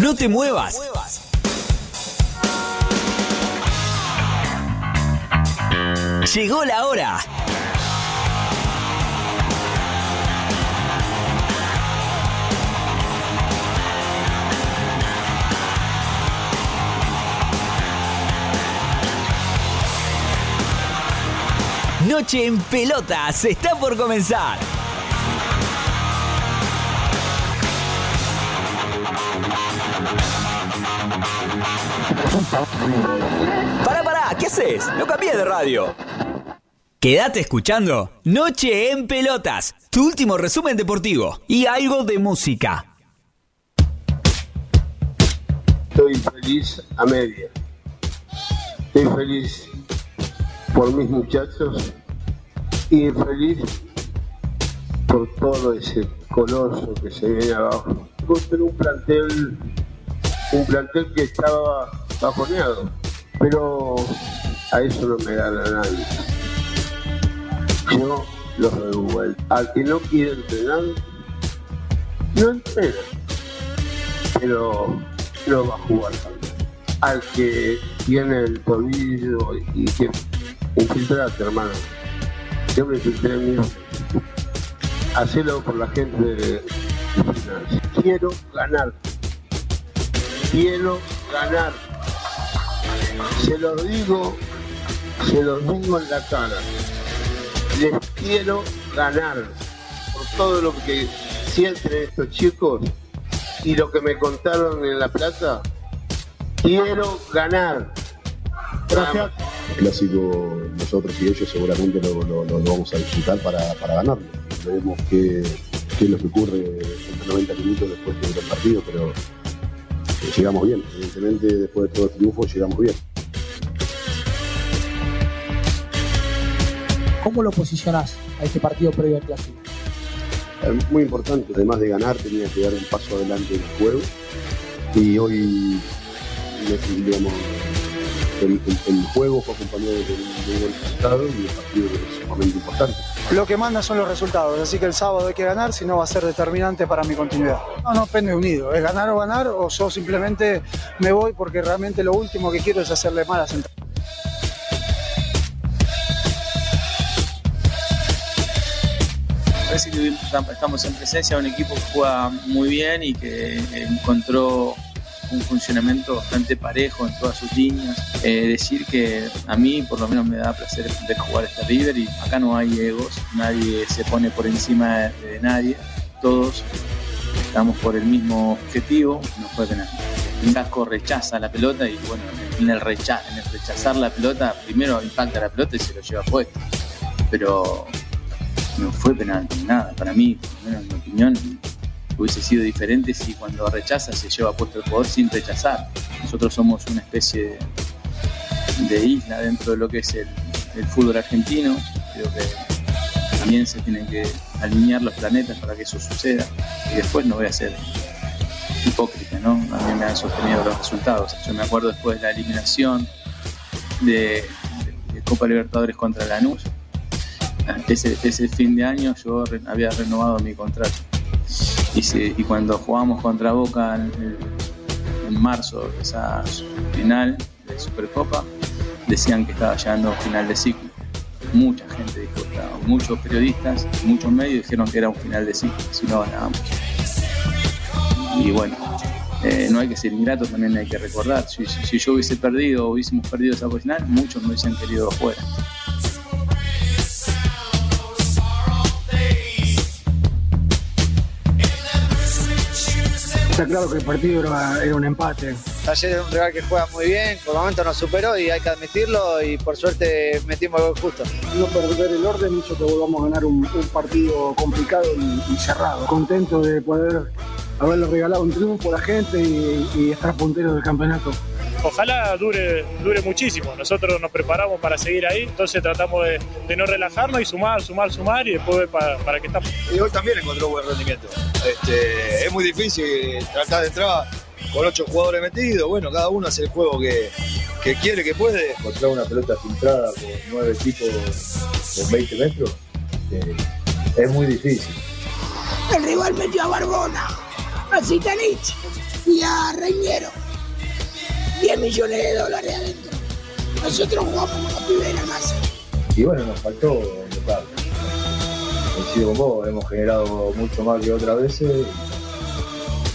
No te muevas. Llegó la hora. Noche en pelotas está por comenzar. Pará, pará, ¿qué haces? No cambies de radio. Quédate escuchando Noche en Pelotas, tu último resumen deportivo y algo de música. Estoy feliz a media. Estoy feliz por mis muchachos y feliz por todo ese coloso que se viene abajo. Encontré un plantel, un plantel que estaba bajoneado, pero a eso no me gana nadie. Yo los doy Al que no quiere entrenar, no entrena, pero no va a jugar también. Al que tiene el tobillo y que infiltrate, hermano. Yo me infiltré en mí. Hacelo por la gente de Quiero ganar. Quiero ganar. Se lo digo, se lo digo en la cara. Les quiero ganar por todo lo que sienten estos chicos y lo que me contaron en La Plata. Quiero ganar. Gracias. clásico nosotros y ellos seguramente lo, vamos a disfrutar para, para ganarlo. Veremos qué, qué, es lo que ocurre en los 90 minutos después del partido, pero eh, llegamos bien. Evidentemente, después de todo el triunfo, llegamos bien. ¿Cómo lo posicionás a este partido previo al clásico? muy importante, además de ganar, tenía que dar un paso adelante en el juego. Y hoy, digamos, el, juego fue acompañado de un buen resultado y el partido es sumamente importante. Lo que manda son los resultados, así que el sábado hay que ganar, si no va a ser determinante para mi continuidad. No, no pende unido, es ganar o ganar, o yo simplemente me voy porque realmente lo último que quiero es hacerle mal a Central. Parece que estamos en presencia de un equipo que juega muy bien y que encontró un funcionamiento bastante parejo en todas sus líneas. Eh, decir que a mí por lo menos me da placer ver jugar este River y acá no hay egos, nadie se pone por encima de, nadie, todos estamos por el mismo objetivo, no fue penal. Un casco rechaza la pelota y bueno, en el, rechazo, en el rechazar la pelota, primero impacta la pelota y se lo lleva puesto. Pero no fue penal, nada. Para mí, por lo menos en mi opinión, hubiese sido diferente si cuando rechaza se lleva puesto el jugador sin rechazar. Nosotros somos una especie de, isla dentro de lo que es el, fútbol argentino. Creo que también se tienen que alinear los planetas para que eso suceda. Y después no voy a ser hipócrita, ¿no? A mí me han sostenido los resultados. Yo me acuerdo después de la eliminación de, Copa Libertadores contra Lanús. Ese, ese fin de año yo había renovado mi contrato y, cuando jugamos contra Boca en, marzo, esa final de Supercopa, decían que estaba llegando a final de ciclo. Mucha gente dijo, muchos periodistas, muchos medios dijeron que era un final de ciclo, si no ganábamos. Y bueno, eh, no hay que ser ingrato, también hay que recordar, si, si, yo hubiese perdido o hubiésemos perdido esa final, muchos me hubiesen querido afuera. Está claro que el partido era, un empate. Ayer es un rival que juega muy bien, por el momento nos superó y hay que admitirlo y por suerte metimos el justo. No perder el orden hizo que volvamos a ganar un, partido complicado y, cerrado. Contento de poder haberle regalado un triunfo a la gente y, y estar punteros del campeonato ojalá dure, dure muchísimo. Nosotros nos preparamos para seguir ahí, entonces tratamos de, no relajarnos y sumar, sumar, sumar y después ver para, para qué estamos. Y hoy también encontró buen rendimiento. Este, es muy difícil tratar de entrar con ocho jugadores metidos. Bueno, cada uno hace el juego que, quiere, que puede. Encontrar una pelota filtrada con nueve tipos con 20 metros eh, es muy difícil. El rival metió a Barbona, a Zitanich y a Reñero. 10 millones de dólares adentro. Nosotros jugamos con los pibes de la casa. Y bueno, nos faltó local. Coincido con vos, hemos generado mucho más que otras veces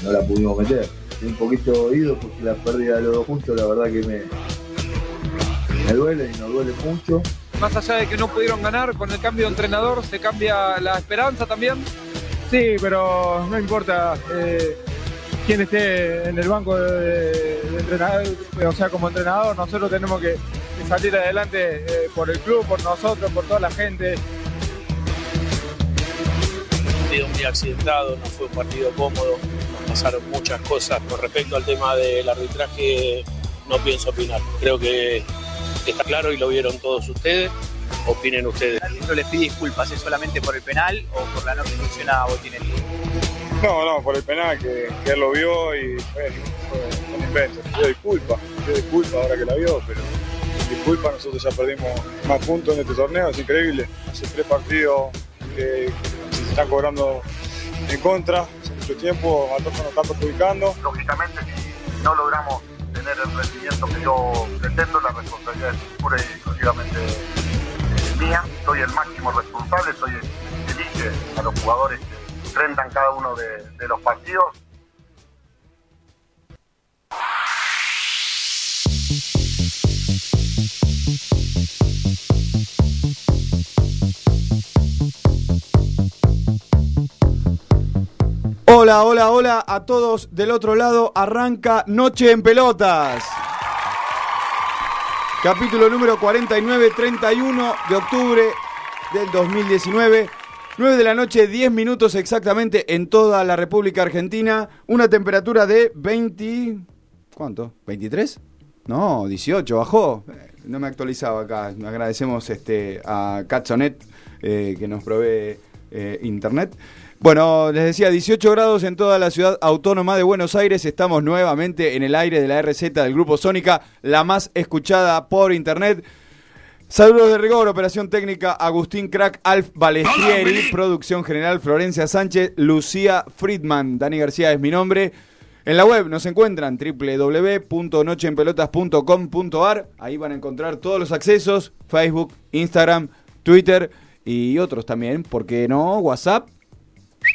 y no la pudimos meter. Estoy un poquito oído porque la pérdida de los dos puntos la verdad que me, me duele y nos duele mucho. Más allá de que no pudieron ganar, con el cambio de entrenador se cambia la esperanza también. Sí, pero no importa eh, quién esté en el banco de, de entrenador, o sea, como entrenador, nosotros tenemos que, que salir adelante eh, por el club, por nosotros, por toda la gente. partido muy accidentado, no fue un partido cómodo, nos pasaron muchas cosas. Con respecto al tema del arbitraje, no pienso opinar. Creo que está claro y lo vieron todos ustedes. Opinen ustedes. ¿No les pide disculpas? ¿Es solamente por el penal o por la no conducción a Botinelli? No, no, por el penal que, que él lo vio y fue, fue un invento. Pidió disculpas, pidió disculpas ahora que la vio, pero disculpa, nosotros ya perdimos más puntos en este torneo, es increíble. Hace tres partidos que, se están cobrando en contra, hace mucho tiempo, a todos nos está perjudicando. Lógicamente, si no logramos tener el rendimiento que yo pretendo, la responsabilidad es pura y exclusivamente eh, mía. Soy el máximo responsable, soy el que elige a los jugadores enfrentan cada uno de, de los partidos. Hola, hola, hola a todos del otro lado. Arranca Noche en Pelotas. Capítulo número 49, 31 de octubre del 2019. 9 de la noche, 10 minutos exactamente en toda la República Argentina. Una temperatura de 20... ¿Cuánto? ¿23? No, 18, bajó. Eh, No me actualizaba acá. Agradecemos este, a Catsonet eh, que nos provee eh, internet. Bueno, les decía, 18 grados en toda la ciudad autónoma de Buenos Aires. Estamos nuevamente en el aire de la RZ del Grupo Sónica, la más escuchada por internet. Saludos de rigor, operación técnica Agustín Crack, Alf Balestrieri, producción general Florencia Sánchez, Lucía Friedman, Dani García es mi nombre. En la web nos encuentran www.nocheenpelotas.com.ar, ahí van a encontrar todos los accesos, Facebook, Instagram, Twitter y otros también, ¿por qué no? WhatsApp,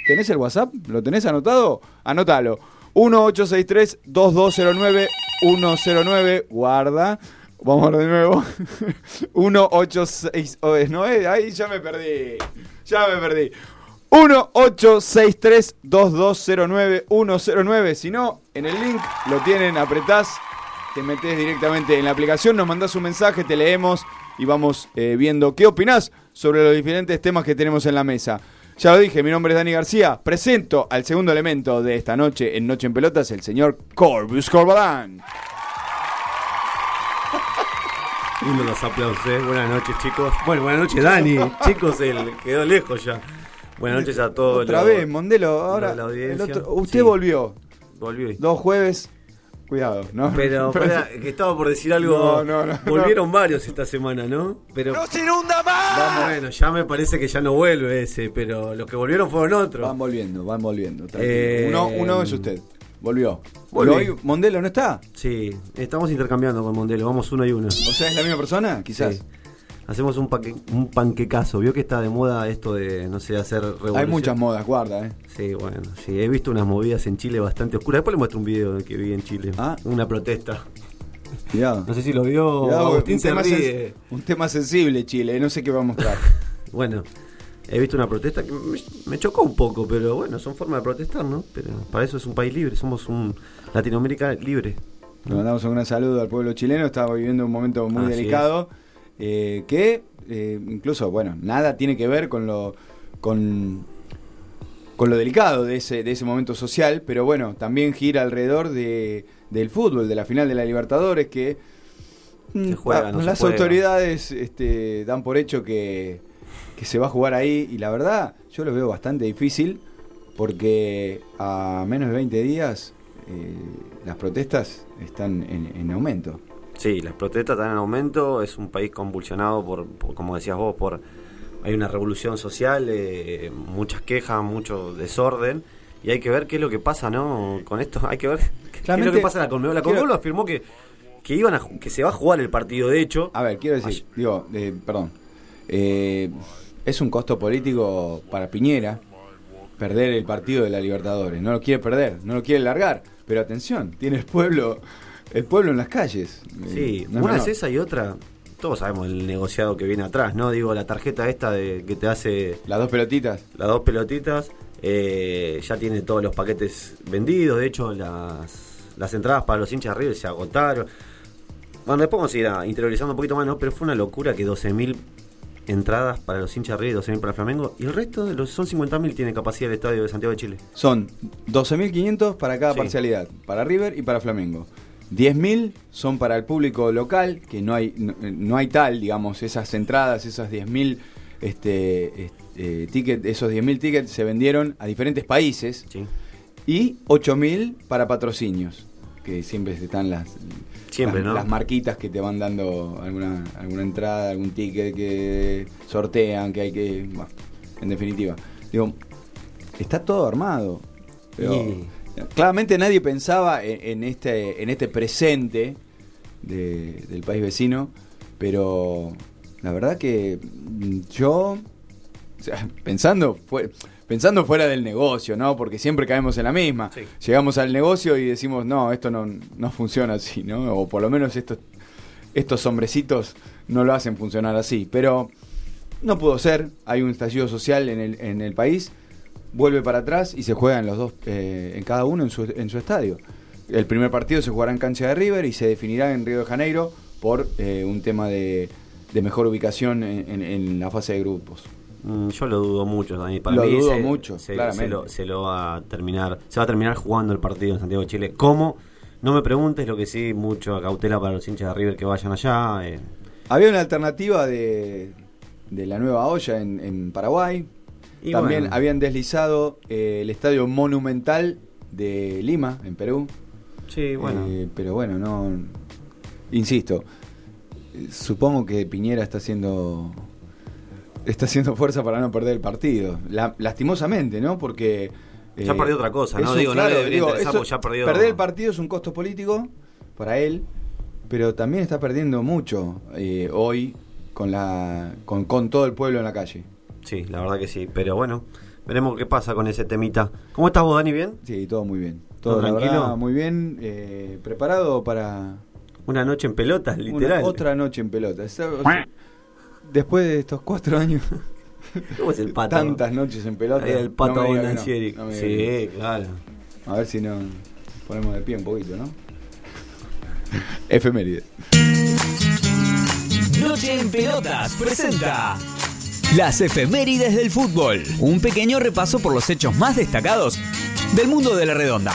¿Tenés el WhatsApp? ¿Lo tenés anotado? Anótalo. 1863-2209-109. Guarda. Vamos a ver de nuevo. 186. oh, no, eh, ahí ya me perdí. Ya me perdí. 1863-2209-109. Si no, en el link lo tienen, apretás, te metés directamente en la aplicación, nos mandás un mensaje, te leemos y vamos eh, viendo qué opinás sobre los diferentes temas que tenemos en la mesa. Ya lo dije, mi nombre es Dani García. Presento al segundo elemento de esta noche en Noche en Pelotas, el señor Corbus Corbalán. Lindo los aplausos, ¿eh? Buenas noches, chicos. Bueno, buenas noches, Dani. chicos, él quedó lejos ya. Buenas noches a todos. Otra los- vez, Mondelo, ahora. la audiencia. el otro- usted Sí. volvió. Volvió. Dos jueves. Cuidado, ¿no? Pero, que estaba por decir algo. No, no, no, Volvieron varios esta semana, ¿no? Pero. ¡No se inunda más! Bueno, ya me parece que ya no vuelve ese, pero los que volvieron fueron otros. Van volviendo, van volviendo. Eh, uno, uno es usted. Volvió. Volví. ¿Lo hoy- ¿Mondelo no está? Sí, estamos intercambiando con Mondelo, vamos uno y uno. O sea, ¿es la misma persona? Quizás. Sí. Hacemos un, panque, un panquecazo. Vio que está de moda esto de, no sé, hacer revolución. Hay muchas modas, guarda, ¿eh? Sí, bueno, sí, he visto unas movidas en Chile bastante oscuras. Después le muestro un video de que vi en Chile. Ah. Una protesta. Cuidado. No sé si lo vio. Cuidado, Agustín un, se tema ríe. un tema sensible, Chile. No sé qué va a mostrar. Bueno, he visto una protesta que me, me chocó un poco, pero bueno, son formas de protestar, ¿no? Pero para eso es un país libre, somos un Latinoamérica libre. Le mandamos un gran saludo al pueblo chileno. Estaba viviendo un momento muy Así delicado. eh, que eh, incluso, bueno, nada tiene que ver con lo. con. con lo delicado de ese, de ese momento social. Pero bueno, también gira alrededor de, del fútbol, de la final de la Libertadores, que. mm, juega, ah, no se las juega. autoridades este, dan por hecho que, que se va a jugar ahí. Y la verdad, yo lo veo bastante difícil. Porque a menos de 20 días. eh, las protestas están en, en aumento. Sí, las protestas están en aumento, es un país convulsionado por, por, como decías vos, por hay una revolución social, eh, muchas quejas, mucho desorden y hay que ver qué es lo que pasa, ¿no? Con esto, hay que ver qué es lo que pasa en la Conmebol. La Conmebol afirmó que, que, iban a, que se va a jugar el partido, de hecho. A ver, quiero decir, digo, eh, perdón. Eh, es un costo político para Piñera perder el partido de la Libertadores. No lo quiere perder, no lo quiere largar. Pero atención, tiene el pueblo, el pueblo en las calles. Sí, Eh, no es una es menor. esa y otra. Todos sabemos el negociado que viene atrás, ¿no? Digo, la tarjeta esta de que te hace. Las dos pelotitas. Las dos pelotitas. eh, ya tiene todos los paquetes vendidos. De hecho, las, las entradas para los hinchas River se agotaron. Bueno, después vamos a ir a- interiorizando un poquito más, ¿no? Pero fue una locura que 12.000 entradas para los hinchas de River y 12.000 para Flamengo. Y el resto de los son 50.000 tiene capacidad el estadio de Santiago de Chile. Son 12.500 para cada Sí. parcialidad, para River y para Flamengo. 10.000 son para el público local, que no hay no, no hay tal, digamos, esas entradas, esas 10.000 este, este, tickets, esos 10.000 tickets se vendieron a diferentes países. Y 8.000 para patrocinios, que siempre están las Siempre, las, ¿no? las marquitas que te van dando alguna alguna entrada, algún ticket que sortean, que hay que, bueno, en definitiva. Digo, está todo armado. Pero claramente nadie pensaba en, en este en este presente de- del país vecino, pero la verdad que mm, yo o sea, pensando fue- pensando fuera del negocio, ¿no? Porque siempre caemos en la misma. Llegamos al negocio y decimos, "No, esto no, no funciona así", ¿no? O por lo menos estos estos hombrecitos no lo hacen funcionar así, pero no pudo ser, hay un estallido social en el, en el país, vuelve para atrás y se juegan los dos, eh, en cada uno en su, en su estadio. El primer partido se jugará en cancha de River y se definirá en Río de Janeiro por eh, un tema de, de mejor ubicación en, en- en la fase de grupos. Mm, Yo lo dudo mucho, Dani. Para Lo mí dudo se- mucho, se, se lo, se lo va a terminar, se va a terminar jugando el partido en Santiago de Chile. ¿Cómo? No me preguntes, lo que sí, mucho cautela para los hinchas de River que vayan allá. eh. Había una alternativa de, de la nueva olla en, en Paraguay. Y También bueno. habían deslizado eh, el estadio monumental de Lima, en Perú. Sí, bueno. Eh, pero bueno, no. Insisto, supongo que Piñera está haciendo. Está haciendo fuerza para no perder el partido. La- lastimosamente, ¿no? Porque. eh, Ya perdió otra cosa, ¿no? eso, Digo, no le debería interesar eso- porque ya perdió- Perder el partido es un costo político para él, pero también está perdiendo mucho eh, hoy con, la, con, con todo el pueblo en la calle. Sí, la verdad que sí. Pero bueno, veremos qué pasa con ese temita. ¿Cómo estás vos, Dani? ¿Bien? Sí, todo muy bien. ¿Todo tranquilo? verdad, muy bien. eh, preparado para. Una noche en pelotas, Una- literal. otra noche en pelota. Esa- o sea, después de estos cuatro años. ¿Cómo es el pato? Tantas noches en pelota. Ahí el pato no no, no Sí, que claro. A ver si nos ponemos de pie un poquito, ¿no? Efemérides. Noche en Pelotas presenta las efemérides del fútbol. Un pequeño repaso por los hechos más destacados del mundo de la redonda.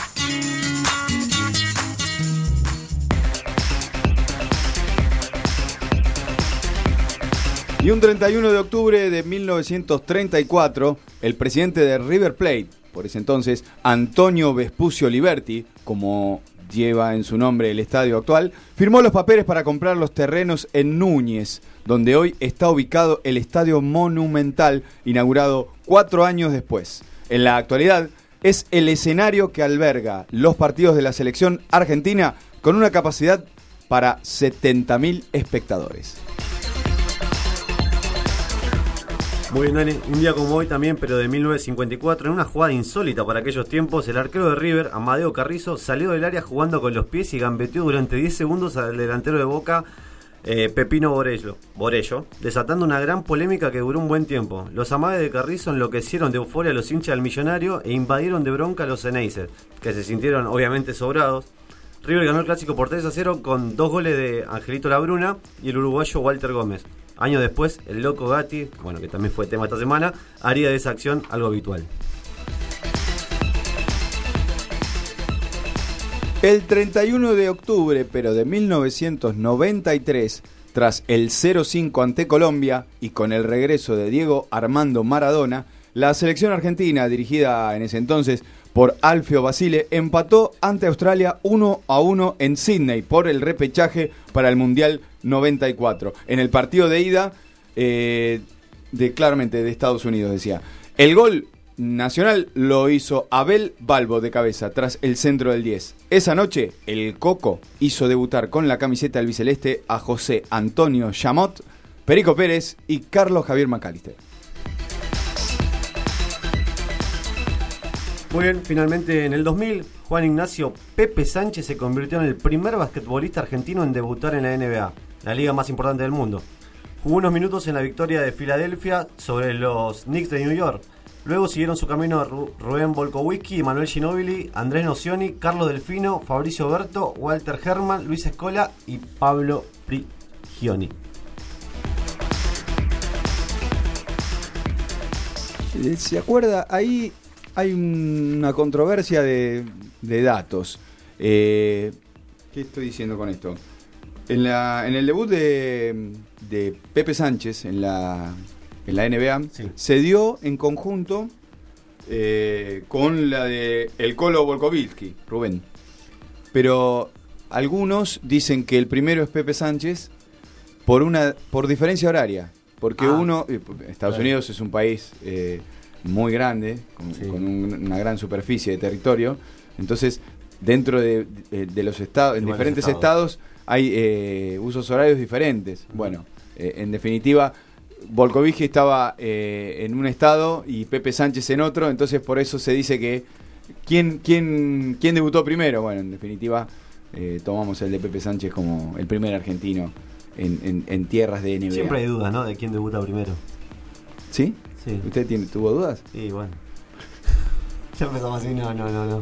Y un 31 de octubre de 1934, el presidente de River Plate, por ese entonces, Antonio Vespucio Liberti, como lleva en su nombre el estadio actual, firmó los papeles para comprar los terrenos en Núñez, donde hoy está ubicado el Estadio Monumental, inaugurado cuatro años después. En la actualidad, es el escenario que alberga los partidos de la selección argentina con una capacidad para 70.000 espectadores. Muy bien, Dani. Un día como hoy también, pero de 1954, en una jugada insólita para aquellos tiempos, el arquero de River, Amadeo Carrizo, salió del área jugando con los pies y gambeteó durante 10 segundos al delantero de Boca, eh, Pepino Borello, Borello, desatando una gran polémica que duró un buen tiempo. Los amagues de Carrizo enloquecieron de euforia a los hinchas del millonario e invadieron de bronca a los Ceneices, que se sintieron obviamente sobrados. River ganó el clásico por 3 a 0 con dos goles de Angelito Labruna y el uruguayo Walter Gómez. Años después, el loco Gatti, bueno, que también fue tema esta semana, haría de esa acción algo habitual. El 31 de octubre, pero de 1993, tras el 0-5 ante Colombia y con el regreso de Diego Armando Maradona, la selección argentina, dirigida en ese entonces por Alfio Basile, empató ante Australia 1 a 1 en Sydney por el repechaje para el Mundial 94. En el partido de ida, eh, de claramente de Estados Unidos, decía. El gol Nacional lo hizo Abel Balbo de cabeza tras el centro del 10. Esa noche, el Coco hizo debutar con la camiseta albiceleste a José Antonio Chamot, Perico Pérez y Carlos Javier Macalister. Muy bien, finalmente en el 2000, Juan Ignacio Pepe Sánchez se convirtió en el primer basquetbolista argentino en debutar en la NBA, la liga más importante del mundo. Jugó unos minutos en la victoria de Filadelfia sobre los Knicks de New York. Luego siguieron su camino Ru- Rubén Volkowski, Manuel Ginóbili, Andrés Nocioni, Carlos Delfino, Fabricio Berto, Walter Herman, Luis Escola y Pablo Prigioni. Eh, ¿Se acuerda? Ahí hay una controversia de, de datos. Eh, ¿Qué estoy diciendo con esto? En, la, en el debut de, de Pepe Sánchez en la, en la NBA se dio en conjunto eh, con la de el Colo Volkovitsky, Rubén. Pero algunos dicen que el primero es Pepe Sánchez por una por diferencia horaria. Porque Ah. uno, eh, Estados Claro. Unidos es un país eh, muy grande, con, con un- una gran superficie de territorio. Entonces, dentro de, de- de los estados, en diferentes estados. estados, hay eh, usos horarios diferentes. Bueno, eh, en definitiva, Volkovitsky estaba eh, en un estado y Pepe Sánchez en otro, entonces por eso se dice que ¿quién, quién, quién debutó primero? Bueno, en definitiva, eh, tomamos el de Pepe Sánchez como el primer argentino en, en- en tierras de NBA. Siempre hay dudas, ¿no? De quién debuta primero. ¿Sí? Sí. ¿Usted tiene, tuvo dudas? Sí, bueno. Ya empezamos así, no, no, no, no.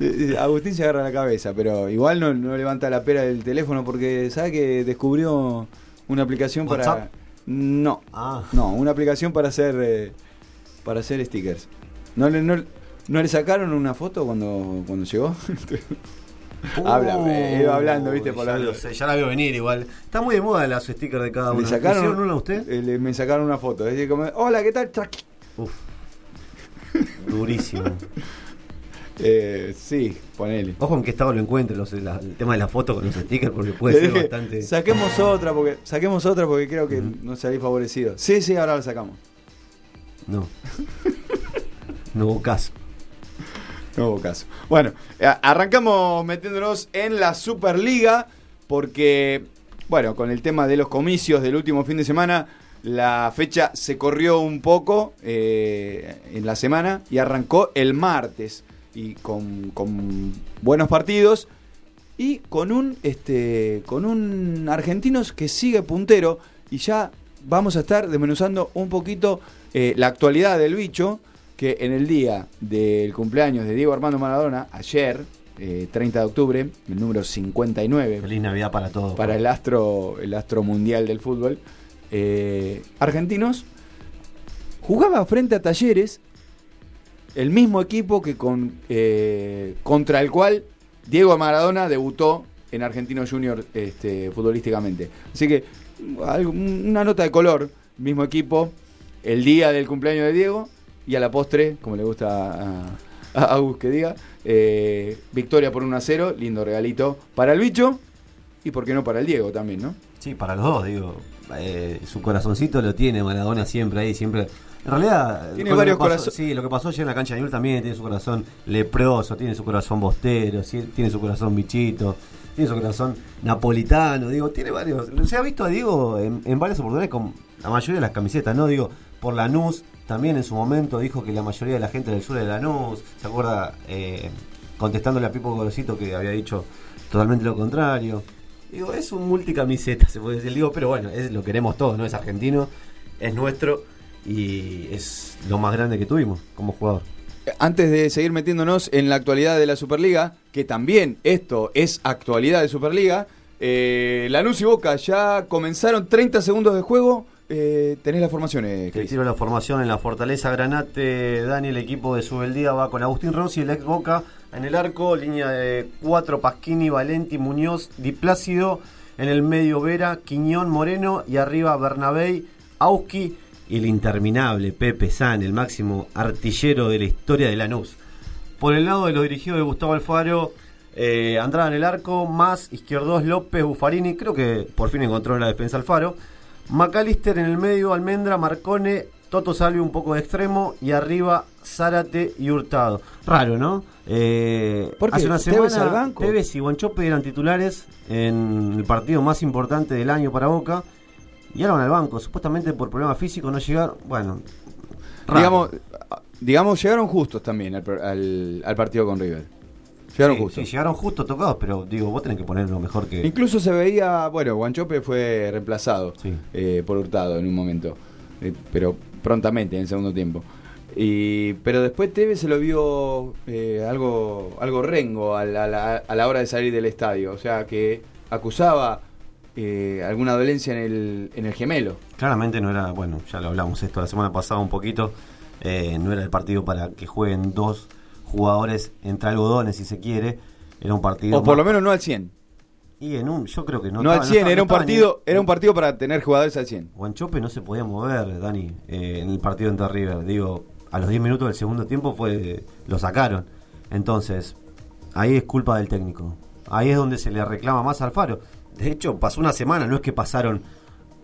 Eh, eh, Agustín se agarra la cabeza, pero igual no, no levanta la pera del teléfono porque sabe que descubrió una aplicación para ¿WhatsApp? no, Ah. no, una aplicación para hacer eh, para hacer stickers. ¿No le, no, no le sacaron una foto cuando, cuando llegó? Habla, eh, iba hablando, viste, por ya, lo sé, ya la veo venir igual. Está muy de moda los stickers de cada uno. ¿Le sacaron ¿Hicieron una a usted? eh, le- me sacaron una foto. Decir, como, Hola, ¿qué tal? Uf. Durísimo. Eh, sí, ponele. Ojo en qué estado lo encuentre los- la- el tema de la foto con los stickers porque puede Le ser bastante. Saquemos otra porque saquemos otra porque creo que no salí favorecido. Sí, sí, ahora la sacamos. No. No hubo caso. No hubo caso. Bueno, a- arrancamos metiéndonos en la Superliga porque, bueno, con el tema de los comicios del último fin de semana, la fecha se corrió un poco eh, en la semana y arrancó el martes y con, con buenos partidos y con un este con un argentinos que sigue puntero y ya vamos a estar desmenuzando un poquito eh, la actualidad del bicho que en el día del cumpleaños de Diego Armando Maradona ayer eh, 30 de octubre el número 59 Feliz Navidad para todos. para el astro el astro mundial del fútbol eh, argentinos jugaba frente a Talleres el mismo equipo que con eh, contra el cual Diego Maradona debutó en Argentino Junior este, futbolísticamente. Así que una nota de color, mismo equipo, el día del cumpleaños de Diego y a la postre, como le gusta a, a Agus que diga, eh, victoria por 1 a 0, lindo regalito para el bicho y por qué no para el Diego también, ¿no? Sí, para los dos, digo. Eh, su corazoncito lo tiene Maradona siempre ahí, siempre. En realidad, Tiene varios corazones. Sí, lo que pasó ayer en la cancha de Newell's también tiene su corazón leproso, tiene su corazón bostero, tiene su corazón bichito, tiene su corazón napolitano, digo, tiene varios. Se ha visto a Diego en, en varias oportunidades con la mayoría de las camisetas, ¿no? Digo, por Lanús, también en su momento dijo que la mayoría de la gente del sur de Lanús, ¿se acuerda? Eh, contestándole a Pipo Gorosito que había dicho totalmente lo contrario. Digo, es un multicamiseta, se puede decir. Digo, pero bueno, es, lo queremos todos, ¿no? Es argentino, es nuestro y es lo más grande que tuvimos como jugador. Antes de seguir metiéndonos en la actualidad de la Superliga, que también esto es actualidad de Superliga, eh, Lanús y Boca ya comenzaron 30 segundos de juego. Eh, tenés las formaciones, Te tiro la formación en la Fortaleza Granate. Dani, el equipo de Subeldía va con Agustín Rossi, el ex Boca, en el arco. Línea de 4, Pasquini, Valenti, Muñoz, Di Plácido. En el medio Vera, Quiñón, Moreno. Y arriba Bernabé, Auski y el interminable Pepe San, el máximo artillero de la historia de Lanús. Por el lado de los dirigidos de Gustavo Alfaro, eh, Andrada en el arco, más Izquierdos López, Buffarini, creo que por fin encontró en la defensa Alfaro. McAllister en el medio, Almendra, Marcone, Toto Salvio un poco de extremo y arriba Zárate y Hurtado. Raro, ¿no? Eh, ¿Por qué? Hace una ¿Tevez semana? Tevez y Guanchope eran titulares en el partido más importante del año para Boca y ahora van al banco. Supuestamente por problemas físicos no llegaron. Bueno, raro. Digamos, digamos, llegaron justos también al, al- al partido con River. Llegaron Sí, justos. sí, llegaron justo tocados, pero digo, vos tenés que poner lo mejor que. Incluso se veía, bueno, Guanchope fue reemplazado eh, por Hurtado en un momento, eh, pero prontamente en el segundo tiempo. Y, pero después Tevez se lo vio eh, algo, algo rengo a la, a la- a la hora de salir del estadio, o sea que acusaba eh, alguna dolencia en el, en el gemelo. Claramente no era, bueno, ya lo hablamos esto la semana pasada un poquito, eh, no era el partido para que jueguen dos jugadores entre algodones si se quiere, era un partido... O por más- lo menos no al 100. Y en un, yo creo que no... No, estaba- al 100, estaba- era no un partido, ni- era un partido para tener jugadores al 100. Guanchope no se podía mover, Dani, eh, en el partido entre River. Digo, a los 10 minutos del segundo tiempo fue lo sacaron. Entonces, ahí es culpa del técnico. Ahí es donde se le reclama más al Faro. De hecho, pasó una semana, no es que pasaron,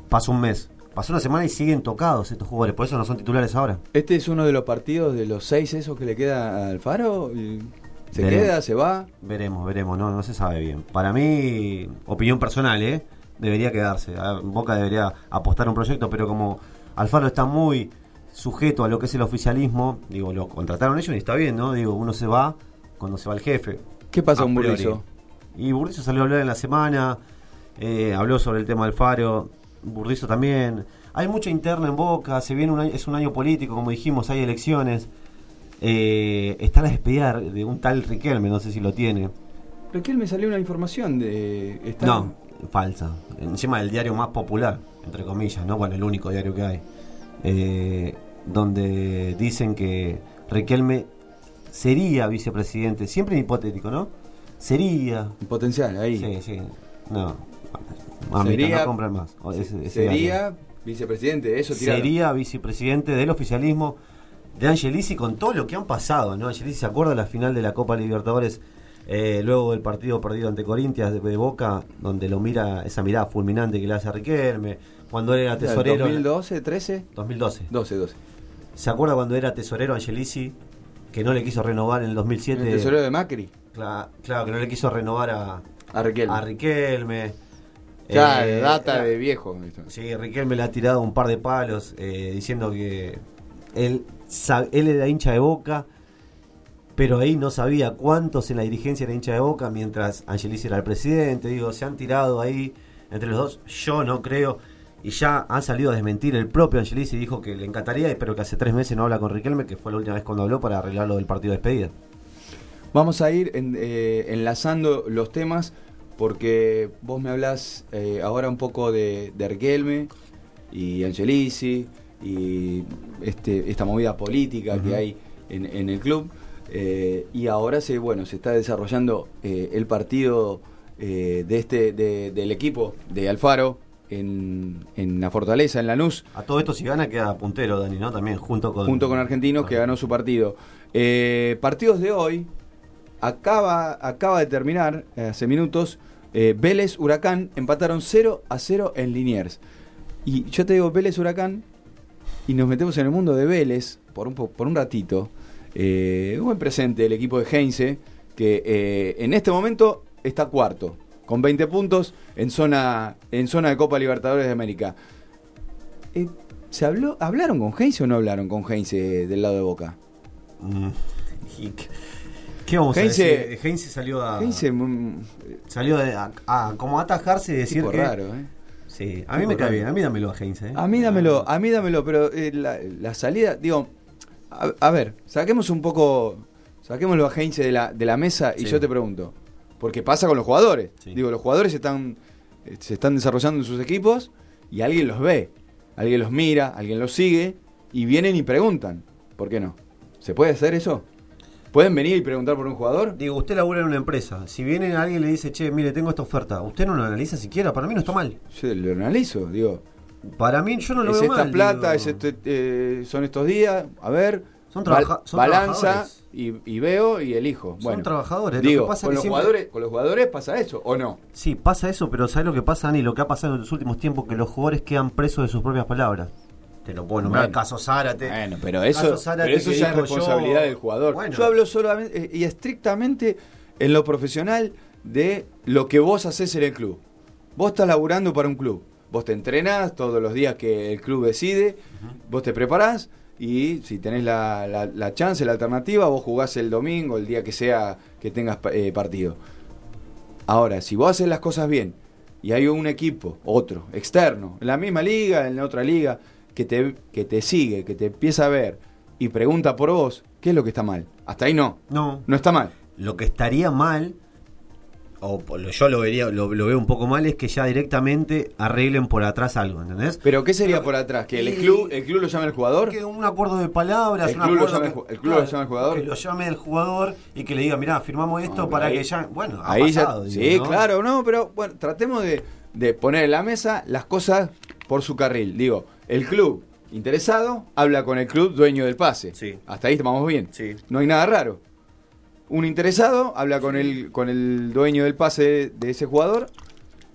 pasó un mes. Pasó una semana y siguen tocados estos jugadores, por eso no son titulares ahora. Este es uno de los partidos de los seis esos que le queda al Faro. ¿Se Veremos. queda? ¿Se va? Veremos, veremos, no, no se sabe bien. Para mí, opinión personal, ¿eh? Debería quedarse. Boca debería apostar un proyecto, pero como Alfaro está muy sujeto a lo que es el oficialismo, digo, lo contrataron ellos y está bien, ¿no? Digo, uno se va cuando se va el jefe. ¿Qué pasa con. Burdizo? Y Burdizo salió a hablar en la semana, eh, habló sobre el tema del Faro, Burdizo también. Hay mucha interna en Boca, se viene un año- es un año político, como dijimos, hay elecciones. Eh, está la despedida de un tal Riquelme, no sé si lo tiene. Raquel me salió una información de. está- No, falsa. Encima del diario más popular, entre comillas, ¿no? Bueno, el único diario que hay. Eh, donde dicen que Riquelme sería vicepresidente, siempre en hipotético, ¿no? Sería. Potencial, ahí. Sí, sí. No. Mamita, Sería- no compran más. O ese- ese Sería vicepresidente, eso tiraron. Sería vicepresidente del oficialismo de Angelici con todo lo que han pasado, ¿no? Angelici se acuerda de la final de la Copa Libertadores, eh, luego del partido perdido ante Corintias de, de Boca, donde lo mira, esa mirada fulminante que le hace a Riquelme, cuando él era tesorero. 2012, 13? 2012. 12, 12. ¿Se acuerda cuando era tesorero Angelici, que no le quiso renovar en el 2007? El tesorero de Macri. Cla- claro, que no le quiso renovar a, A Riquelme. a Riquelme. Ya, Eh, data era- de viejo. Sí, Riquelme le ha tirado un par de palos eh, diciendo que él, él era hincha de boca, pero ahí no sabía cuántos en la dirigencia era hincha de boca, mientras Angelici era el presidente. Digo, se han tirado ahí entre los dos. Yo no creo. Y ya han salido a desmentir el propio Angelici. Dijo que le encantaría, pero que hace tres meses no habla con Riquelme, que fue la última vez cuando habló para arreglar lo del partido de despedida. Vamos a ir en- eh, enlazando los temas porque vos me hablás eh, ahora un poco de, de Riquelme y Angelici y este, esta movida política que hay en, en el club. eh, y ahora se, bueno, se está desarrollando eh, el partido eh, de este, de- del equipo de Alfaro en, en la Fortaleza, en Lanús. A todo esto, si gana, queda puntero, Dani, ¿no? También junto con. junto con Argentinos que ganó su partido. Eh, partidos de hoy, acaba, acaba de terminar, eh, hace minutos, eh, Vélez Huracán empataron 0 a 0 en Liniers. Y yo te digo Vélez Huracán y nos metemos en el mundo de Vélez por un, po- por un ratito. Eh, un buen presente el equipo de Heinze, que eh, en este momento está cuarto, con 20 puntos en zona, en zona de Copa Libertadores de América. Eh, ¿Se habló, ¿Hablaron con Heinze o no hablaron con Heinze del lado de Boca? Mm, qué- ¿Qué vamos Heinze- a decir? Heinze salió a. Heinze, mm, Salió a, a como atajarse y decir que. raro, ¿eh? Sí, a mí me cae bien, a mí dámelo a Heinze. ¿eh? A mí dámelo, a mí dámelo, pero eh, la, la salida, digo, a, a ver, saquemos un poco, saquémoslo a Heinze de la, de la mesa y Sí. yo te pregunto, porque pasa con los jugadores. Sí. Digo, los jugadores están, eh, se están desarrollando en sus equipos y alguien los ve, alguien los mira, alguien los sigue y vienen y preguntan, ¿por qué no? ¿Se puede hacer eso? ¿Pueden venir y preguntar por un jugador? Digo, usted labura en una empresa. Si viene alguien y le dice, che, mire, tengo esta oferta, ¿usted no lo analiza siquiera? Para mí no está mal. Yo lo analizo, digo. Para mí yo no lo es veo esta mal. plata, digo. es este, eh, son estos días, a ver, Son trabaja- son balanza y, y veo y elijo. Son trabajadores. Lo Digo, que pasa con, que los siempre- jugadores, con los jugadores pasa eso, ¿o no? Sí, pasa eso, pero ¿sabes lo que pasa, Dani? Lo que ha pasado en los últimos tiempos, que los jugadores quedan presos de sus propias palabras. Lo puedo nombrar, Bueno. caso Zárate. Bueno, pero eso, Zárate pero eso ya es responsabilidad yo- del jugador. Bueno. Yo hablo solamente eh, y estrictamente en lo profesional de lo que vos haces en el club. Vos estás laburando para un club. Vos te entrenás todos los días que el club decide, vos te preparás y si tenés la, la- la chance, la alternativa, vos jugás el domingo, el día que sea que tengas eh, partido. Ahora, si vos haces las cosas bien y hay un equipo, otro, externo, en la misma liga, en la otra liga, que te, que te sigue, que te empieza a ver y pregunta por vos, ¿qué es lo que está mal? Hasta ahí no. No. No está mal. Lo que estaría mal, o yo lo vería, lo, lo veo un poco mal, es que ya directamente arreglen por atrás algo, ¿entendés? Pero ¿qué sería por atrás? ¿Que el Y- club, el club lo llame el jugador? Que un acuerdo de palabras, El un club lo acuerdo llame que- el club lo llame el jugador. Que lo llame el jugador y que le diga, mirá, firmamos esto No, para ahí- que ya. Bueno, ha Ahí ya- pasado, digo, sí, ¿no? claro, no, pero bueno, tratemos de, de poner en la mesa las cosas por su carril. Digo, el club interesado habla con el club dueño del pase. Hasta ahí estamos bien. No hay nada raro. Un interesado habla con el con el dueño del pase de, de ese jugador.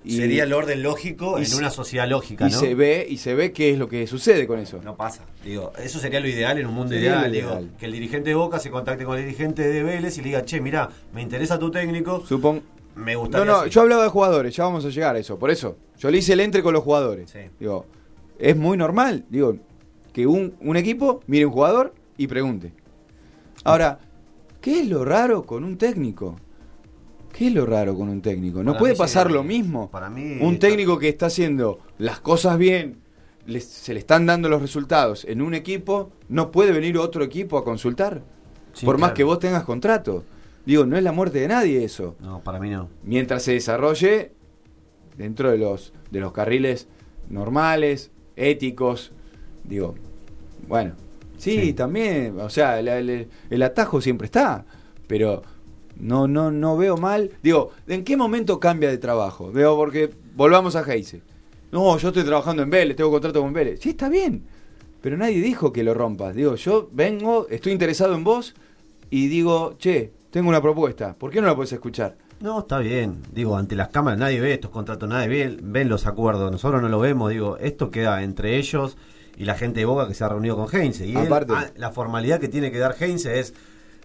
Sería el orden lógico y en se- una sociedad lógica, y ¿no? se ve y se ve qué es lo que sucede con eso. No pasa. Digo, eso sería lo ideal en un mundo ideal, digo, que el dirigente de Boca se contacte con el dirigente de Vélez y le diga, che, mira, me interesa tu técnico. Supón. Me No, gustaría. no, así". yo hablaba de jugadores, ya vamos a llegar a eso. Por eso, yo le hice el entre con los jugadores. Sí. Digo, es muy normal, digo, que un, un equipo mire un jugador y pregunte. Ahora, ¿qué es lo raro con un técnico? ¿Qué es lo raro con un técnico? ¿No Para puede pasar sí, lo mismo? Para mí. Un técnico que está haciendo las cosas bien, se le están dando los resultados en un equipo, no puede venir otro equipo a consultar. Sí, por más que vos tengas contrato. Digo, no es la muerte de nadie eso No, para mí no. mientras se desarrolle dentro de los de los carriles normales, éticos, digo, bueno, sí, también, o sea, el, atajo siempre está, pero no no no veo mal, digo, ¿en qué momento cambia de trabajo? Veo porque volvamos a Heise. No, yo estoy trabajando en Vélez, tengo contrato con Vélez. Sí, está bien. Pero nadie dijo que lo rompas. Digo, yo vengo, estoy interesado en vos y digo, che, tengo una propuesta. ¿Por qué no la puedes escuchar? No, está bien. Digo, ante las cámaras nadie ve estos contratos, nadie ve, ven los acuerdos. Nosotros no lo vemos. Digo, esto queda entre ellos y la gente de Boca que se ha reunido con Heinze. Y Aparte- ah, la formalidad que tiene que dar Heinze es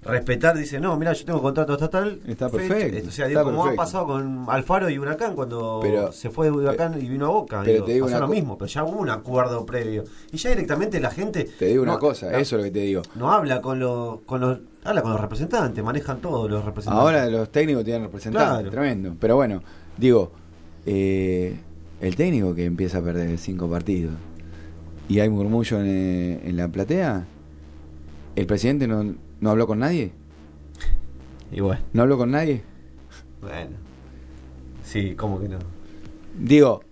respetar. Dice, no, mira, yo tengo contrato estatal. Está fecha". perfecto, O sea, digo, como ha pasado con Alfaro y Huracán cuando Pero- se fue de Huracán y vino a Boca. pero digo, te digo pasó lo mismo, pero ya hubo un acuerdo previo. Y ya directamente la gente. Te digo una cosa, no- eso es lo que te digo. No habla con los, con los. Habla con los representantes, manejan todos los representantes. Ahora los técnicos tienen representantes, Claro. tremendo. Pero bueno, digo, eh, el técnico que empieza a perder cinco partidos y hay murmullo en, eh, en la platea, ¿el presidente no, no habló con nadie? Bueno. ¿No habló con nadie? Bueno. Sí, ¿cómo que no? Digo,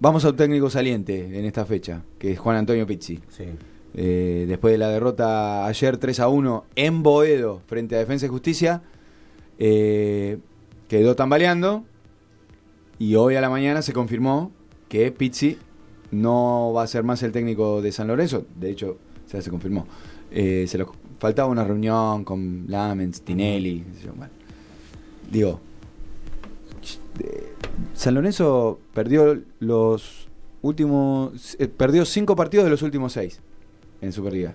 vamos a un técnico saliente en esta fecha, que es Juan Antonio Pizzi. Sí. Eh, después de la derrota ayer 3 a 1 en Boedo frente a Defensa y Justicia, eh, quedó tambaleando y hoy a la mañana se confirmó que Pizzi no va a ser más el técnico de San Lorenzo. De hecho, ya se confirmó. Eh, se lo, faltaba una reunión con Lamens, Tinelli. bueno. Digo, eh, San Lorenzo perdió los últimos. eh, perdió cinco partidos de los últimos seis en Superliga.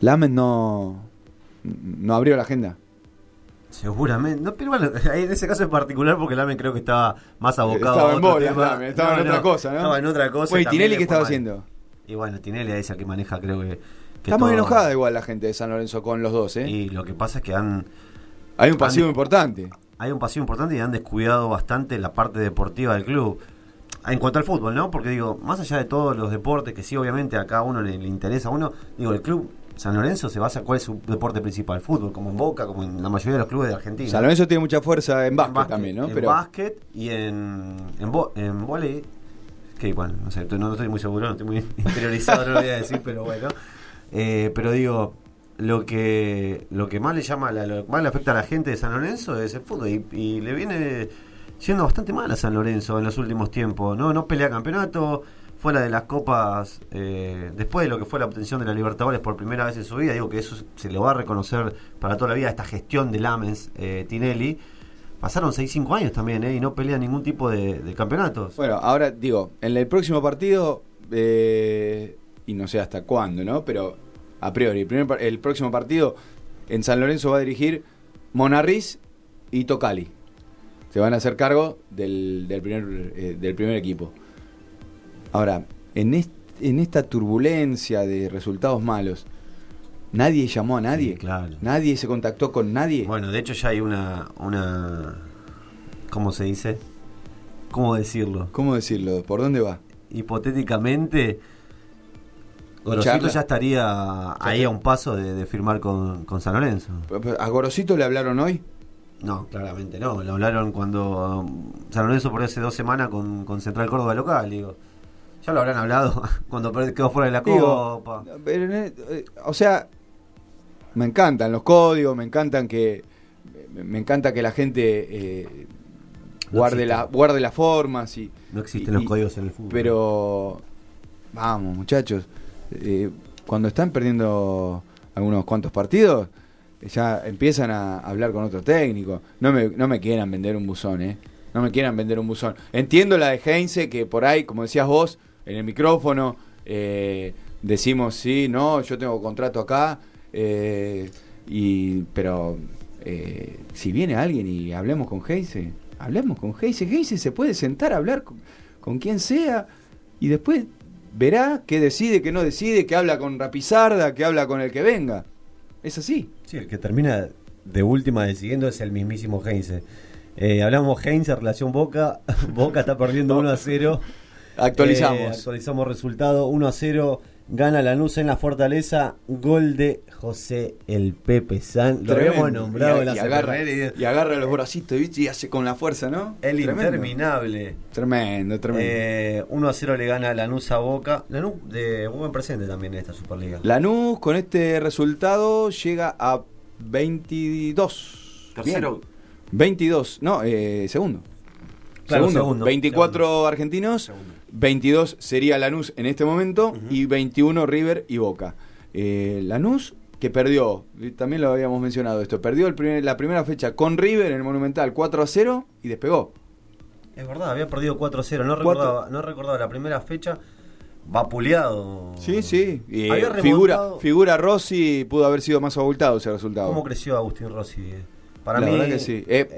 Lamens no. no abrió la agenda. Seguramente. No, pero bueno, en ese caso en particular, porque Lamen creo que estaba más abocado Estaba a en otro bolas, tema. Lamen, estaba en otra cosa, ¿no? Estaba en otra cosa. Bueno, ¿y también Tinelli qué estaba haciendo? Y bueno, Tinelli es el que maneja, creo que. Está muy todo- enojada igual la gente de San Lorenzo con los dos, ¿eh? Y lo que pasa es que han. Hay un pasivo han- importante. Hay un pasivo importante y han descuidado bastante la parte deportiva del club. En cuanto al fútbol, ¿no? Porque digo, más allá de todos los deportes, que sí, obviamente a cada uno le, le interesa a uno, digo, el club San Lorenzo se basa cuál es su deporte principal, fútbol, como en Boca, como en la mayoría de los clubes de Argentina. San Lorenzo tiene mucha fuerza en básquet, básquet, también, ¿no? En Pero básquet y en, en, vo- en volei. Que bueno, no sé, no, no estoy muy seguro, no estoy muy interiorizado, no lo voy a decir, pero bueno. Eh, pero digo, lo que lo que más le llama, la- lo que más le afecta a la gente de San Lorenzo es el fútbol. Y, le viene yendo bastante mal a San Lorenzo en los últimos tiempos. No, no pelea campeonato, fuera de las copas, eh, después de lo que fue la obtención de la Libertadores por primera vez en su vida, digo que eso se lo va a reconocer para toda la vida, esta gestión de Lamens, eh, Tinelli. Pasaron 6-5 años también, ¿eh? Y no pelea ningún tipo de, de campeonatos. bueno, ahora digo, en el próximo partido eh, y no sé hasta cuándo, ¿no? Pero a priori, el, primer el próximo partido en San Lorenzo va a dirigir Monarriz y Tocali. Se van a hacer cargo del, del primer, eh, del primer equipo. Ahora, en, est- en esta turbulencia de resultados malos, nadie llamó a nadie. Nadie se contactó con nadie. Bueno, de hecho ya hay una, una ¿cómo se dice? ¿Cómo decirlo? ¿Cómo decirlo? ¿Por dónde va? Hipotéticamente, Gorosito ya estaría ahí a un paso de, de firmar con, con San Lorenzo. ¿A Gorosito le hablaron hoy? No, claramente no. Lo hablaron cuando um, San Lorenzo por hace dos semanas con, con Central Córdoba local, digo. Ya lo habrán hablado cuando quedó fuera de la Digo, Copa. pero, eh, o sea, me encantan los códigos, me encantan que me, encanta que la gente eh, No guarde la guarde las formas y No existen y- los códigos en el fútbol. Pero vamos, muchachos, eh, cuando están perdiendo algunos cuantos partidos ya empiezan a hablar con otro técnico. No me, no me quieran vender un buzón, ¿eh? No me quieran vender un buzón. Entiendo la de Heinze, que por ahí, como decías vos, en el micrófono, eh, decimos, sí, no, yo tengo contrato acá, eh, y, pero eh, si viene alguien y hablemos con Heinze, hablemos con Heinze. Heinze se puede sentar a hablar con, con quien sea y después verá qué decide, qué no decide, que habla con Rapizarda, que habla con el que venga. Es así. Sí, el que termina de última decidiendo es el mismísimo Heinze. Eh, hablamos Heinze, relación Boca. Boca está perdiendo 1 a 0. Actualizamos. Eh, actualizamos resultado 1 a 0. Gana Lanús en la Fortaleza. Gol de José el Pepe San. Lo Tremendo. habíamos nombrado y, en la y agarra, efeméride. y agarra los bracitos ¿viste? y hace con la fuerza, ¿no? El Tremendo. interminable. Tremendo, tremendo. Eh, 1 a 0 le gana Lanús a Boca. Lanús de buen presente también en esta Superliga. Lanús con este resultado llega a 22. Tercero. Bien. 22, no, eh, segundo. Claro, segundo. 24 argentinos, 22 sería Lanús en este momento y 21 River y Boca. Eh, Lanús que perdió, también lo habíamos mencionado esto, perdió el primer- la primera fecha con River en el Monumental 4 a 0 y despegó. Es verdad, había perdido 4 a 0. No recordaba, no recordaba la primera fecha. Vapuleado. Sí, sí. Y, eh, Había figura, figura Rossi pudo haber sido más abultado ese resultado. ¿Cómo creció Agustín Rossi? Para La mí. verdad que sí. Eh,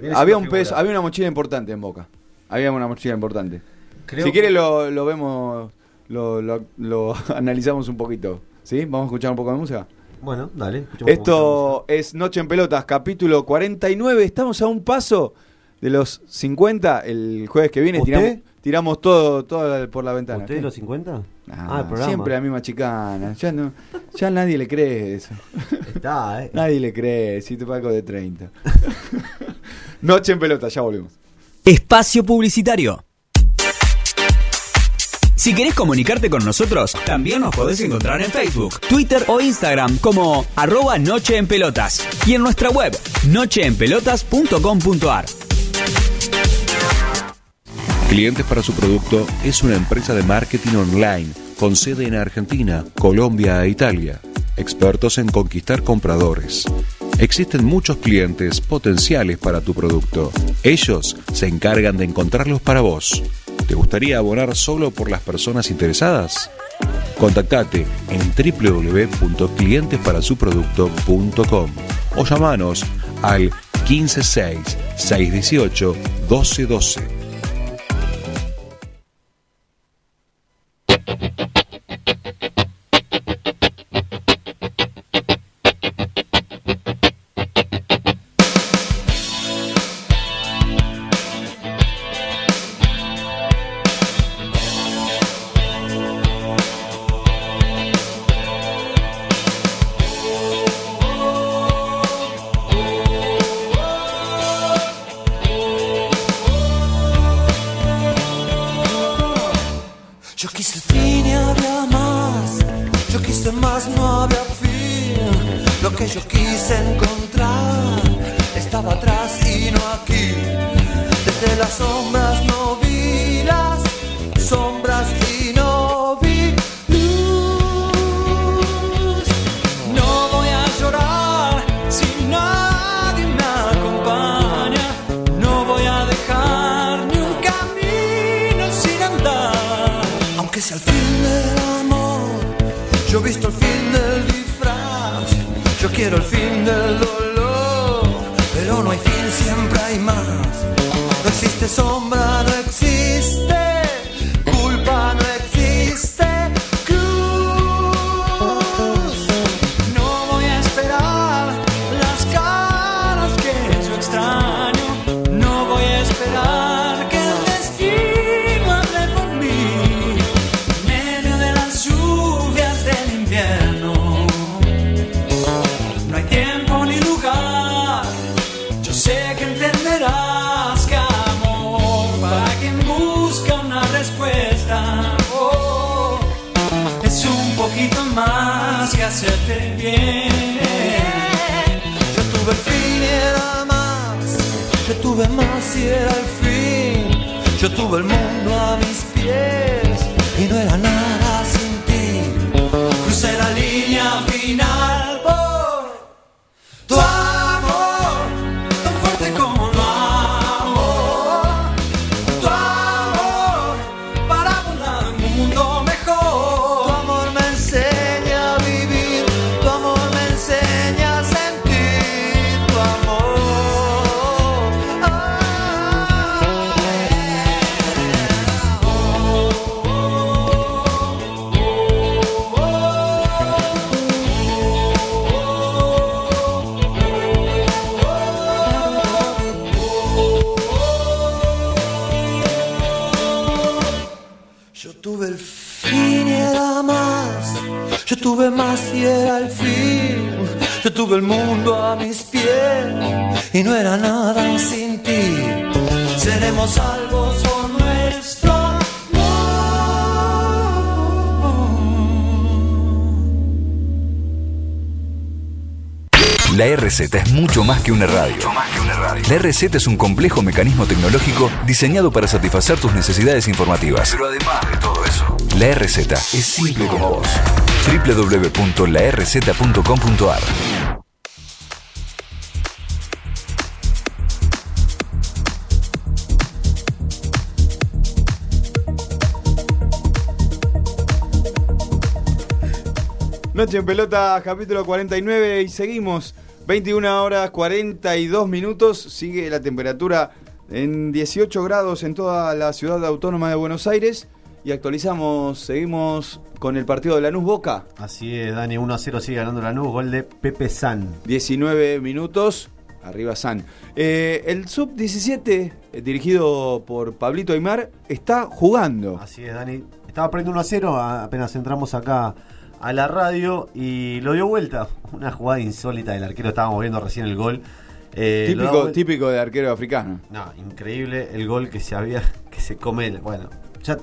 eh, había un peso, había una mochila importante en Boca. Había una mochila importante. Creo si que- quiere lo, lo vemos, lo, lo- lo analizamos un poquito. ¿Sí? Vamos a escuchar un poco de música. Bueno, dale. escuchemos Esto es Noche en Pelotas, capítulo 49. Estamos a un paso de los 50. El jueves que viene tiramos, tiramos todo, todo por la ventana. ¿Usted ¿Qué? los 50? Ah, el programa. siempre la misma chicana. Ya, no, ya nadie le cree eso. Está, eh. Nadie le cree, si te pago de 30. Noche en pelota, ya volvemos. Espacio Publicitario. Si querés comunicarte con nosotros, también nos podés encontrar en Facebook, Twitter o Instagram como arroba Noche en Pelotas y en nuestra web nocheenpelotas.com.ar. Clientes para su producto es una empresa de marketing online con sede en Argentina, Colombia e Italia. Expertos en conquistar compradores. Existen muchos clientes potenciales para tu producto. Ellos se encargan de encontrarlos para vos. ¿Te gustaría abonar solo por las personas interesadas? Contactate en www.clientesparasuproducto.com o llamanos al 156 618 1212. Sin ti. Seremos salvos por nuestro La RZ es mucho más que una radio. La RZ es un complejo mecanismo tecnológico diseñado para satisfacer tus necesidades informativas. Pero además de todo eso, la RZ es simple como vos. www.larz.com.ar Noche en pelota, capítulo 49 y seguimos. 21 horas 42 minutos. Sigue la temperatura en 18 grados en toda la ciudad autónoma de Buenos Aires. Y actualizamos, seguimos con el partido de Lanús Boca. Así es, Dani, 1 a 0 sigue ganando Lanús, gol de Pepe San. 19 minutos, arriba San. Eh, el sub-17, eh, dirigido por Pablito Aymar, está jugando. Así es, Dani. Estaba perdiendo 1 a 0, a- apenas entramos acá a la radio y lo dio vuelta. Una jugada insólita del arquero, estábamos viendo recién el gol. Eh, típico, típico de arquero africano. No, increíble el gol que se había, que se come. Bueno, ya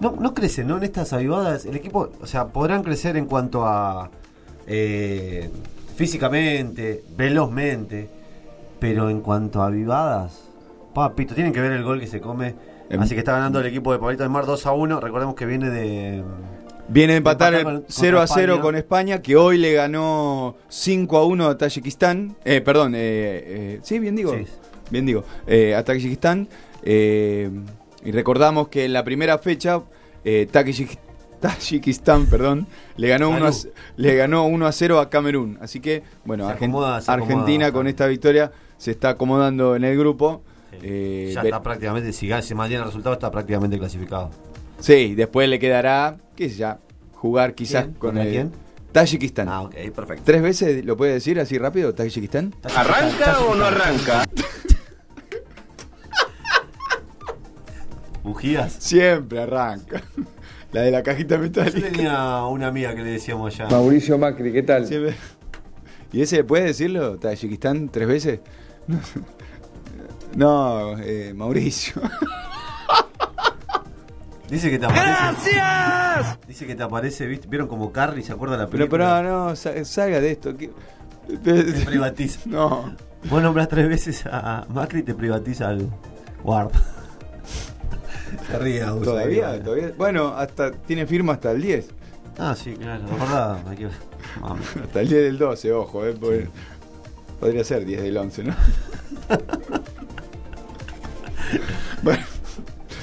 no, no crece, ¿no? En estas avivadas, el equipo, o sea, podrán crecer en cuanto a eh, físicamente, velozmente, pero en cuanto a avivadas, papito, tienen que ver el gol que se come. Em- Así que está ganando el equipo de Pablito de Mar 2 a 1. Recordemos que viene de. Viene a empatar el con- 0 a contra 0 España. con España, que hoy le ganó 5 a 1 a Tayikistán. Eh, perdón, eh, eh, sí, bien digo. Sí. Bien digo. eh, a Tayikistán. eh, y recordamos que en la primera fecha, Tayik- Tayikistán, perdón, le ganó, 1 a, Salud. le ganó 1 a 0 a Camerún. Así que, bueno, Se Argen- acomoda, se Argentina acomoda. con esta victoria se está acomodando en el grupo. Eh, Ya está prácticamente, si si mantiene el resultado, está prácticamente clasificado. Sí, después le quedará, qué sé ya, jugar quizás ¿Quién? con ¿Contra el quién? Tayikistán. Ah, ok, perfecto. ¿Tres veces lo puede decir así rápido, Tayikistán? ¿Arranca o no arranca? ¿Bujías? Siempre arranca. La de la cajita Yo metálica. tenía una amiga que le decíamos ya. Mauricio Macri, ¿qué tal? Siempre. ¿Y ese puede decirlo, Tayikistán, tres veces? No, eh, Mauricio. Dice que te aparece. ¡Gracias! Dice que te aparece, ¿viste? ¿vieron como Carrie? ¿Se acuerda de la Pero, película? pero no, sa- salga de esto. Te privatiza. No. Vos nombrás tres veces a Macri y te privatiza al guarda. Se ríe, ¿Todavía? ¿Todavía? Bueno, hasta tiene firma hasta el 10. Ah, sí, claro. Que- Mami. Hasta el 10 del 12, ojo, eh, porque podría ser 10 del 11, ¿no? bueno.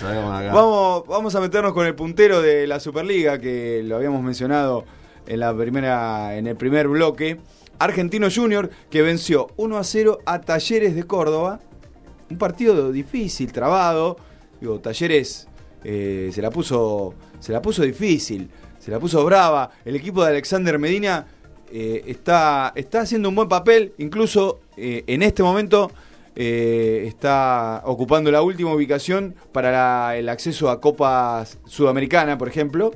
Vamos, vamos a meternos con el puntero de la Superliga, que lo habíamos mencionado en la primera, en el primer bloque. Argentino Junior, que venció 1 a 0 a Talleres de Córdoba. Un partido difícil, trabado. Digo, Talleres eh, se, la puso, se la puso difícil, se la puso brava. El equipo de Alexander Medina eh, está, está haciendo un buen papel, incluso eh, en este momento eh, está ocupando la última ubicación para la- el acceso a Copas Sudamericana, por ejemplo.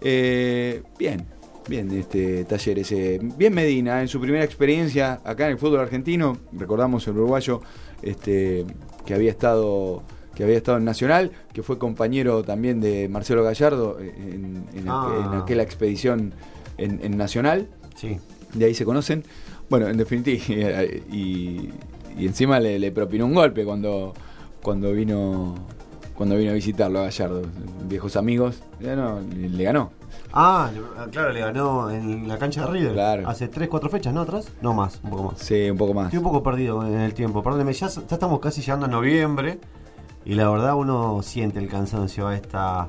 Eh, bien, bien, este Talleres. eh, bien Medina, en su primera experiencia acá en el fútbol argentino, recordamos el uruguayo este, que había estado que había estado en Nacional, que fue compañero también de Marcelo Gallardo eh, en, en Ah. en aquella expedición en, en Nacional. Sí. De ahí se conocen. Bueno, en definitiva, y, y encima le, le propinó un golpe cuando, cuando vino cuando vino a visitarlo a Gallardo. Viejos amigos, ya no, le, le ganó. Ah, le- claro, le ganó en la cancha de River. Claro. Hace 3, 4 fechas, ¿no? ¿Atrás? No más, un poco más. Sí, un poco más. Estoy un poco perdido en el tiempo. Perdóneme, ya, ya estamos casi llegando a noviembre. Y la verdad uno siente el cansancio a esta,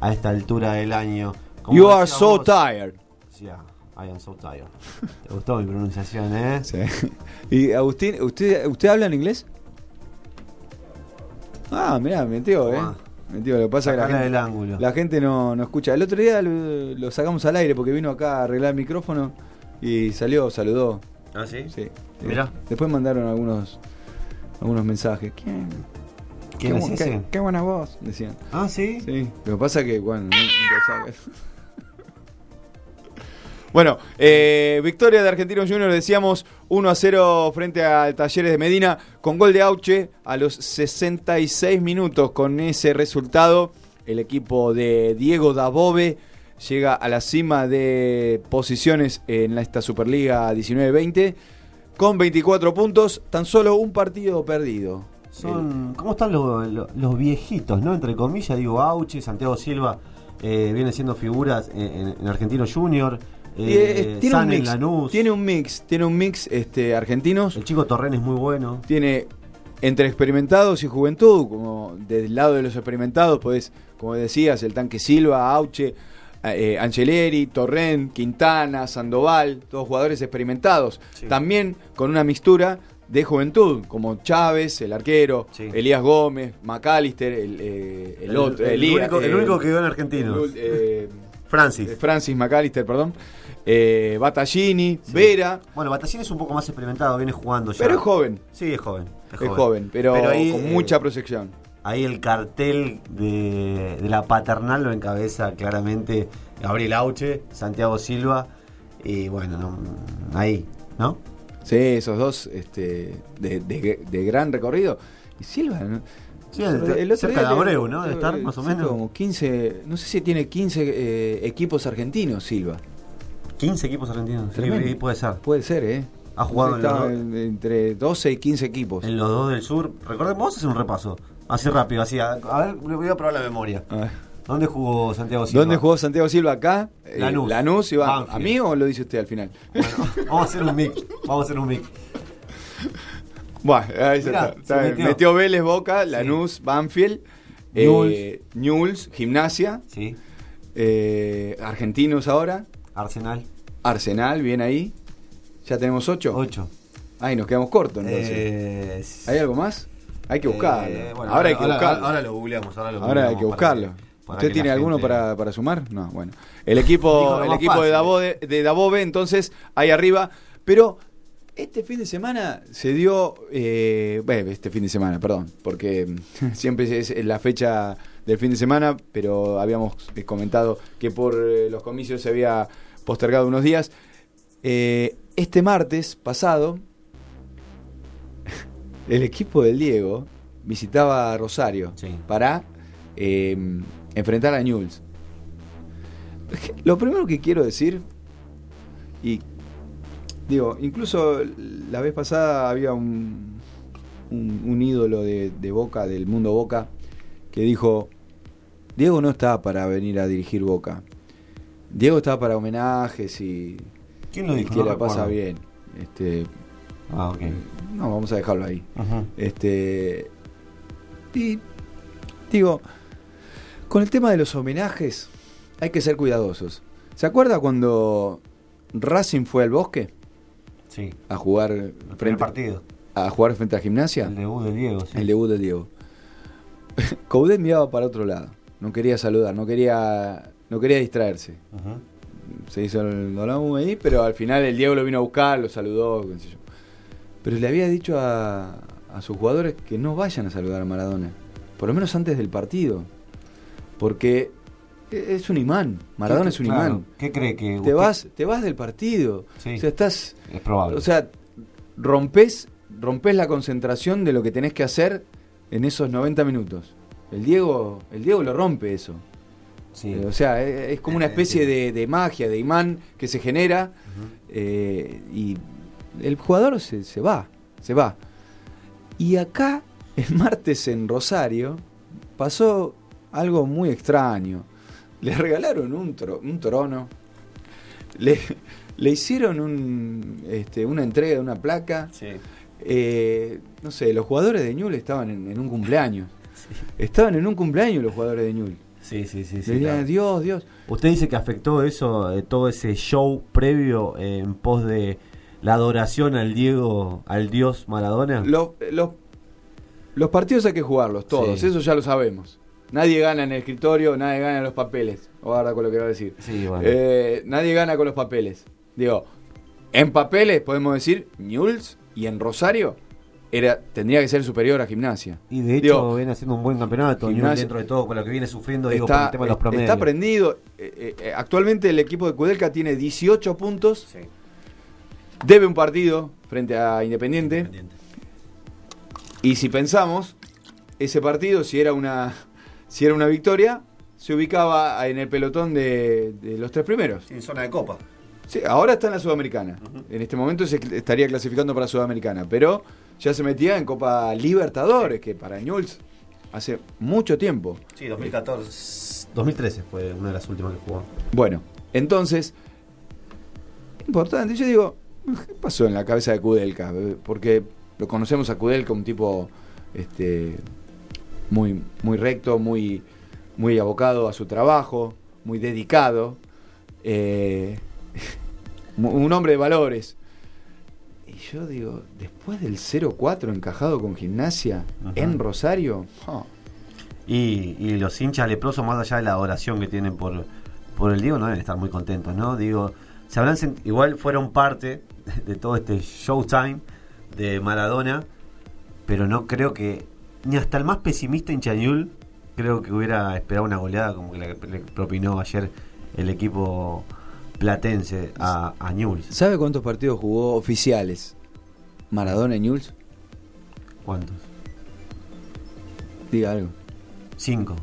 a esta altura del año. Como You are so vos- tired. Yeah, I am so tired. ¿Te gustó mi pronunciación, eh? Sí. Y Agustín, ¿usted, ¿usted habla en inglés? Ah, mirá, metió, ¿eh? Metió, lo que pasa es que la Sacala gente, del ángulo. la gente no, no escucha. El otro día lo, lo sacamos al aire porque vino acá a arreglar el micrófono y salió, saludó. ¿Ah, sí? Sí. Mirá. Después mandaron algunos algunos mensajes. ¿Quién? ¿Quién qué, qué- qué buena voz, decían. Ah, sí. Sí. Lo que pasa es que, bueno, no- sabes. Bueno, eh, victoria de Argentinos Juniors, decíamos 1 a 0 frente al Talleres de Medina, con gol de Auche a los 66 minutos. Con ese resultado, el equipo de Diego Dabove llega a la cima de posiciones en esta Superliga 19-20, con 24 puntos, tan solo un partido perdido. ¿Cómo están los, viejitos, no? Entre comillas, digo, Auche, Santiago Silva, eh, vienen siendo figuras en, en- en Argentino Junior. Eh, eh, tiene, un San mix, Lanús. tiene un mix, tiene un mix este, argentinos. El chico Torren es muy bueno. Tiene entre experimentados y juventud, como del lado de los experimentados, pues, como decías, el tanque Silva, Auche, eh, Angeleri, Torren, Quintana, Sandoval, todos jugadores experimentados. También con una mixtura de juventud, como Chávez, el arquero, Elías Gómez, McAllister, el, eh, el El- otro, el Elías, único- el eh, único que quedó en eh, Francis. eh, Francis McAllister, perdón. Eh, Battaglini, Vera. Bueno, Batallín es un poco más experimentado, viene jugando ya. Pero es joven. Sí, es joven. Es, Es joven, pero ahí, con eh, mucha proyección. Ahí el cartel de, de la paternal lo encabeza claramente Gabriel Auche, Santiago Silva y bueno, no, ahí, ¿no? Sí, esos dos este, de, de- de gran recorrido. Y Silva, ¿no? Sí, de- cerca de Abreu, ¿no? De estar, más o menos. Como 15, no sé si tiene 15 eh, equipos argentinos, Silva. 15 equipos argentinos. Sí, puede ser. Puede ser, ¿eh? Ha jugado en los entre 12 y 15 equipos. En los dos del sur. Recordemos, vamos a hacer un repaso. Así rápido, así. A, a ver, le voy a probar la memoria. ¿Dónde jugó Santiago Silva? ¿Dónde jugó Santiago Silva acá? Eh, Lanús. Lanús. Banfield. ¿A mí o lo dice usted al final? Vamos a hacer un mix. Vamos a hacer un mix. Bueno, ahí Mirá, está. Está se bien. metió. metió. Vélez, Boca, Lanús, Banfield, eh, Newell's. Newell's, Gimnasia, Sí. eh, Argentinos ahora, Arsenal. Arsenal, bien ahí. ¿Ya tenemos ocho? Ocho. Ay, nos quedamos cortos entonces. Eh, ¿Hay algo más? Hay que buscarlo. Eh, bueno, ahora hay que buscarlo. ahora lo googleamos, ahora lo hay que para buscarlo. que- para ¿Usted tiene alguno gente- para, para sumar? No, bueno. El equipo, el equipo de. Dabove, de Dabove, entonces, ahí arriba. Pero este fin de semana se dio. eh, bueno, este fin de semana, perdón. Porque siempre es la fecha del fin de semana, pero habíamos eh, comentado que por eh, los comicios se había postergado unos días. Eh, este martes pasado, el equipo del Diego visitaba Rosario para eh, enfrentar a Newell's. Lo primero que quiero decir, y digo, incluso la vez pasada había un, un, un ídolo de, de Boca, del mundo Boca, que dijo, Diego no está para venir a dirigir Boca. Diego está para homenajes y, ¿Quién lo dijo? que No la pasa bien. Este, Ah, ok. no, vamos a dejarlo ahí. Ajá. Este. Y. Digo. Con el tema de los homenajes, hay que ser cuidadosos. ¿Se acuerda cuando Racing fue al bosque? Sí. a jugar frente partido. a jugar frente a Gimnasia. El debut del Diego, sí. El debut del Diego. Coudet miraba para otro lado. No quería saludar, no quería, no quería distraerse. Se hizo el dolón ahí, pero al final el Diego lo vino a buscar, lo saludó, qué sé yo. Pero le había dicho a, a sus jugadores que no vayan a saludar a Maradona. Por lo menos antes del partido. Porque e- es un imán. Maradona ¿Qué- es un claro, imán. ¿Qué cree que Te vas, te vas del partido. Sí. O sea, estás. Es probable. O sea, rompes, rompes la concentración de lo que tenés que hacer en esos 90 minutos. El Diego, el Diego lo rompe eso. Eh, o sea, es, es como una especie de, de magia, de imán que se genera eh, y el jugador se, se va, se va. Y acá, el martes en Rosario, pasó algo muy extraño. Le regalaron un, tro- un trono, le, le hicieron un, este, una entrega de una placa. Eh, no sé, los jugadores de Ñul estaban en, en un cumpleaños. Estaban en un cumpleaños los jugadores de Ñul. Sí, sí, sí. sí, claro. Dios, Dios. ¿Usted dice que afectó eso, eh, todo ese show previo eh, en pos de la adoración al Diego, al Dios Maradona? Los, los, los partidos hay que jugarlos, todos, Sí. eso ya lo sabemos. Nadie gana en el escritorio, nadie gana en los papeles. Guarda con lo que va a decir. Sí, bueno. Eh, nadie gana con los papeles. Digo, en papeles podemos decir Newell's y en Rosario era, tendría que ser superior a gimnasia. Y de hecho Digo, viene haciendo un buen campeonato, dentro de todo, con lo que viene sufriendo, digo, por está, el tema de los eh, promedios. está prendido. Eh, eh, actualmente el equipo de Kudelka tiene 18 puntos. Debe un partido frente a Independiente. Y si pensamos, ese partido, si era una, si era una victoria, se ubicaba en el pelotón de, de los tres primeros. En zona de copa. Sí, ahora está en la Sudamericana. En este momento se estaría clasificando para Sudamericana. Pero ya se metía en Copa Libertadores, que para Newell's hace mucho tiempo. Sí, 2014, 2013 fue una de las últimas que jugó. Bueno, entonces, importante, yo digo, ¿qué pasó en la cabeza de Kudelka? Porque lo conocemos a Kudelka, un tipo este, muy, muy recto, muy, muy abocado a su trabajo, muy dedicado, eh, un hombre de valores. Y yo digo, después del 0-4 encajado con gimnasia en Rosario, oh, Y, y los hinchas leprosos, más allá de la adoración que tienen por, por el Diego, no deben estar muy contentos, ¿no? Digo, se habrán igual fueron parte de todo este showtime de Maradona, pero no creo que ni hasta el más pesimista en Chañul creo que hubiera esperado una goleada como que le propinó ayer el equipo platense a, a Newell's. ¿Sabe cuántos partidos jugó oficiales Maradona en Newell's? ¿Cuántos? Diga algo. Cinco.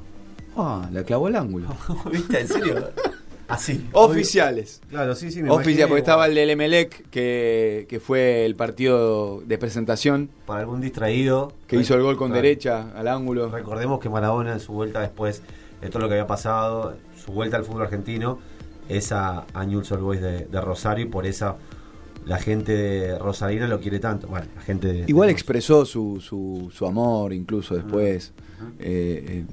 Ah, la clavó al ángulo. ¿Viste? ¿En serio? Así. Oficiales. Claro, sí, sí, me Oficial, imaginé, porque estaba el del Emelec, que, que fue el partido de presentación. Para algún distraído. Que hizo el gol con Claro. derecha al ángulo. Recordemos que Maradona en su vuelta después de todo lo que había pasado, su vuelta al fútbol argentino es a, a Newell's Old Boys de, de Rosario y por eso la gente de Rosarina lo quiere tanto. Bueno, la gente de, Igual de- expresó su, su, su amor incluso después, eh, eh,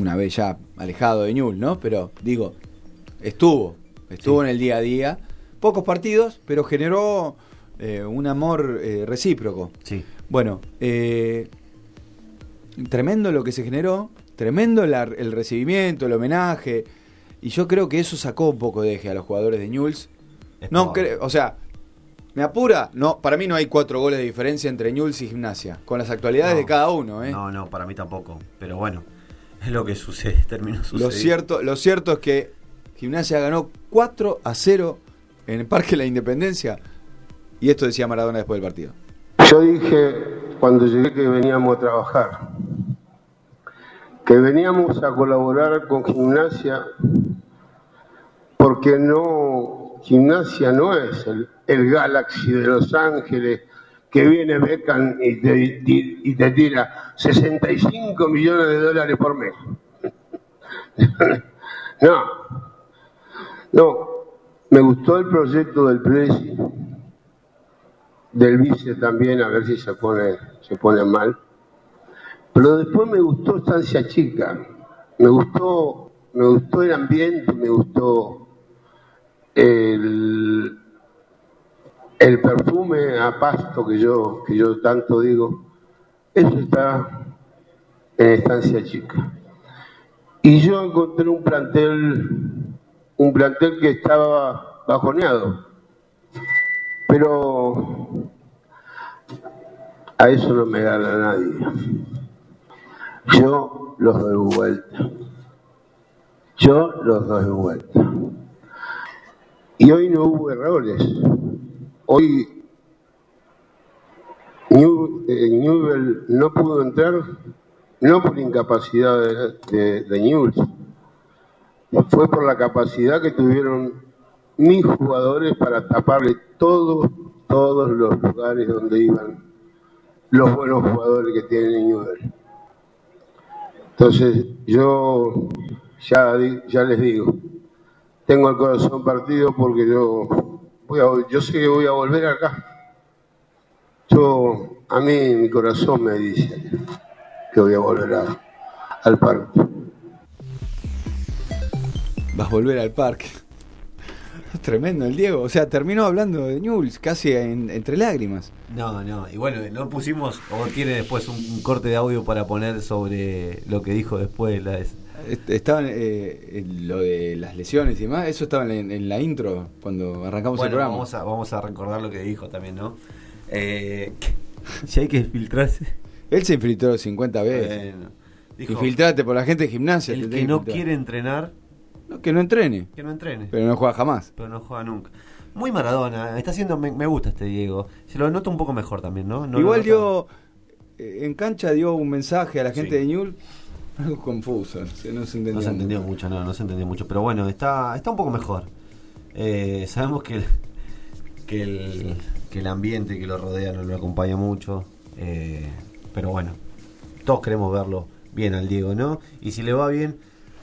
una vez ya alejado de Ñul, ¿no? Pero digo, estuvo, estuvo en el día a día, pocos partidos, pero generó eh, un amor eh, recíproco. Sí. Bueno, eh, tremendo lo que se generó, tremendo la- el recibimiento, el homenaje, y yo creo que eso sacó un poco de eje a los jugadores de Newell's. Es No creo, o sea, me apura, no, para mí no hay cuatro goles de diferencia entre Newell's y Gimnasia, con las actualidades No. de cada uno, ¿eh? No, no, para mí tampoco. Pero bueno, es lo que sucede, terminó sucediendo. Lo cierto, lo cierto es que Gimnasia ganó 4 a 0 en el Parque de la Independencia, y esto decía Maradona después del partido. Yo dije cuando llegué que veníamos a trabajar, que veníamos a colaborar con gimnasia, porque no, gimnasia no es el, Galaxy de Los Ángeles que viene Beckham y te, y te tira 65 millones de dólares por mes. no, no, me gustó el proyecto del Presi, del vice también, a ver si se pone, se pone mal. Pero después me gustó Estancia Chica, me gustó, me gustó el ambiente, me gustó el, el perfume a pasto que yo, que yo tanto digo, eso está en estancia chica. Y yo encontré un plantel, un plantel que estaba bajoneado. Pero a eso no me gana nadie. Yo los doy vuelta. Yo los doy vuelta. Y hoy no hubo errores. Hoy eh, Newell no pudo entrar, no por incapacidad de, de, de Newell's, fue por la capacidad que tuvieron mis jugadores para taparle todos, todos los lugares donde iban los buenos jugadores que tiene Newell. Entonces, yo ya, ya les digo, tengo el corazón partido porque yo, voy a- yo sé que voy a volver acá. Yo, a mí mi corazón me dice que voy a volver al parque. Vas a volver al parque. Es tremendo el Diego. O sea, terminó hablando de Newell's casi en- entre lágrimas. No, no, y bueno, no pusimos, o tiene después un, un corte de audio para poner sobre lo que dijo después. La des- Estaban eh, lo de las lesiones y demás. Eso estaba en, en la intro cuando arrancamos el programa. vamos a, vamos a recordar lo que dijo también, ¿no? Eh, si hay que filtrarse. Él se infiltró 50 veces. Bueno, dijo, Infiltrate por la gente de gimnasia. el que no quiere entrenar, No, que no entrene. que no entrene. Pero no juega jamás. Pero no juega nunca. Muy Maradona, está haciendo, me, me gusta este Diego. Se lo noto un poco mejor también, ¿no? Igual dio. eh, En cancha dio un mensaje a la gente Sí. de Newell. Algo confuso. se- No se entendió. No se entendió mucho. mucho, no, no se entendió mucho. Pero bueno, está, está un poco mejor. Eh, sabemos que, el- que, el, que el ambiente que lo rodea no lo acompaña mucho. eh, pero bueno, todos queremos verlo bien al Diego, ¿no? Y si le va bien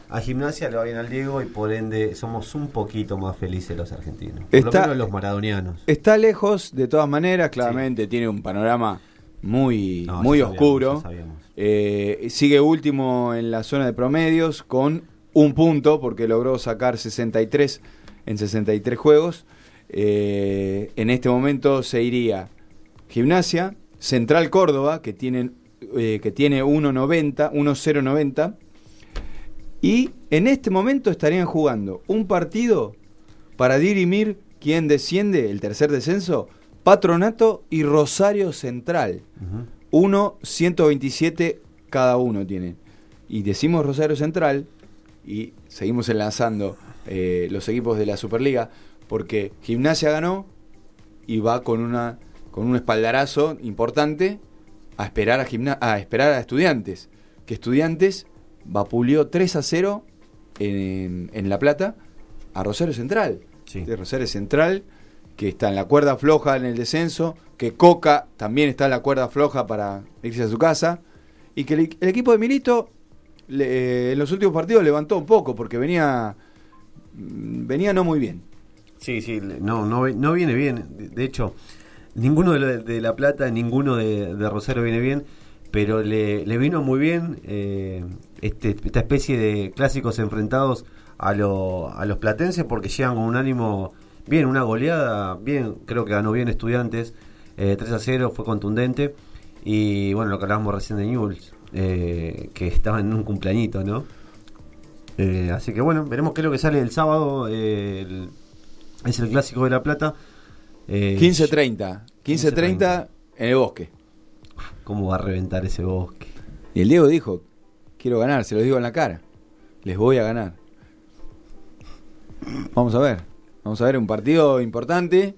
a gimnasia, le va bien al Diego y por ende somos un poquito más felices los argentinos. Por Está- lo menos los maradonianos. Está lejos, de todas maneras, claramente tiene un panorama muy, No, muy sabíamos, oscuro. Eh, sigue último en la zona de promedios con un punto porque logró sacar 63 en 63 juegos. Eh, en este momento se iría Gimnasia, Central Córdoba, que, tienen, eh, que tiene 1.90, 1.090. Y en este momento estarían jugando un partido para dirimir quién desciende, el tercer descenso, Patronato y Rosario Central. Uno, 127 cada uno tienen. Y decimos Rosario Central y seguimos enlazando eh, los equipos de la Superliga porque Gimnasia ganó y va con una con un espaldarazo importante a esperar a a esperar a Estudiantes, que Estudiantes vapuleó 3 a 0 en, en La Plata a Rosario Central. De Rosario Central, que está en la cuerda floja en el descenso, que Coca también está en la cuerda floja para irse a su casa, y que el, el equipo de Milito le- en los últimos partidos levantó un poco, porque venía, mm, venía no muy bien. Sí, sí, no, no, no viene bien. De, hecho, ninguno de, de La Plata, ninguno de, de Rosario viene bien, pero le, le vino muy bien eh, este, esta especie de clásicos enfrentados a, lo- a los platenses porque llegan con un ánimo bien, una goleada, bien, creo que ganó bien Estudiantes, eh, 3 a 0, fue contundente. Y bueno, lo que hablábamos recién de Newell's, eh, que estaba en un cumpleañito, ¿no? Eh, así que bueno, veremos qué es lo que sale el sábado. eh, el- es el clásico de La Plata. Eh, 15-30, 15-30 en el bosque. ¿Cómo va a reventar ese bosque? Y el Diego dijo, quiero ganar, se lo digo en la cara, les voy a ganar. Vamos a ver, vamos a ver un partido importante.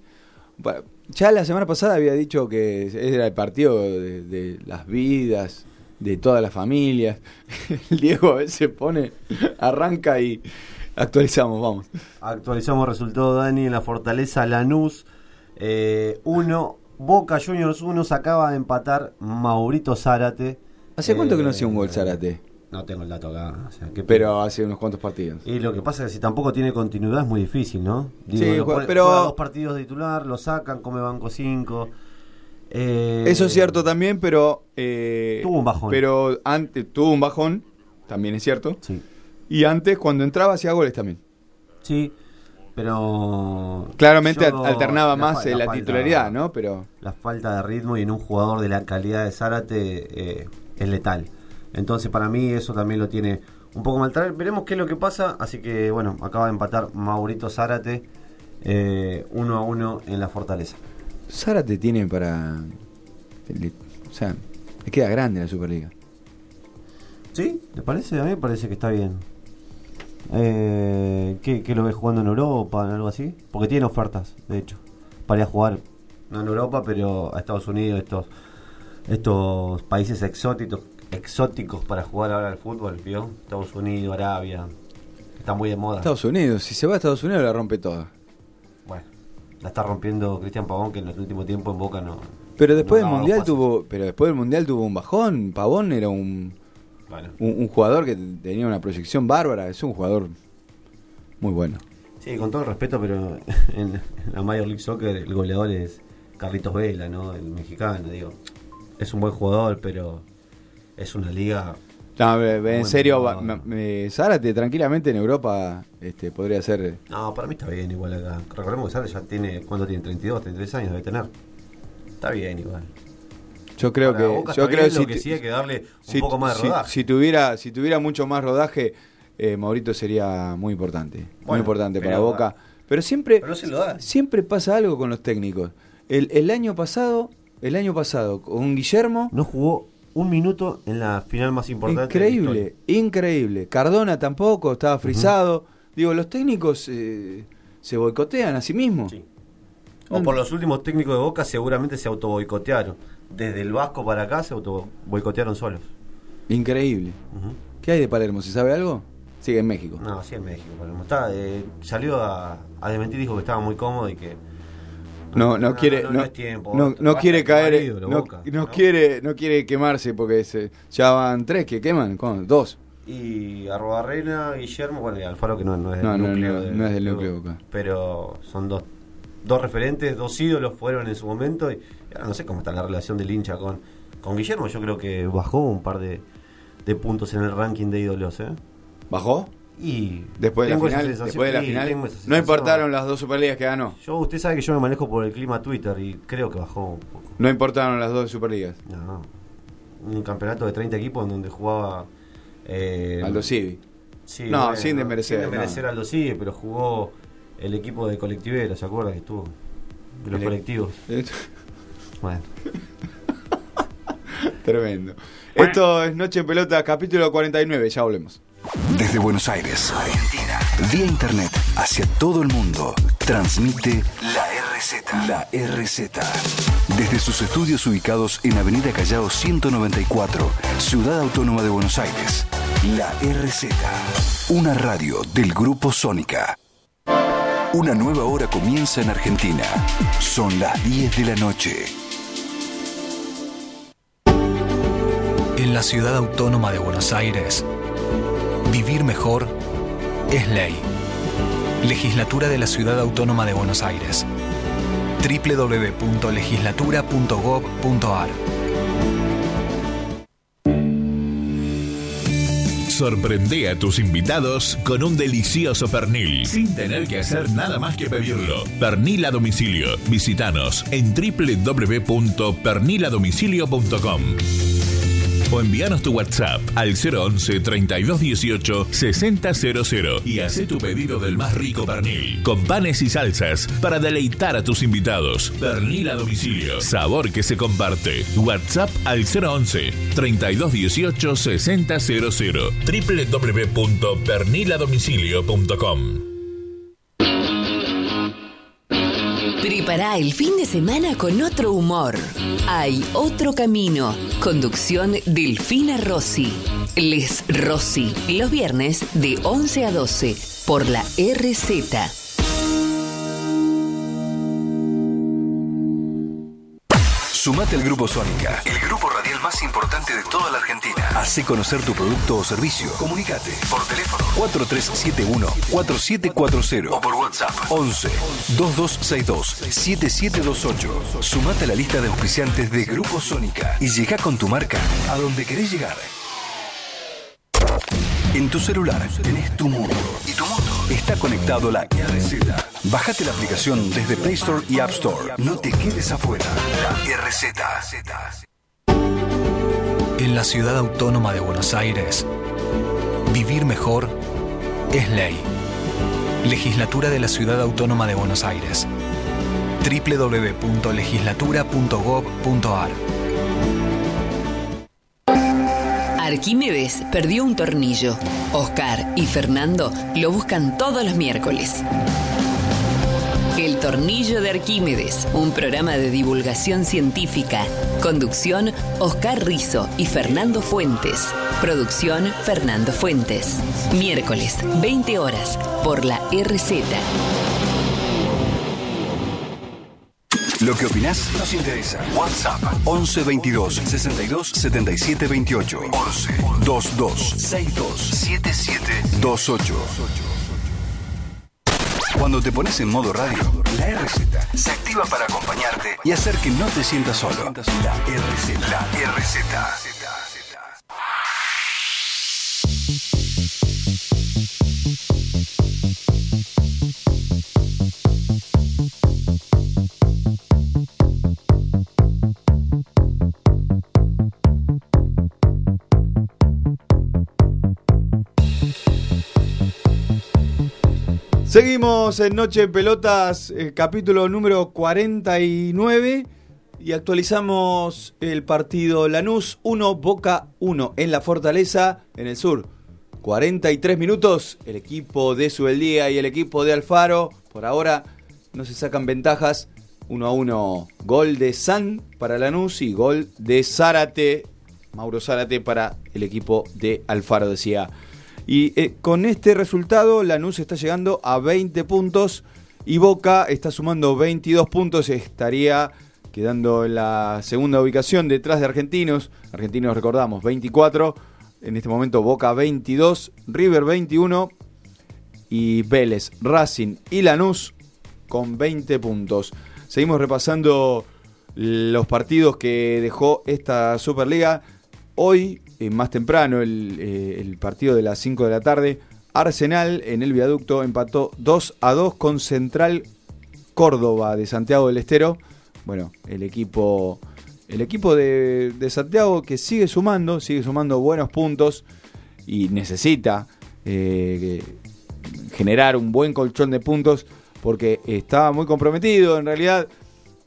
Ya la semana pasada había dicho que era el partido de, de las vidas, de todas las familias. El Diego a veces se pone, arranca y actualizamos, vamos. Actualizamos resultado, Dani, en la Fortaleza Lanús. 1, Boca Juniors 1, se acaba de empatar Maurito Zárate. ¿Hace cuánto que no Eh, hacía un gol Zárate? No tengo el dato acá. o sea, qué Pero hace unos cuantos partidos. Y lo que pasa es que si tampoco tiene continuidad es muy difícil, ¿no? Sí, juega- pero- juega dos partidos de titular, lo sacan, come banco 5. Eso es cierto también, pero... eh, Tuvo un bajón. Pero antes tuvo un bajón, también es cierto. Sí. Y antes, cuando entraba, hacía goles también. Sí, Pero. Claramente yo- alternaba la más la, falta- titularidad, ¿no? Pero La falta de ritmo y en un jugador de la calidad de Zárate eh, es letal. Entonces, para mí, eso también lo tiene un poco mal traer. Veremos qué es lo que pasa. Así que, bueno, acaba de empatar Maurito Zárate eh, uno a uno en la Fortaleza. Zárate tiene para. o sea, le queda grande la Superliga. ¿Sí? ¿Le parece? A mí me parece que está bien. Eh, ¿qué, qué lo ves jugando en Europa, algo así? Porque tiene ofertas, de hecho, para ir a jugar, no en Europa, pero a Estados Unidos, estos estos países exóticos exóticos para jugar ahora al fútbol, ¿vio? Estados Unidos, Arabia, está muy de moda. Estados Unidos, si se va a Estados Unidos la rompe toda. Bueno, la está rompiendo Cristian Pavón, que en el último tiempo en Boca no... Pero después no del mundial pasos. tuvo, pero después del mundial tuvo un bajón. Pavón era un, Bueno. un, un jugador que tenía una proyección bárbara. Es un jugador muy bueno. Sí, con todo el respeto, pero en la Major League Soccer el goleador es Carlitos Vela, ¿no? El mexicano, digo. Es un buen jugador, pero es una liga... No, en serio, Zárate tranquilamente en Europa este, podría ser. No, para mí está bien igual acá. Recordemos que Sárate ya tiene... ¿Cuánto tiene? 32, 33 años debe tener. Está bien igual. Yo creo Para que. Boca yo creo lo que sí hay que darle un si- poco más de rodaje. Si, tuviera, si tuviera mucho más rodaje, eh, Maurito sería muy importante. muy importante para Boca. Pero siempre, Pero no se lo da. siempre pasa algo con los técnicos. El, el año pasado, el año pasado, con Guillermo. No jugó un minuto en la final más importante de la Increíble, increíble. Cardona tampoco, estaba frisado. Digo, los técnicos eh, se boicotean a sí mismos. O por los últimos técnicos de Boca seguramente se autoboicotearon. Desde el Vasco para acá se autoboicotearon solos. Increíble. ¿Qué hay de Palermo? ¿Se sabe algo? Sigue en México. No, sí en México. Palermo. Está, eh, salió a, a desmentir, dijo que estaba muy cómodo y que... No, no, quiere, no, no, no es tiempo, no- quiere de caer, marido, no, Boca, no quiere, no quiere quemarse porque se, ya van tres que queman, ¿cómo? dos. Y Arrobarrena, Guillermo, bueno, y Alfaro que no, no es del núcleo. no, de- es del de núcleo Boca. Boca. Pero son dos, dos referentes, dos ídolos fueron en su momento. Y no sé cómo está la relación del hincha con, con Guillermo. Yo creo que bajó un par de, de puntos en el ranking de ídolos, ¿eh? ¿Bajó? Y Después de la final, después de la final no importaron las dos Superligas que ganó. Yo, usted sabe que yo me manejo por el clima Twitter y creo que bajó un poco. No importaron las dos Superligas. No, un campeonato de 30 equipos en donde jugaba eh, Aldo Civi. Sí, No, bueno, sin desmerecer, Sin desmerecer no. Aldo Civi, pero jugó el equipo de colectivero, ¿se acuerda que estuvo? De los El- colectivos. Bueno. Tremendo. Esto es Noche en Pelota, capítulo 49, ya volvemos. Desde Buenos Aires, Argentina, vía internet hacia todo el mundo, transmite la RZ. La RZ. Desde sus estudios ubicados en Avenida Callao 194, Ciudad Autónoma de Buenos Aires, la RZ. Una radio del Grupo Sónica. Una nueva hora comienza en Argentina. Son las 10 de la noche. En la ciudad autónoma de Buenos Aires, vivir mejor es ley. Legislatura de la Ciudad Autónoma de Buenos Aires. www.legislatura.gov.ar Sorprende a tus invitados con un delicioso pernil, sin tener que hacer nada más que pedirlo. Pernil a domicilio. Visítanos en www.perniladomicilio.com o envíanos tu WhatsApp al 011 3218 6000 y haz tu pedido del más rico pernil, con panes y salsas para deleitar a tus invitados. Pernil a domicilio, sabor que se comparte. WhatsApp al 011 3218 6000 www.perniladomicilio.com El fin de semana con otro humor. Hay otro camino. Conducción Delfina Rossi. Les Rossi. Los viernes de 11 a 12 por la RZ. Sumate al Grupo Sónica, más importante de toda la Argentina. Hacé conocer tu producto o servicio. Comunicate por teléfono 4371-4740 o por WhatsApp 11 2262 7728. Sumate a la lista de auspiciantes de Grupo Sónica y llega con tu marca a donde querés llegar. En tu celular tenés tu mundo. Y tu mundo está conectado a la RZ. Bájate la aplicación desde Play Store y App Store. No te quedes afuera. La RZ. En la ciudad autónoma de Buenos Aires, vivir mejor es ley. Legislatura de la Ciudad Autónoma de Buenos Aires. www.legislatura.gov.ar Arquímedes perdió un tornillo. Oscar y Fernando lo buscan todos los miércoles. El Tornillo de Arquímedes, un programa de divulgación científica. Conducción, Oscar Rizo y Fernando Fuentes. Producción, Fernando Fuentes. Miércoles, 20 horas, por la RZ. Lo que opinás nos interesa. WhatsApp 11 22 62 77 28 11 22 62 77 28. Cuando te pones en modo radio, la RZ se activa para acompañarte y hacer que no te sientas solo. La RZ, la RZ. Seguimos en Noche Pelotas, eh, capítulo número 49 y actualizamos el partido Lanús 1, Boca 1 en la Fortaleza, en el sur. 43 minutos, el equipo de Subeldía y el equipo de Alfaro, por ahora no se sacan ventajas. 1 a 1, gol de San para Lanús y gol de Zárate, Mauro Zárate para el equipo de Alfaro, decía. Y eh, con este resultado, Lanús está llegando a 20 puntos y Boca está sumando 22 puntos. Estaría quedando en la segunda ubicación detrás de Argentinos. Argentinos, recordamos, 24. En este momento, Boca 22, River 21 y Vélez, Racing y Lanús con 20 puntos. Seguimos repasando los partidos que dejó esta Superliga. Hoy eh, más temprano, el, eh, el, partido de las 5 de la tarde. Arsenal en el viaducto empató 2 a 2 con Central Córdoba de Santiago del Estero. Bueno, el equipo, el equipo de, de Santiago que sigue sumando, sigue sumando buenos puntos y necesita eh, generar un buen colchón de puntos porque está muy comprometido. En realidad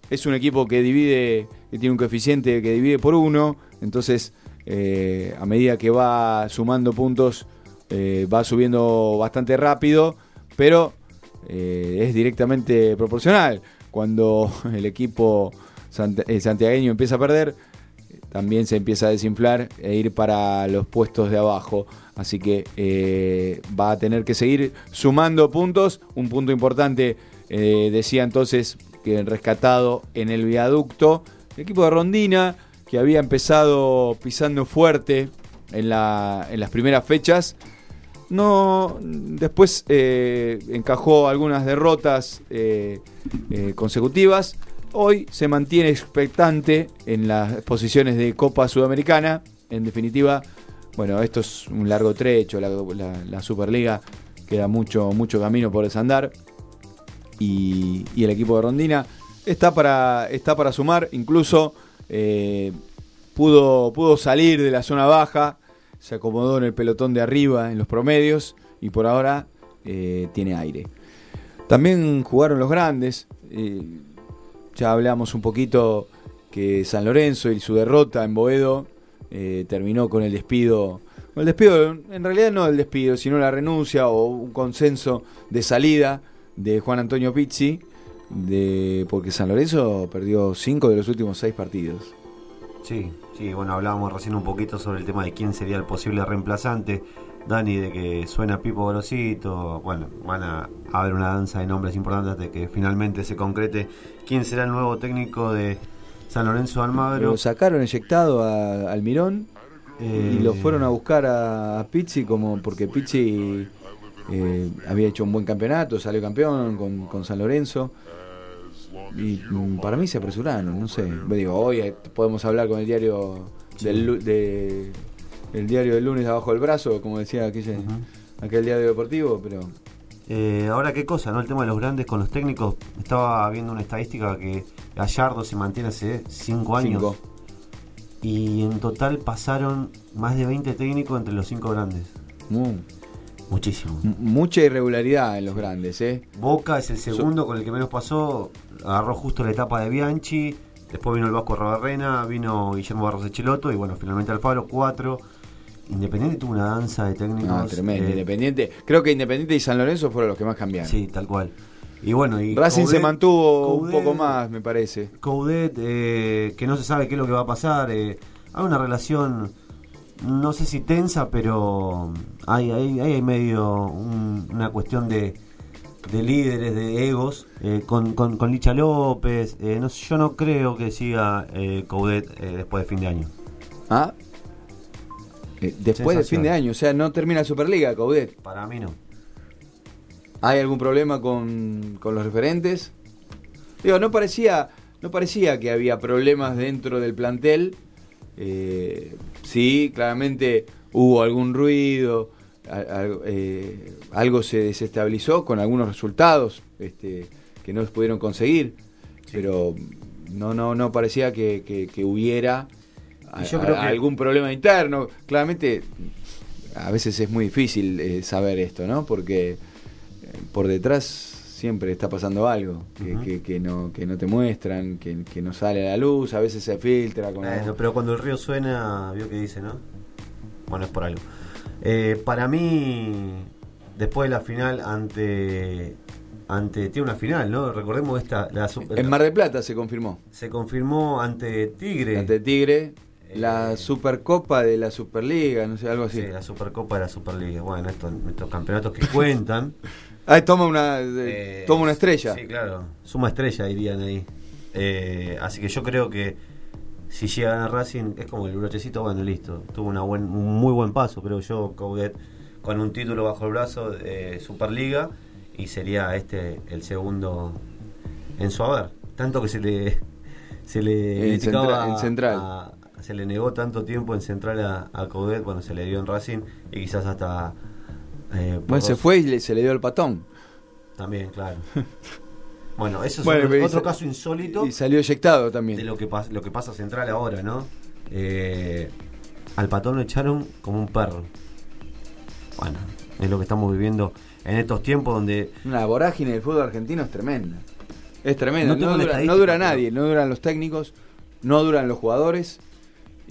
es un equipo que divide, que tiene un coeficiente que divide por uno. Entonces eh, a medida que va sumando puntos, eh, va subiendo bastante rápido, pero eh, es directamente proporcional. Cuando el equipo santiagueño empieza a perder, también se empieza a desinflar e ir para los puestos de abajo. Así que va a tener que seguir sumando puntos. Un punto importante, decía entonces, que rescatado en el viaducto. El equipo de Rondina que había empezado pisando fuerte en, la, en las primeras fechas. No, después eh, encajó algunas derrotas eh, eh, consecutivas. Hoy se mantiene expectante en las posiciones de Copa Sudamericana. En definitiva, bueno, esto es un largo trecho, la, la, Superliga queda mucho, mucho camino por desandar. Y, y el equipo de Rondina está para, está para sumar, incluso eh, pudo, pudo salir de la zona baja, se acomodó en el pelotón de arriba en los promedios y por ahora eh, tiene aire. También jugaron los grandes, eh, ya hablamos un poquito que San Lorenzo y su derrota en Boedo terminó con el despido. El despido, en realidad no el despido, sino la renuncia o un consenso de salida de Juan Antonio Pizzi, de, porque San Lorenzo perdió cinco de los últimos seis partidos. Sí, sí, bueno, hablábamos recién un poquito sobre el tema de quién sería el posible reemplazante. Dani, de que suena Pipo Grosito, bueno, van a haber una danza de nombres importantes de que finalmente se concrete quién será el nuevo técnico de San Lorenzo Almagro. Lo sacaron eyectado a Almirón y lo fueron a buscar a, Pizzi como porque Pizzi eh, había hecho un buen campeonato, salió campeón con, con San Lorenzo y mm, para mí se apresuraron, no sé. Digo, hoy eh, podemos hablar con el diario del, de, el diario del lunes abajo del brazo, como decía aquella, aquel diario deportivo, pero Eh, ahora, ¿qué cosa? ¿no? El tema de los grandes con los técnicos. Estaba viendo una estadística que Gallardo se mantiene hace 5 años. Cinco. Y en total pasaron más de 20 técnicos entre los 5 grandes. mu- Muchísimo. m- mucha irregularidad en los grandes, ¿eh? Boca es el segundo con el que menos pasó. Agarró justo la etapa de Bianchi. Después vino el Vasco Rabarrena, vino Guillermo Barros Echeloto y bueno, finalmente Alfaro, 4. Independiente tuvo una danza de técnicos. No, tremendo. eh, Independiente. Creo que Independiente y San Lorenzo fueron los que más cambiaron. Sí, tal cual. Y bueno, y Racing se Coudet- mantuvo un poco más, me parece. Coudet, eh, que no se sabe qué es lo que va a pasar. eh, hay una relación, no sé si tensa, pero hay, hay, hay medio un- una cuestión de, de líderes, de egos, eh, con, con, con Licha López. eh, no, yo no creo que siga eh, Coudet eh, después de fin de año. Ah. Después Sensación. fin de año, o sea, no termina Superliga, Caudet. Para mí no. ¿Hay algún problema con, con los referentes? Digo, no parecía, no parecía que había problemas dentro del plantel. Eh, sí, claramente hubo algún ruido, eh, algo se desestabilizó con algunos resultados este, que no pudieron conseguir, pero no, no, no parecía que, que- que hubiera a- a- que- algún problema interno. Claramente, a veces es muy difícil eh, saber esto, ¿no? Porque eh, por detrás siempre está pasando algo que, que- que no, que no te muestran, que, que no sale a la luz, a veces se filtra. Con Bueno, pero cuando el río suena, vio que dice, ¿no? Bueno, es por algo. Eh, para mí, después de la final ante. ante tiene una final, ¿no? Recordemos esta. La, super- En Mar del Plata se confirmó. se confirmó ante Tigre. Ante Tigre, la Supercopa de la Superliga, no sé, algo así. Sí, la Supercopa de la Superliga. Bueno, estos, estos campeonatos que cuentan. Ah, toma una, de- Eh, toma una estrella. Sí, claro. Suma estrella, dirían ahí. Eh, así que yo creo que si llega a Racing, es como el brochecito, bueno, listo. Tuvo una buen, un muy buen paso, creo yo, Coudet, con un título bajo el brazo de Superliga. Y sería este el segundo en su haber. Tanto que se le. Se le En Central- en Central. a- se le negó tanto tiempo en Central a, a Coudet, bueno, se le dio en Racing y quizás hasta. eh, Bueno, se fue y le- se le dio el patón. también, claro. Bueno, eso es Bueno, otro, caso insólito Y salió eyectado también. de lo que, lo que pasa central ahora, ¿no? Eh, al patón lo echaron como un perro. Bueno, es lo que estamos viviendo en estos tiempos donde La vorágine del fútbol argentino es tremenda. Es tremenda. No dura, no nadie, no duran los técnicos, no duran los jugadores.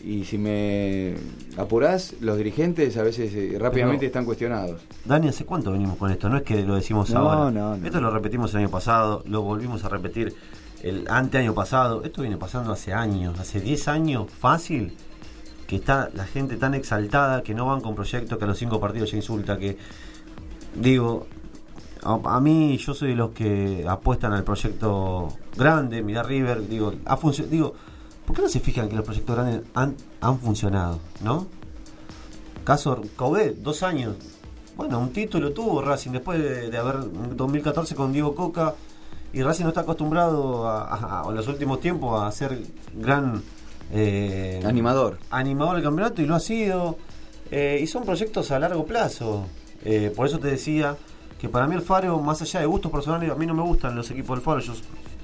Y si me apurás, los dirigentes a veces eh, rápidamente Pero- están cuestionados. Dani, ¿hace cuánto venimos con esto? No es que lo decimos No, ahora. no, no. Esto lo repetimos el año pasado, lo volvimos a repetir el anteaño pasado. Esto viene pasando hace años, hace 10 años, fácil, que está la gente tan exaltada que no van con proyectos, que a los cinco partidos ya insulta, que digo, a, a mí yo soy de los que apuestan al proyecto grande, mirá River, digo, ha funcio- digo, ¿por qué no se fijan que los proyectos grandes han, han funcionado? ¿No? Caso Coudet, dos años. Bueno, un título tuvo Racing después de, de haber en 2014 con Diego Coca y Racing no está acostumbrado a, a- a- en los últimos tiempos a ser gran eh, Animador. animador del campeonato y lo ha sido. Eh, y son proyectos a largo plazo. Eh, por eso te decía que para mí el Faro, más allá de gustos personales, a mí no me gustan los equipos del Faro, yo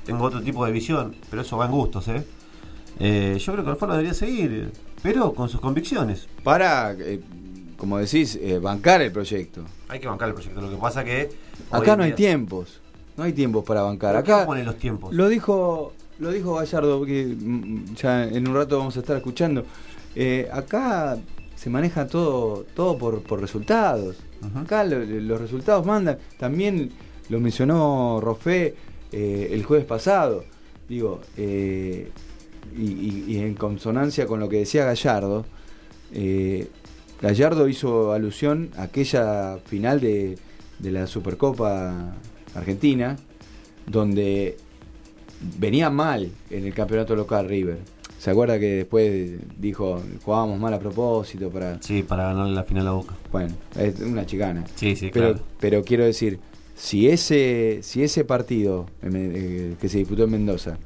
tengo otro tipo de visión, pero eso va en gustos, ¿eh? Eh, yo creo que el Faro debería seguir, pero con sus convicciones. Para, eh, como decís, eh, bancar el proyecto. Hay que bancar el proyecto. Lo que pasa que. Acá no hay día- tiempos. No hay tiempos para bancar. ¿Pero quién Acá pone los tiempos? Lo dijo, lo dijo Gallardo, que mm, ya en un rato vamos a estar escuchando. Eh, acá se maneja todo, todo por, por resultados. Acá lo- los resultados mandan. También lo mencionó Rofé el jueves pasado. Digo, eh, y, y- y en consonancia con lo que decía Gallardo, eh, Gallardo hizo alusión a aquella final de, de la Supercopa Argentina, donde venía mal en el campeonato local River. ¿Se acuerda que después dijo jugábamos mal a propósito para... Sí, para ganarle la final a Boca. Bueno, es una chicana. Sí, sí, pero, claro. pero quiero decir, si ese, si ese partido eh, que se disputó en Mendoza,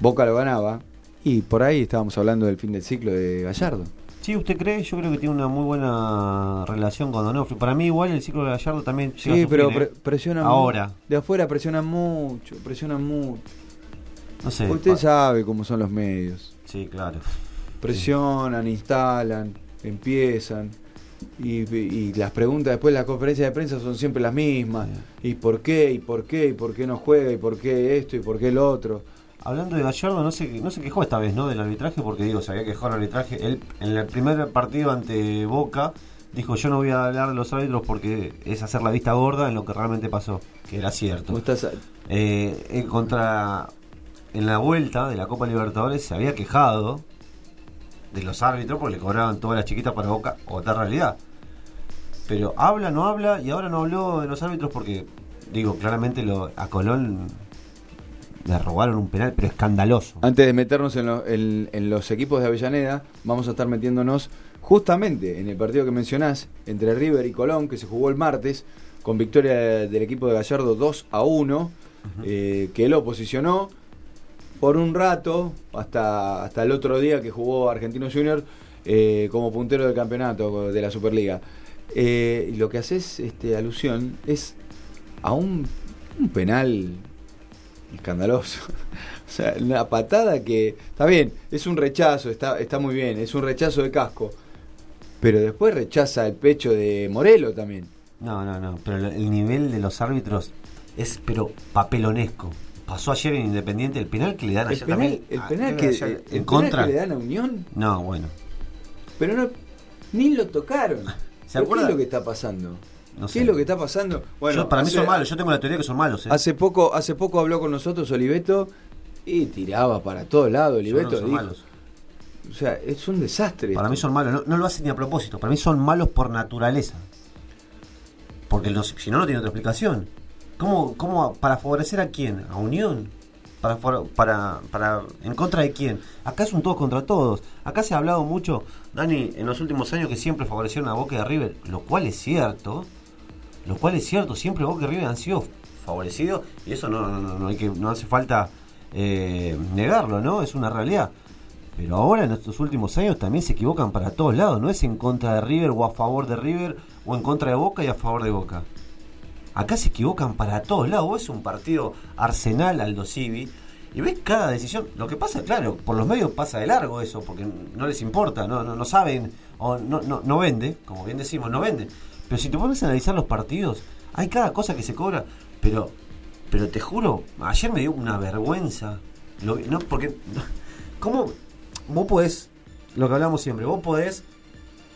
Boca lo ganaba, y por ahí estábamos hablando del fin del ciclo de Gallardo. Sí, ¿usted cree? Yo creo que tiene una muy buena relación con Donofrio. Para mí igual el ciclo de Gallardo también llega a Sí, su pero fin, ¿eh? pre- presionan Ahora. De afuera presionan mucho, presionan mucho. No sé. Usted sabe cómo son los medios. Sí, claro. Presionan, instalan, empiezan. Y, y las preguntas después de las conferencias de prensa son siempre las mismas. ¿Y por qué? ¿Y por qué? ¿Y por qué no juega? ¿Y por qué esto? ¿Y por qué el otro? Hablando de Gallardo, no se, no se quejó esta vez, ¿no? Del arbitraje, porque digo, se había quejado del arbitraje. Él, en el primer partido ante Boca, dijo: Yo no voy a hablar de los árbitros porque es hacer la vista gorda en lo que realmente pasó, que era cierto. Eh, en contra. En la vuelta de la Copa Libertadores se había quejado de los árbitros porque le cobraban todas las chiquitas para Boca, otra realidad. Pero habla, no habla, y ahora no habló de los árbitros porque, digo, claramente lo, a Colón le robaron un penal, pero escandaloso. Antes de meternos en, lo- en- en los equipos de Avellaneda, vamos a estar metiéndonos justamente en el partido que mencionás entre River y Colón, que se jugó el martes, con victoria del equipo de Gallardo 2 a 1, eh, que lo posicionó por un rato, hasta, hasta el otro día que jugó Argentino Junior, eh, como puntero del campeonato de la Superliga. Eh, lo que haces este, alusión es a un, un penal escandaloso. o sea, una patada que. Está bien, es un rechazo, está, está muy bien, es un rechazo de casco. Pero después rechaza el pecho de Morelo también. No, no, no, pero el- el nivel de los árbitros es pero papelonesco. Pasó ayer en Independiente el penal que le dan El ayer penal, también. el a- penal que, ayer el en penal contra. que le dan a Unión, No, bueno. pero no, ni lo tocaron. ¿Se ¿Pero ¿Qué acuerda? es lo que está pasando? No ¿Qué es lo que está pasando? Yo- para mí hace- son malos, yo tengo la teoría que son malos. ¿eh? Hace poco, hace poco habló con nosotros Oliveto y tiraba para todos lados. Oliveto son dijo- malos. O sea, es un desastre. Para esto. mí son malos, no, no lo hacen ni a propósito. Para mí son malos por naturaleza. Porque los- si no, no tiene otra explicación. ¿Cómo, cómo para favorecer a quién? ¿A Unión? Para, para, para ¿En contra de quién? Acá es un todos contra todos. Acá se ha hablado mucho, Dani, en los últimos años que siempre favorecieron a Boca y a River. Lo cual es cierto. Lo cual es cierto. Siempre Boca y River han sido favorecidos. Y eso no, no, no, hay que, no hace falta eh, negarlo, ¿no? Es una realidad. Pero ahora en estos últimos años también se equivocan para todos lados. No es en contra de River o a favor de River o en contra de Boca y a favor de Boca. Acá se equivocan para todos lados. Es un partido Arsenal Aldo Civi y ves cada decisión. Lo que pasa, claro, por los medios pasa de largo eso porque no les importa, no, no, no saben o no, no, no vende, como bien decimos, no vende. Pero si te pones a analizar los partidos, hay cada cosa que se cobra. Pero, pero te juro, ayer me dio una vergüenza. Lo no, porque, ¿cómo vos podés, lo que hablamos siempre, vos podés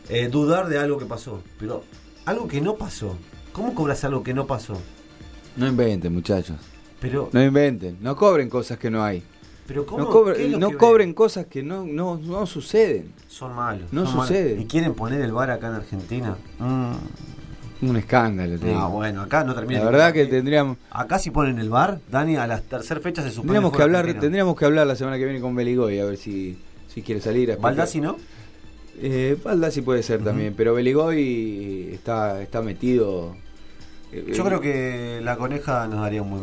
eh, dudar de algo que pasó, pero algo que no pasó. ¿Cómo cobras algo que no pasó? No inventen, muchachos. Pero, No inventen. No cobren cosas que no hay. Pero ¿cómo? No, cobre- ¿Qué es lo no que cobren cosas que no, no, no suceden. Son malos. No son malos. sucede. ¿Y quieren poner el bar acá en Argentina? Un escándalo. te No, digo. bueno, acá no termina. La verdad que tendríamos, Acá si ponen el bar, Dani, a la tercera fecha se supone tendríamos que hablar, Argentina. tendríamos que hablar la semana que viene con Beligoy a ver si, si quiere salir. a. Baldassi, ¿no? Eh, Baldassi puede ser también, pero Beligoy está, está metido. eh, Yo eh, creo que la coneja nos daría un buen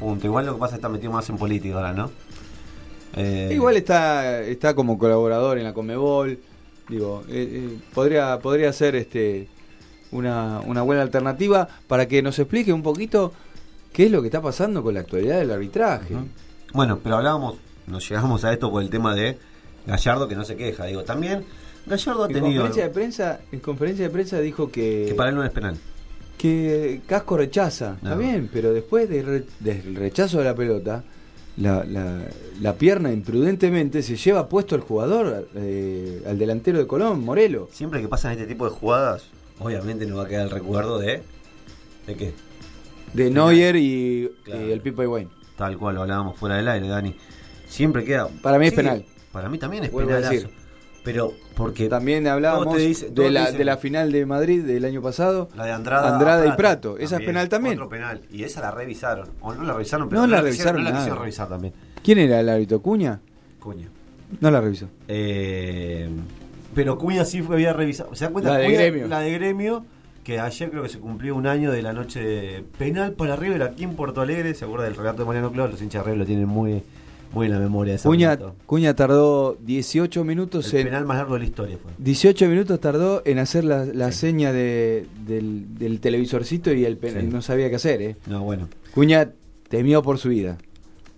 punto. Igual lo que pasa es que está metido más en política ahora, ¿no? Eh, Igual está, está como colaborador en la Comebol. Digo, eh, eh, podría, podría ser este una, una buena alternativa para que nos explique un poquito qué es lo que está pasando con la actualidad del arbitraje. Bueno, pero hablábamos, nos llegamos a esto por el tema de Gallardo que no se queja. Digo, también Gallardo ha En tenido conferencia de prensa, en conferencia de prensa dijo que, que para él no es penal. que Casco rechaza. Está No. bien, pero después de re- del rechazo de la pelota, la, la, la pierna imprudentemente se lleva puesto el jugador, eh, al delantero de Colón, Morelo. Siempre que pasan este tipo de jugadas, obviamente no va a quedar el recuerdo de. ¿De qué? De Neuer y, Claro. y el Pipa Higuaín. Tal cual lo hablábamos fuera del aire, Dani. Siempre queda. Para mí es penal. Para mí también es decir. Pero porque. También hablábamos de, la, dicen- de la final de Madrid del año pasado. La de Andrada, Andrada y Prato. Esa es penal también. Otro penal. Y esa la revisaron. O no la revisaron, pero No la quisieron- revisaron No la quisieron revisar también. ¿Quién era el árbitro? ¿Cuña? Cuña. No la revisó. Eh, pero Cuña sí fue, había revisado. ¿Se dan cuenta? La de Cuña- Gremio. La de Gremio, que ayer creo que se cumplió un año de la noche penal para River aquí en Porto Alegre. ¿Se acuerda del relato de Mariano Clau? Los hinchas de River lo tienen muy, Buena memoria esa. Cuña, Cuña tardó 18 minutos El en. penal más largo de la historia fue. 18 minutos tardó en hacer la, la seña de, del, del televisorcito y el penal. Sí. No sabía qué hacer, ¿eh? No, bueno. Cuña temió por su vida.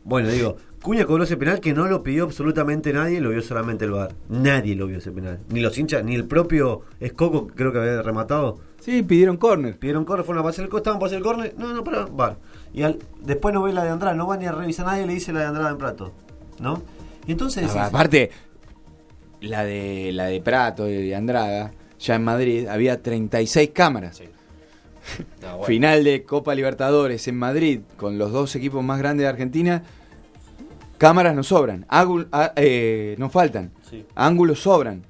Bueno, digo, Cuña cobró ese penal que no lo pidió absolutamente nadie, lo vio solamente el VAR. Nadie lo vio ese penal. Ni los hinchas, ni el propio Escoco, que creo que había rematado. Sí, pidieron córner. Pidieron córner, fueron a pasar el estaban para hacer el córner. No, no, pero VAR. Y al- después no ve la de Andrade, no va ni a revisar nadie, le dice la de Andrade en plato. ¿No? Y entonces decís, Aparte, la de la de Prato y de Andrada, ya en Madrid, había 36 cámaras. No, bueno. Final de Copa Libertadores en Madrid, con los dos equipos más grandes de Argentina. Cámaras no sobran, ah, eh, no faltan, Sí. ángulos sobran.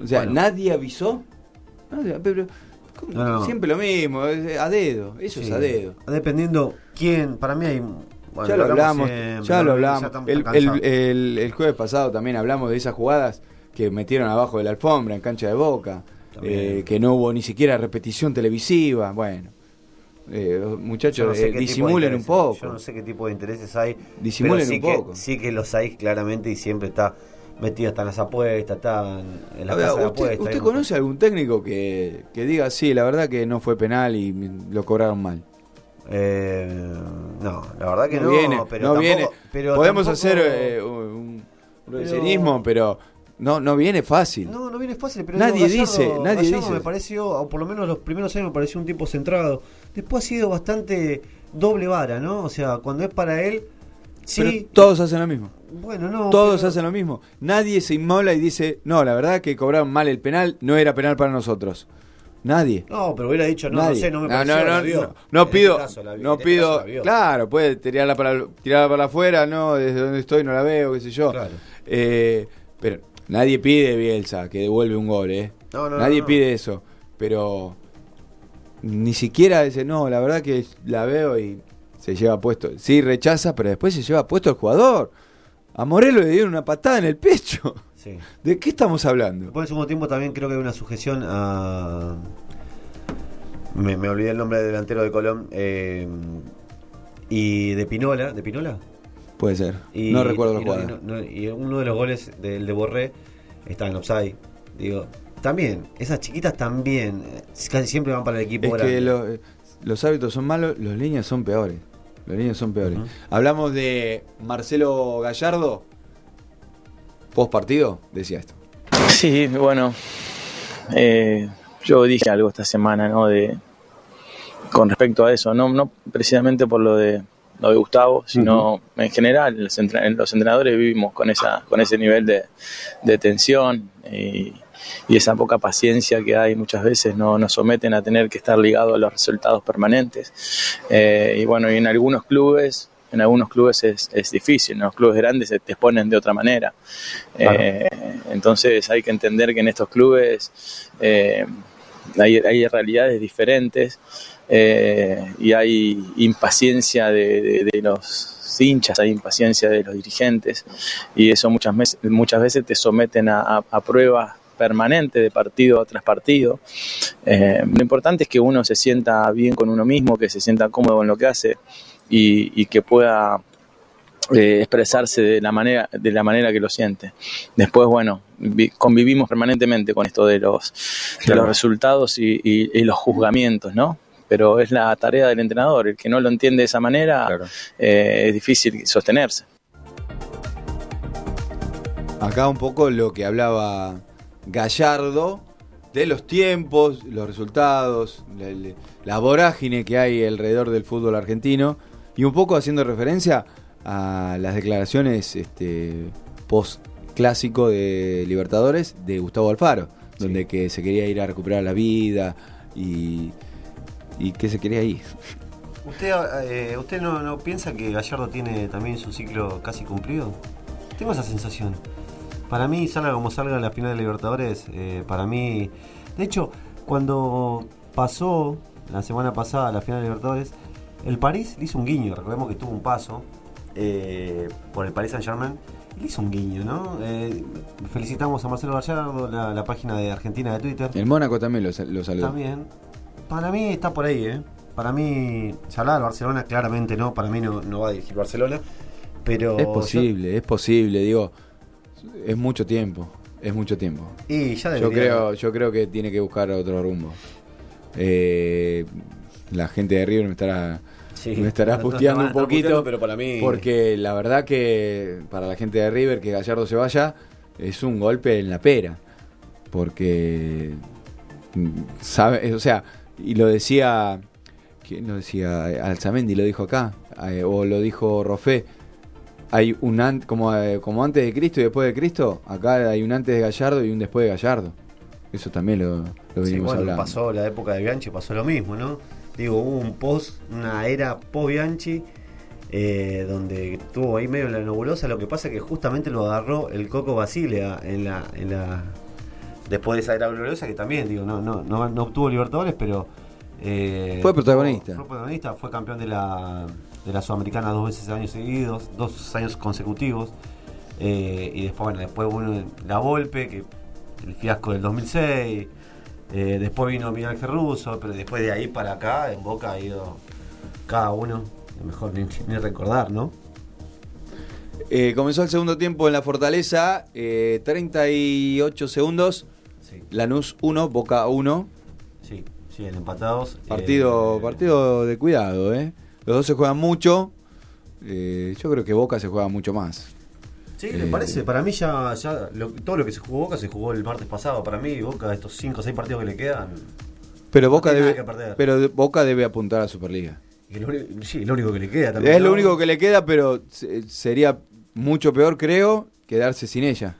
O sea, Bueno. nadie avisó. Nadie- pero. No. Siempre lo mismo, a dedo, eso es a dedo. Dependiendo quién, para mí hay. bueno, ya lo hablamos, ya lo hablamos. El, el- el- el jueves pasado también hablamos de esas jugadas que metieron abajo de la alfombra en cancha de boca, eh, que no hubo ni siquiera repetición televisiva. Bueno, eh, muchachos, no sé eh, disimulen un poco. Yo no sé qué tipo de intereses hay. Disimulen pero sí un que- poco. sí que los hay claramente y siempre está metido hasta en las apuestas, está en, la casa de ¿Usted, apuestas. usted conoce algún técnico que, que diga, sí, la verdad que no fue penal y lo cobraron mal? Eh, no, la verdad que no, viene, pero no tampoco- viene. pero Podemos tampoco- hacer eh, un, un Pero- no, no viene fácil. No, no viene fácil, pero Nadie Gallardo- dice, nadie Gallardo dice. me pareció, o por lo menos los primeros años me pareció un tipo centrado. Después ha sido bastante doble vara, ¿no? O sea, cuando es para él, Pero sí. todos hacen lo mismo. Bueno, no. Todos pero- hacen lo mismo. Nadie se inmola y dice, no, la verdad que cobraron mal el penal, no era penal para nosotros. Nadie. No, pero hubiera dicho, no, no sé, no me no, pareció, no, la no, vio. no, pido, este caso la vio, no este pido, caso claro, puede tirarla para, tirarla para afuera, no, desde donde estoy no la veo, qué sé yo. Eh, pero nadie pide Bielsa que devuelve un gol, ¿eh? No, no, nadie pide eso, pero ni siquiera dice, no, la verdad que la veo y se lleva puesto. Sí, rechaza, pero después se lleva puesto el jugador. A Morelo le dieron una patada en el pecho. Sí. ¿De qué estamos hablando? Después, en segundo tiempo, también creo que hay una sujeción a. Me, me olvidé el nombre del delantero de Colón. eh, y de Pinola. ¿De Pinola? Puede ser. Y, no recuerdo la jugada. y no- no- y uno de los goles del de Borré está en offside. Digo, también, esas chiquitas también eh, casi siempre van para el equipo Es grande. que lo- eh, los hábitos son malos, los líneas son peores. Los líneas son peores. Hablamos de Marcelo Gallardo. Post partido, decía esto. Sí, bueno, eh, yo dije algo esta semana, ¿no? De, con respecto a eso, no, no precisamente por lo de, lo de Gustavo, sino en general, los entrenadores vivimos con, esa, con ese nivel de, de tensión y, y esa poca paciencia que hay muchas veces no, nos someten a tener que estar ligados a los resultados permanentes. Eh, y bueno, y en algunos clubes, en algunos clubes es, es difícil, en los clubes grandes se te exponen de otra manera. Eh, entonces hay que entender que en estos clubes eh, hay, hay realidades diferentes eh, y hay impaciencia de, de- de los hinchas, hay impaciencia de los dirigentes y eso muchas, muchas veces te someten a, a- a pruebas permanentes de partido tras partido. Eh, lo importante es que uno se sienta bien con uno mismo, que se sienta cómodo en lo que hace y, y que pueda eh, expresarse de la manera de la manera que lo siente. Después, bueno, vi- convivimos permanentemente con esto de los de Claro. los resultados y, y- y los juzgamientos, ¿no? Pero es la tarea del entrenador. El que no lo entiende de esa manera eh, es difícil sostenerse. Acá un poco lo que hablaba Gallardo de los tiempos, los resultados, la, vorágine que hay alrededor del fútbol argentino y un poco haciendo referencia a las declaraciones este, post clásico de Libertadores de Gustavo Alfaro, donde que se quería ir a recuperar la vida y, y que se quería ir. ¿Usted, eh, usted no, no piensa que Gallardo tiene también su ciclo casi cumplido? Tengo esa sensación. Para mí, salga como salga la final de Libertadores, eh, para mí... De hecho, cuando pasó la semana pasada la final de Libertadores, el París le hizo un guiño. Recordemos que tuvo un paso eh, por el Paris Saint Germain. Le hizo un guiño, ¿no? Eh, felicitamos a Marcelo Gallardo, la, la página de Argentina de Twitter. El Mónaco también lo, lo saludó. También. Para mí está por ahí, ¿eh? Para mí, se hablaba Barcelona, claramente no, para mí no, no va a dirigir Barcelona. Pero Es posible, es posible, digo, es mucho tiempo, es mucho tiempo. Y ya yo creo, yo creo que tiene que buscar otro rumbo. Eh, la gente de River me estará, Sí, me estará te un poquito, puteando, pero para mí- porque la verdad que para la gente de River que Gallardo se vaya es un golpe en la pera, porque mm, sabe, o sea, y lo decía, ¿quién lo decía? Alzamendi lo dijo acá, eh, o lo dijo Rofé. Hay un an- como, eh, como antes de Cristo y después de Cristo, acá hay un antes de Gallardo y un después de Gallardo. Eso también lo, lo Sí, venimos bueno, hablando. pasó la época de Bianchi, pasó lo mismo, ¿no? Digo, hubo un post, una era post Bianchi, eh, donde estuvo ahí medio en la nebulosa. Lo que pasa es que justamente lo agarró el Coco Basile a- en la, en la después de esa era gloriosa, que también, digo, no, no, no, no obtuvo Libertadores, pero eh, Fue protagonista. Fue protagonista, fue campeón de la, de la Sudamericana dos veces años seguidos, dos años consecutivos. Eh, y después, bueno, después bueno, la Volpe, que el fiasco del 2006. eh, después vino Miguel Russo, pero después de ahí para acá, en Boca ha ido cada uno, mejor ni, ni recordar, ¿no? Eh, comenzó el segundo tiempo en la Fortaleza, eh, 38 segundos. Lanús 1, Boca 1. Sí, siguen empatados. Partido, partido de cuidado, ¿eh? Los dos se juegan mucho. Eh, yo creo que Boca se juega mucho más. Sí, ¿le Eh, parece? Para mí ya, ya lo- todo lo que se jugó Boca se jugó el martes pasado. Para mí Boca, estos 5 o 6 partidos que le quedan, Pero Boca, tiene debe, nada que perder. pero Boca debe apuntar a Superliga. y lo sí, lo único que le queda también. Es lo ¿no? único que le queda, pero se- sería mucho peor, creo, quedarse sin ella.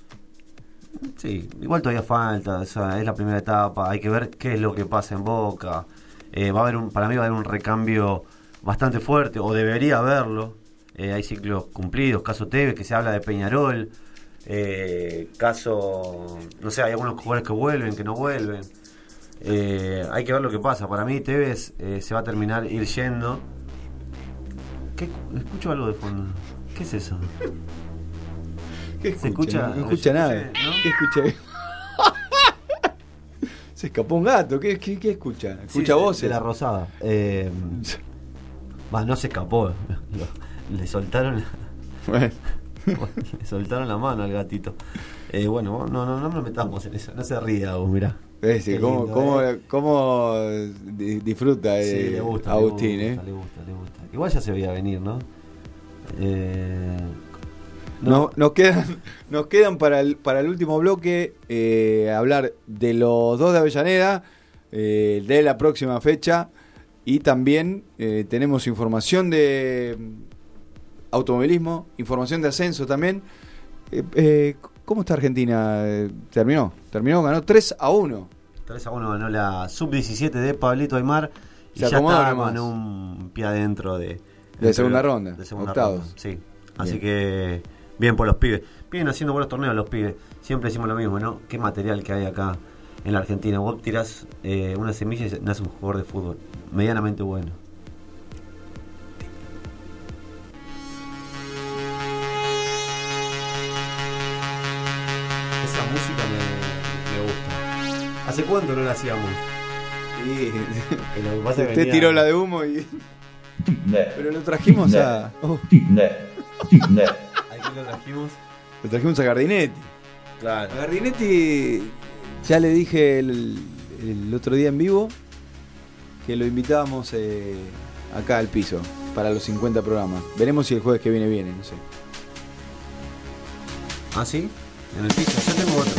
Sí, igual todavía falta, o sea, es la primera etapa, hay que ver qué es lo que pasa en Boca. Eh, va a haber un, para mí va a haber un recambio bastante fuerte, o debería haberlo. Eh, hay ciclos cumplidos, caso Tevez, que se habla de Peñarol, eh, caso, no sé, hay algunos jugadores que vuelven, que no vuelven. Eh, hay que ver lo que pasa. Para mí Tevez se va a terminar ir yendo. ¿Qué, escucho algo de fondo. ¿Qué es eso? ¿Qué ¿Se escucha? No escucha nada. ¿Qué escucha? Se escapó un gato. ¿Qué, qué, qué escucha? Sí, ¿Escucha de- voces? De la rosada. Eh, va, no se escapó. Le soltaron la, le soltaron la mano al gatito. Eh, bueno, no, no, no nos metamos en eso. No se ría vos, mirá. Eh, ¿Cómo, lindo, cómo- eh. cómo di- disfruta Sí, eh, le gusta, Agustín? le eh? gusta, le gusta, le gusta. Igual ya se veía venir, ¿no? Eh, No, nos quedan, nos quedan para, el, para el último bloque eh, hablar de los dos de Avellaneda, eh, de la próxima fecha y también eh, tenemos información de mm, automovilismo, información de ascenso también. Eh, eh, ¿Cómo está Argentina? ¿Terminó? ¿Terminó? Ganó 3 a 1. 3 a 1 ganó la sub-17 de Pablito Aymar. Y Se ya está con un pie adentro de, De segunda ronda, De segunda octavos. ronda, sí. Así Bien. que bien por los pibes. Vienen haciendo buenos torneos los pibes. Siempre decimos lo mismo, ¿no? Qué material que hay acá en la Argentina. Vos tirás eh, una semilla y nace un jugador de fútbol medianamente bueno. Esa música me, me gusta. ¿Hace cuánto no la hacíamos? Que usted venía- tiró la de humo y... Pero lo trajimos a... oh, ¿A quién lo trajimos? lo trajimos a Gardinetti. Claro. A Gardinetti ya le dije el, el otro día en vivo que lo invitábamos eh, acá al piso para los 50 programas. Veremos si el jueves que viene viene, no sé. ¿Ah, sí? En el piso. Yo tengo otro.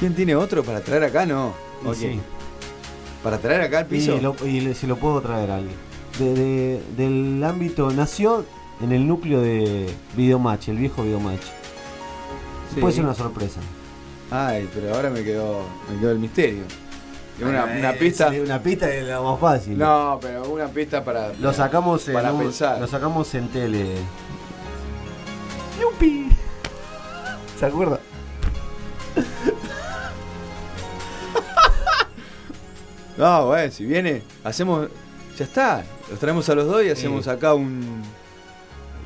¿Quién tiene otro para traer acá? No. Ok. sí. ¿Para traer acá al piso? Y, lo- y le- si lo puedo traer a alguien. De- de- del ámbito, nació en el núcleo de Videomatch, el viejo Videomatch. Sí. Puede ser una sorpresa. Ay, pero ahora me quedó, me quedó el misterio. Es Una, Eh, una pista. Una pista es la más fácil. No, pero una pista para. Lo sacamos para pensar. Lo sacamos en tele. ¡Yupi! ¿Se acuerda? No, bueno, si viene, hacemos. Ya está. Los traemos a los dos y hacemos acá un.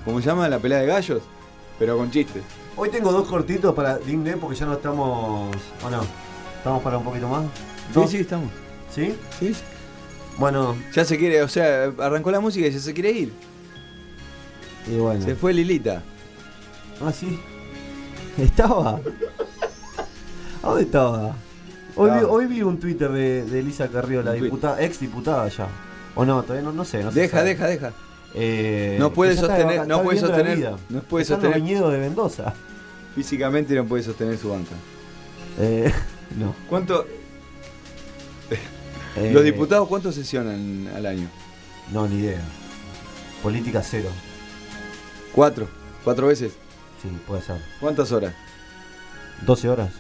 ¿Cómo se llama? La pelea de gallos. Pero con chistes. Hoy tengo dos cortitos para Dimne porque ya no estamos. ¿O no? ¿Estamos para un poquito más? Sí, ¿Dos? sí, estamos. ¿Sí? Sí. Bueno, Ya se quiere, o sea, arrancó la música y ya se quiere ir. y bueno. Se fue Lilita. Ah, sí. Estaba. ¿A dónde estaba? Hoy, vi, Estaba. hoy vi un Twitter de, de Elisa Carrió, la Un tuit. diputada, ex diputada ya. O no, todavía no, no sé. No Deja, sabe. deja, deja. Eh, No puede sostener- no está puede sostener- no puede sostener- viñedos de Mendoza. Físicamente no puede sostener su banca. Eh, no. ¿Cuánto? Eh, ¿Los diputados cuánto sesionan al año? No, ni idea. Política cero. ¿Cuatro? ¿Cuatro veces? Sí, puede ser. ¿Cuántas horas? 12 horas.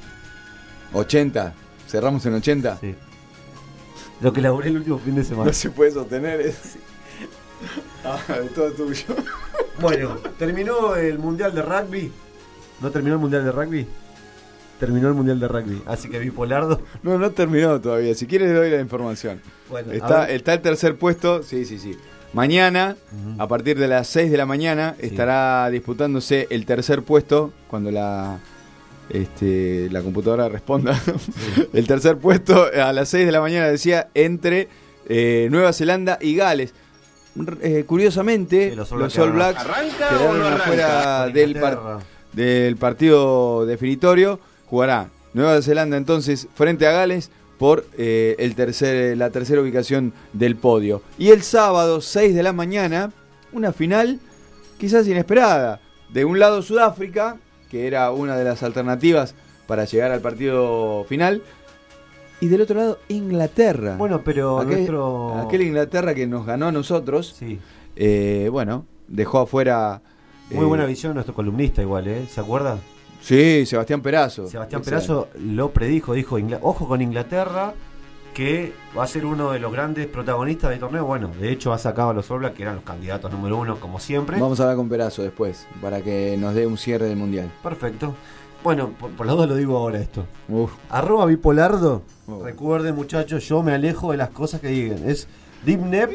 ¿80? ¿Cerramos en 80? Sí. Lo que laburé el último fin de semana. No se puede sostener eso. Ah, todo tuyo. Bueno, terminó el Mundial de Rugby. ¿No terminó el Mundial de Rugby? Terminó el Mundial de Rugby. Así que bipolardo. No, no terminó todavía. Si quieres le doy la información. Bueno, está el tercer puesto. Sí, sí, sí. Mañana, a partir de las 6 de la mañana, estará disputándose el tercer puesto cuando la este, la computadora responda. el tercer puesto a las 6 de la mañana decía entre eh, Nueva Zelanda y Gales. Eh, curiosamente, los los All All Blacks ¿Arranca quedaron o no arranca? afuera del, par- del partido definitorio. Jugará Nueva Zelanda entonces frente a Gales por eh, el tercer, la tercera ubicación del podio. Y el sábado, 6 de la mañana, una final quizás inesperada. De un lado Sudáfrica, que era una de las alternativas para llegar al partido final. Y del otro lado Inglaterra. Bueno, pero aquel, nuestro- aquel Inglaterra que nos ganó a nosotros. Sí. eh, bueno, dejó afuera... Muy eh, buena visión nuestro columnista igual, ¿eh? ¿Se acuerda? Sí, Sebastián Perazo. Sebastián. Perazo lo predijo, dijo, "Ingla- ojo con Inglaterra, que va a ser uno de los grandes protagonistas del torneo. Bueno, de hecho ha sacado a los All que eran los candidatos número uno, como siempre. Vamos a hablar con Perazo después, para que nos dé un cierre del mundial. Perfecto. Bueno, por, por duda lo digo ahora esto. Uf. Arroba bipolardo. Recuerden, muchachos, yo me alejo de las cosas que digan. Es Dipnep.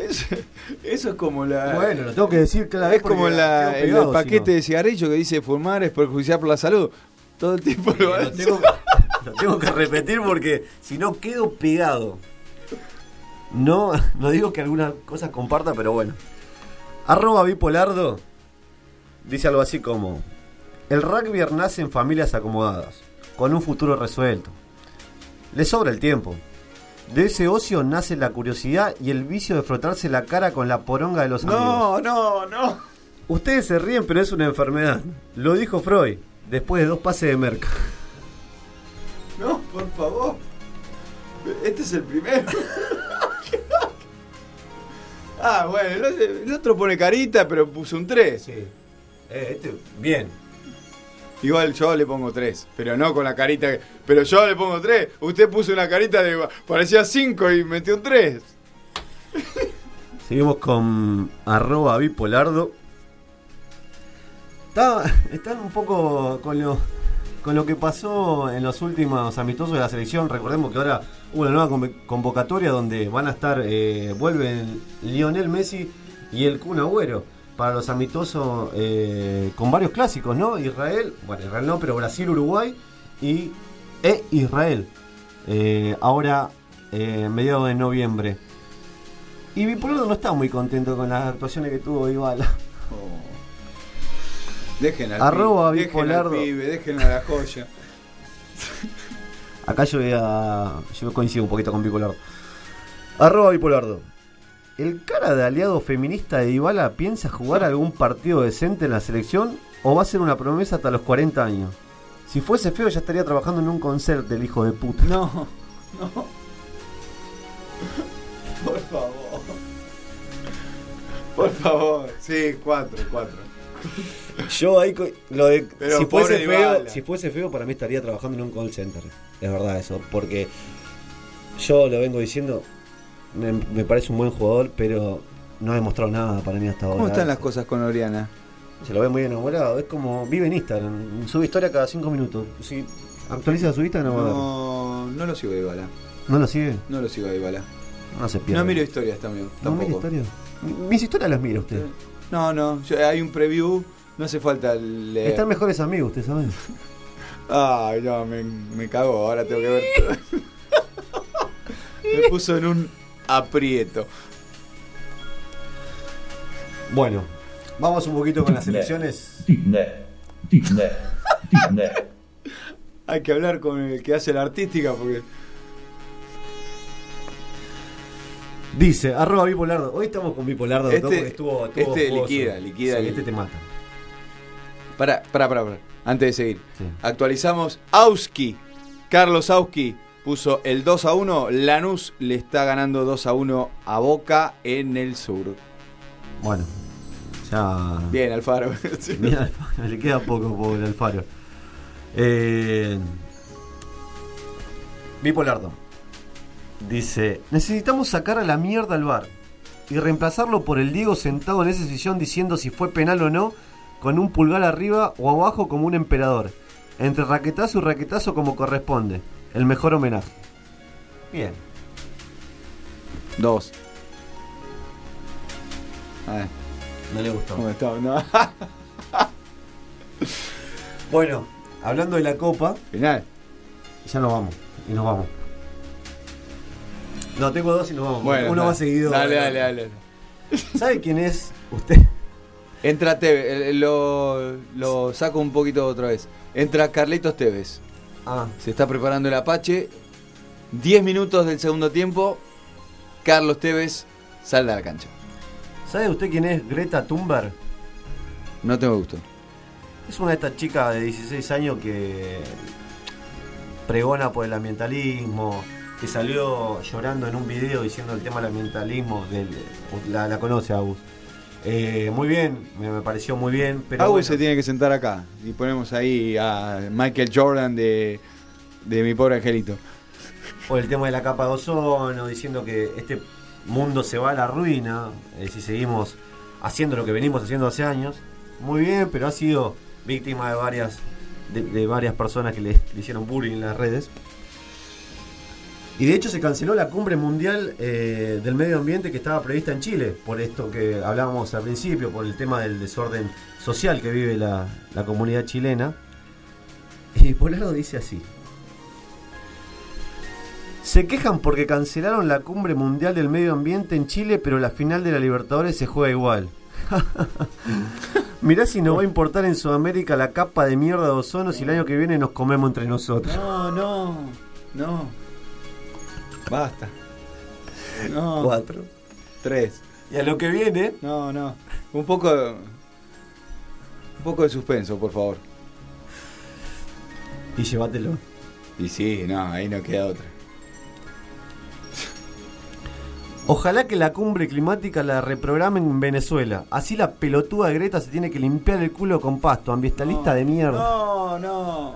Eso es como la. Bueno, lo tengo que decir cada vez Es como la, el, paquete de cigarrillo que dice fumar es perjudicial por la salud. Todo el tiempo lo, Lo tengo, lo tengo que repetir porque si no quedo pegado. No, no digo que alguna cosa comparta, pero bueno. Arroba bipolardo dice algo así como: El rugby nace en familias acomodadas, con un futuro resuelto. Le sobra el tiempo. De ese ocio nace la curiosidad y el vicio de frotarse la cara con la poronga de los amigos. No, no, no. Ustedes se ríen, pero es una enfermedad. Lo dijo Freud, después de dos pases de merca. No, por favor. Este es el primero. ah, bueno, el otro, pone carita, pero puso un 3. Sí. este, bien. Igual yo le pongo 3, pero no con la carita. que- Pero yo le pongo 3. Usted puso una carita de. parecía 5 y metió un 3. Seguimos con arroba bipolardo. Está- están un poco con lo, con lo que pasó en los últimos amistosos de la selección. Recordemos que ahora hubo una nueva conv- convocatoria donde van a estar, eh, vuelven Lionel Messi y el Kun Agüero para los amistosos eh, con varios clásicos, ¿no? Israel, bueno, Israel no, pero Brasil, Uruguay y e Israel. Eh, ahora, eh, mediados de noviembre. Y Bipolardo no está muy contento con las actuaciones que tuvo Ibala. Dejen al Arroba pibe, dejen al bipolardo. pibe, dejen a la joya. Acá yo voy a. Yo coincido un poquito con Bipolardo. Arroba Bipolardo. ¿El cara de aliado feminista de Ibala piensa jugar algún partido decente en la selección o va a ser una promesa hasta los 40 años? Si fuese feo ya estaría trabajando en un concert el hijo de puta. No, no. Por favor. Por favor. Sí, 4, 4. Yo ahí lo de Pero si fuese feo, Dybala. si fuese feo para mí estaría trabajando en un call center. Es verdad eso, porque yo lo vengo diciendo, me, me parece un buen jugador, pero no ha demostrado nada para mí hasta ahora. ¿Cómo están las cosas con Oriana? Se lo ve muy enamorado, es como vive en Instagram, sube historia cada 5 minutos. Si actualiza su Instagram, no. No, no lo sigo a Ibala. ¿No lo sigue? No lo sigo a Ibala. No se pierde. No miro historias también. ¿No tampoco. historia? Mis historias las mira usted. No, no. yo- hay un preview. No hace falta leer. Están mejores amigos, usted sabe. Ay, no, me, me cagó. Ahora tengo que ver. me puso en un aprieto. Bueno, vamos un poquito con las elecciones. Hay que hablar con el que hace la artística porque. Dice, arroba bipolardo. Hoy estamos con bipolardo. Este- porque estuvo, estuvo este jugoso. liquida, liquida, Sí, este te mata. Para, para, para, para. Antes de seguir. Actualizamos. Auski. Carlos Auski puso el 2 a 1. Lanús le está ganando 2 a 1 a Boca en el sur. Bueno, ya. Bien, Alfaro. Bien, Alfaro, le queda poco por el Alfaro. Eh, Bipolardo. Dice: Necesitamos sacar a la mierda al bar y reemplazarlo por el Diego sentado en esa sillón diciendo si fue penal o no, con un pulgar arriba o abajo como un emperador. Entre raquetazo y raquetazo como corresponde. El mejor homenaje. Bien. Dos. A ver. No le gustó. ¿Cómo está? No. Bueno, hablando de la copa. Final. Ya nos vamos. Y nos vamos. No, tengo dos y nos vamos. Bueno, Uno dale. va seguido. Dale, dale, dale. ¿Sabe quién es usted? Entra Tevez, eh, lo, lo saco un poquito otra vez. Entra Carlitos Tevez. Ah. Se está preparando el Apache. 10 minutos del segundo tiempo. Carlos Tevez sale a la cancha. ¿Sabe usted quién es Greta Thunberg? No tengo gusto. Es una de estas chicas de 16 años que pregona por el ambientalismo, que salió llorando en un video diciendo el tema del ambientalismo. Del, la, la conoce, Agus. Eh, muy bien, me, me pareció muy bien. Pero bueno, se tiene que sentar acá. Y ponemos ahí a Michael Jordan de, de mi pobre angelito. por el tema de la capa de ozono, diciendo que este mundo se va a la ruina eh, si seguimos haciendo lo que venimos haciendo hace años. Muy bien, pero ha sido víctima de varias de, de varias personas que le, le hicieron bullying en las redes. Y de hecho se canceló la cumbre mundial eh, del medio ambiente que estaba prevista en Chile, por esto que hablábamos al principio, por el tema del desorden social que vive la, la comunidad chilena. Y Polardo dice así. Se quejan porque cancelaron la cumbre mundial del medio ambiente en Chile, pero la final de la Libertadores se juega igual. Mirá si nos va a importar en Sudamérica la capa de mierda de ozono si el año que viene nos comemos entre nosotros. No, no, no. Basta. No. Cuatro. Tres. Y a lo que viene. No, no. Un poco. Un poco de suspenso, por favor. Y llévatelo. Y sí, no, ahí no queda otra. Ojalá que la cumbre climática la reprogramen en Venezuela. Así la pelotuda de Greta se tiene que limpiar el culo con pasto. Ambientalista de mierda. No, no.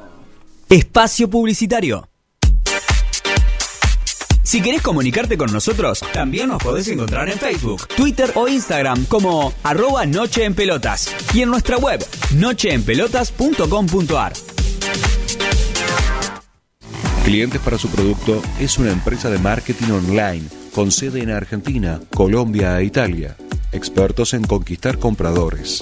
Espacio Publicitario. Si querés comunicarte con nosotros, también nos podés encontrar en Facebook, Twitter o Instagram como arroba Noche en Pelotas y en nuestra web nocheenpelotas.com.ar. Clientes para su producto es una empresa de marketing online con sede en Argentina, Colombia e Italia. Expertos en conquistar compradores.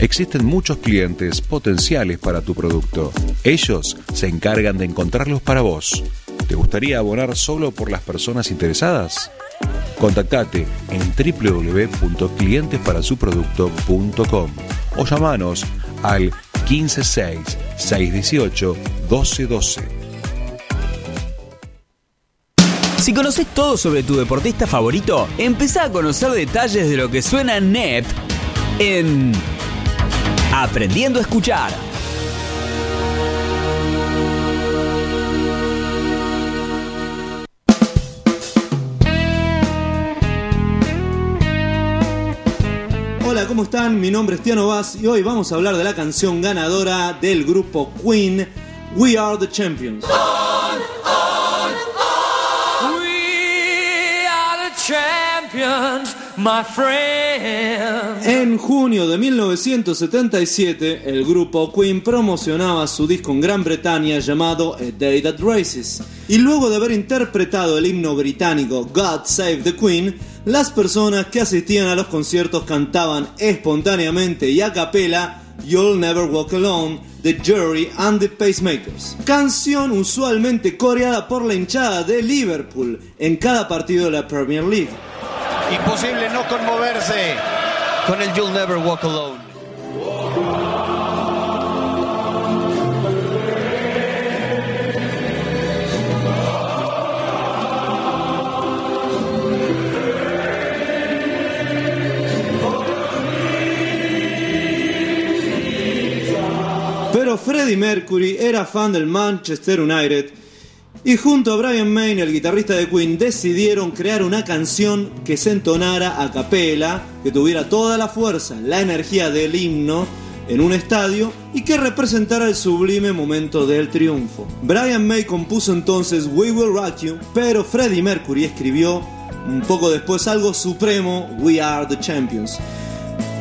Existen muchos clientes potenciales para tu producto. Ellos se encargan de encontrarlos para vos. ¿Te gustaría abonar solo por las personas interesadas? Contactate en www.clientesparasuproducto.com o llamanos al 156 618 1212. Si conoces todo sobre tu deportista favorito, empezá a conocer detalles de lo que suena NET en Aprendiendo a Escuchar. Hola, ¿cómo están? Mi nombre es Tiano Vaz y hoy vamos a hablar de la canción ganadora del grupo Queen, We Are the Champions. We are the champions, my friend. En junio de 1977, el grupo Queen promocionaba su disco en Gran Bretaña llamado A Day That Races. Y luego de haber interpretado el himno británico God Save the Queen, las personas que asistían a los conciertos cantaban espontáneamente y a capela You'll Never Walk Alone de Jury and the Pacemakers. Canción usualmente coreada por la hinchada de Liverpool en cada partido de la Premier League. Imposible no conmoverse con el You'll Never Walk Alone. Freddie Mercury era fan del Manchester United y junto a Brian May, el guitarrista de Queen, decidieron crear una canción que se entonara a capela, que tuviera toda la fuerza, la energía del himno en un estadio y que representara el sublime momento del triunfo. Brian May compuso entonces We Will Rock You, pero Freddie Mercury escribió un poco después algo supremo, We Are the Champions.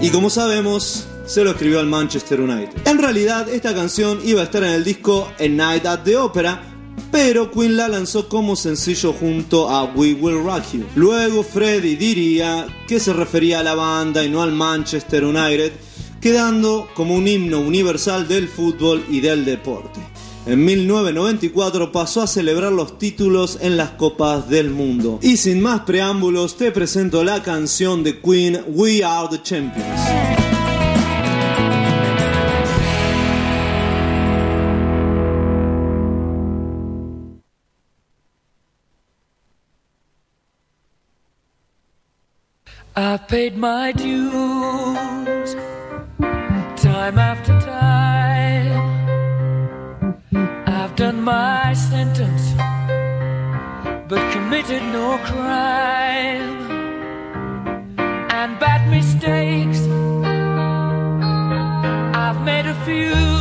Y como sabemos, se lo escribió al Manchester United. En realidad, esta canción iba a estar en el disco A Night at the Opera, pero Queen la lanzó como sencillo junto a We Will Rock You. Luego Freddie diría que se refería a la banda y no al Manchester United, quedando como un himno universal del fútbol y del deporte. En 1994 pasó a celebrar los títulos en las Copas del Mundo. Y sin más preámbulos, te presento la canción de Queen We Are the Champions. I've paid my dues time after time. I've done my sentence, but committed no crime. And bad mistakes, I've made a few.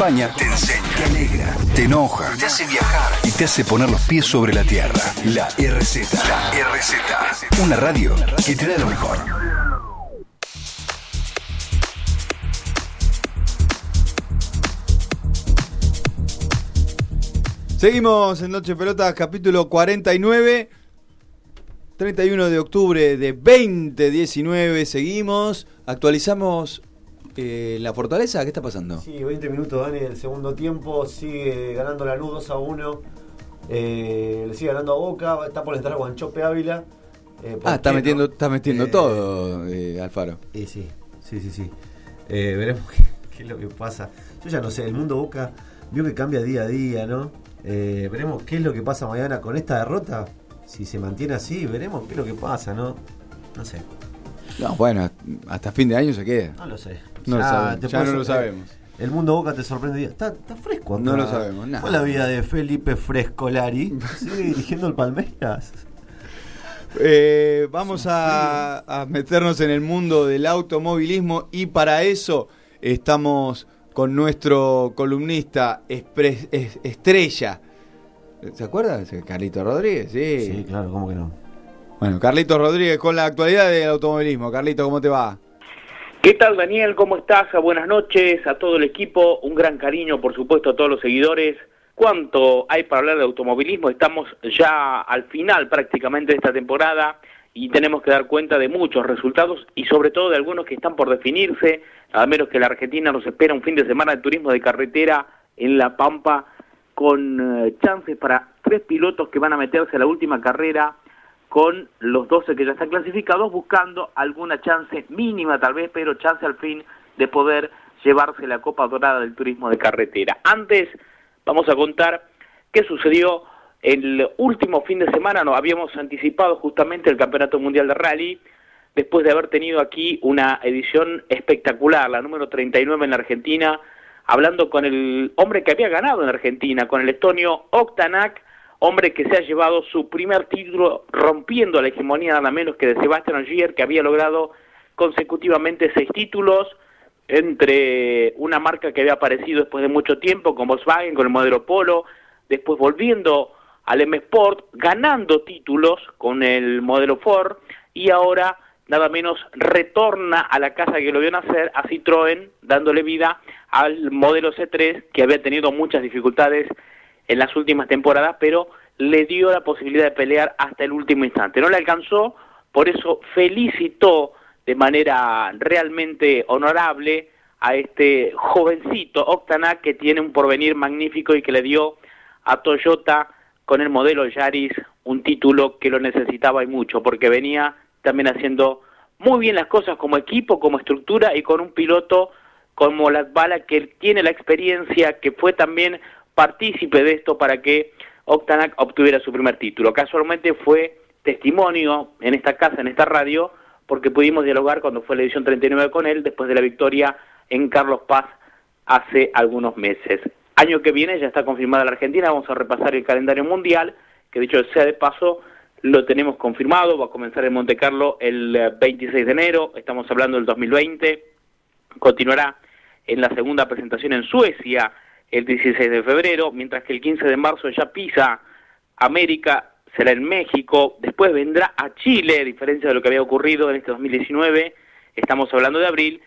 acompaña, te enseña, te alegra, te enoja, te hace viajar y te hace poner los pies sobre la tierra. La RZ. La RZ. Una radio que te da lo mejor. Seguimos en Noche Pelota, capítulo 49. 31 de octubre de 2019, seguimos, actualizamos eh, la fortaleza. ¿Qué está pasando? Sí, 20 minutos, Dani, del segundo tiempo. Sigue ganando la luz 2 a 1. Eh, le sigue ganando a Boca. Está por entrar Guanchope Ávila. Eh, ¿por Ah, está metiendo, no? está metiendo Eh, todo, eh, Alfaro. Y sí, sí, sí, sí. Veremos qué, qué es lo que pasa. Yo ya no sé, el mundo Boca vio que cambia día a día, ¿no? Veremos qué es lo que pasa mañana con esta derrota. Si se mantiene así, veremos qué es lo que pasa, ¿no? No sé. No, bueno, hasta fin de año se queda. No lo sé. No lo sabemos. Ya no lo sorprender. sabemos. El mundo Boca te sorprende. Está, está fresco. acá. No lo sabemos, nada. Fue la vida de Felipe Frescolari. Sigue dirigiendo el Palmeiras. Eh, vamos a, a meternos en el mundo del automovilismo y para eso estamos con nuestro columnista es- estrella. ¿Se acuerda? Carlito Rodríguez, sí. Sí, claro, ¿cómo que no? Bueno, Carlito Rodríguez con la actualidad del automovilismo. Carlito, ¿cómo te va? ¿Qué tal Daniel? ¿Cómo estás? Buenas noches a todo el equipo, un gran cariño por supuesto a todos los seguidores. ¿Cuánto hay para hablar de automovilismo? Estamos ya al final prácticamente de esta temporada y tenemos que dar cuenta de muchos resultados y sobre todo de algunos que están por definirse, a menos que la Argentina nos espera un fin de semana de turismo de carretera en La Pampa con eh, chances para tres pilotos que van a meterse a la última carrera con los 12 que ya están clasificados, buscando alguna chance mínima tal vez, pero chance al fin de poder llevarse la Copa Dorada del Turismo de Carretera. Antes vamos a contar qué sucedió el último fin de semana, nos habíamos anticipado justamente el Campeonato Mundial de Rally, después de haber tenido aquí una edición espectacular, la número 39 en la Argentina, hablando con el hombre que había ganado en Argentina, con el estonio Oktanak, hombre que se ha llevado su primer título rompiendo la hegemonía nada menos que de Sebastian Ogier, que había logrado consecutivamente seis títulos entre una marca que había aparecido después de mucho tiempo con Volkswagen, con el modelo Polo, después volviendo al M Sport, ganando títulos con el modelo Ford y ahora nada menos retorna a la casa que lo vio nacer, a Citroën, dándole vida al modelo C3 que había tenido muchas dificultades en las últimas temporadas, pero le dio la posibilidad de pelear hasta el último instante. No le alcanzó, por eso felicitó de manera realmente honorable a este jovencito Octanac que tiene un porvenir magnífico y que le dio a Toyota con el modelo Yaris un título que lo necesitaba y mucho, porque venía también haciendo muy bien las cosas como equipo, como estructura y con un piloto como Latvala que tiene la experiencia, que fue también partícipe de esto para que Octanac obtuviera su primer título. Casualmente fue testimonio en esta casa, en esta radio, porque pudimos dialogar cuando fue la edición 39 con él, después de la victoria en Carlos Paz hace algunos meses. Año que viene ya está confirmada la Argentina, vamos a repasar el calendario mundial, que dicho sea de paso, lo tenemos confirmado, va a comenzar en Monte Carlo el eh, 26 de enero, estamos hablando del 2020, continuará en la segunda presentación en Suecia el 16 de febrero, mientras que el 15 de marzo ya pisa América, será en México, después vendrá a Chile, a diferencia de lo que había ocurrido en este 2019, estamos hablando de abril,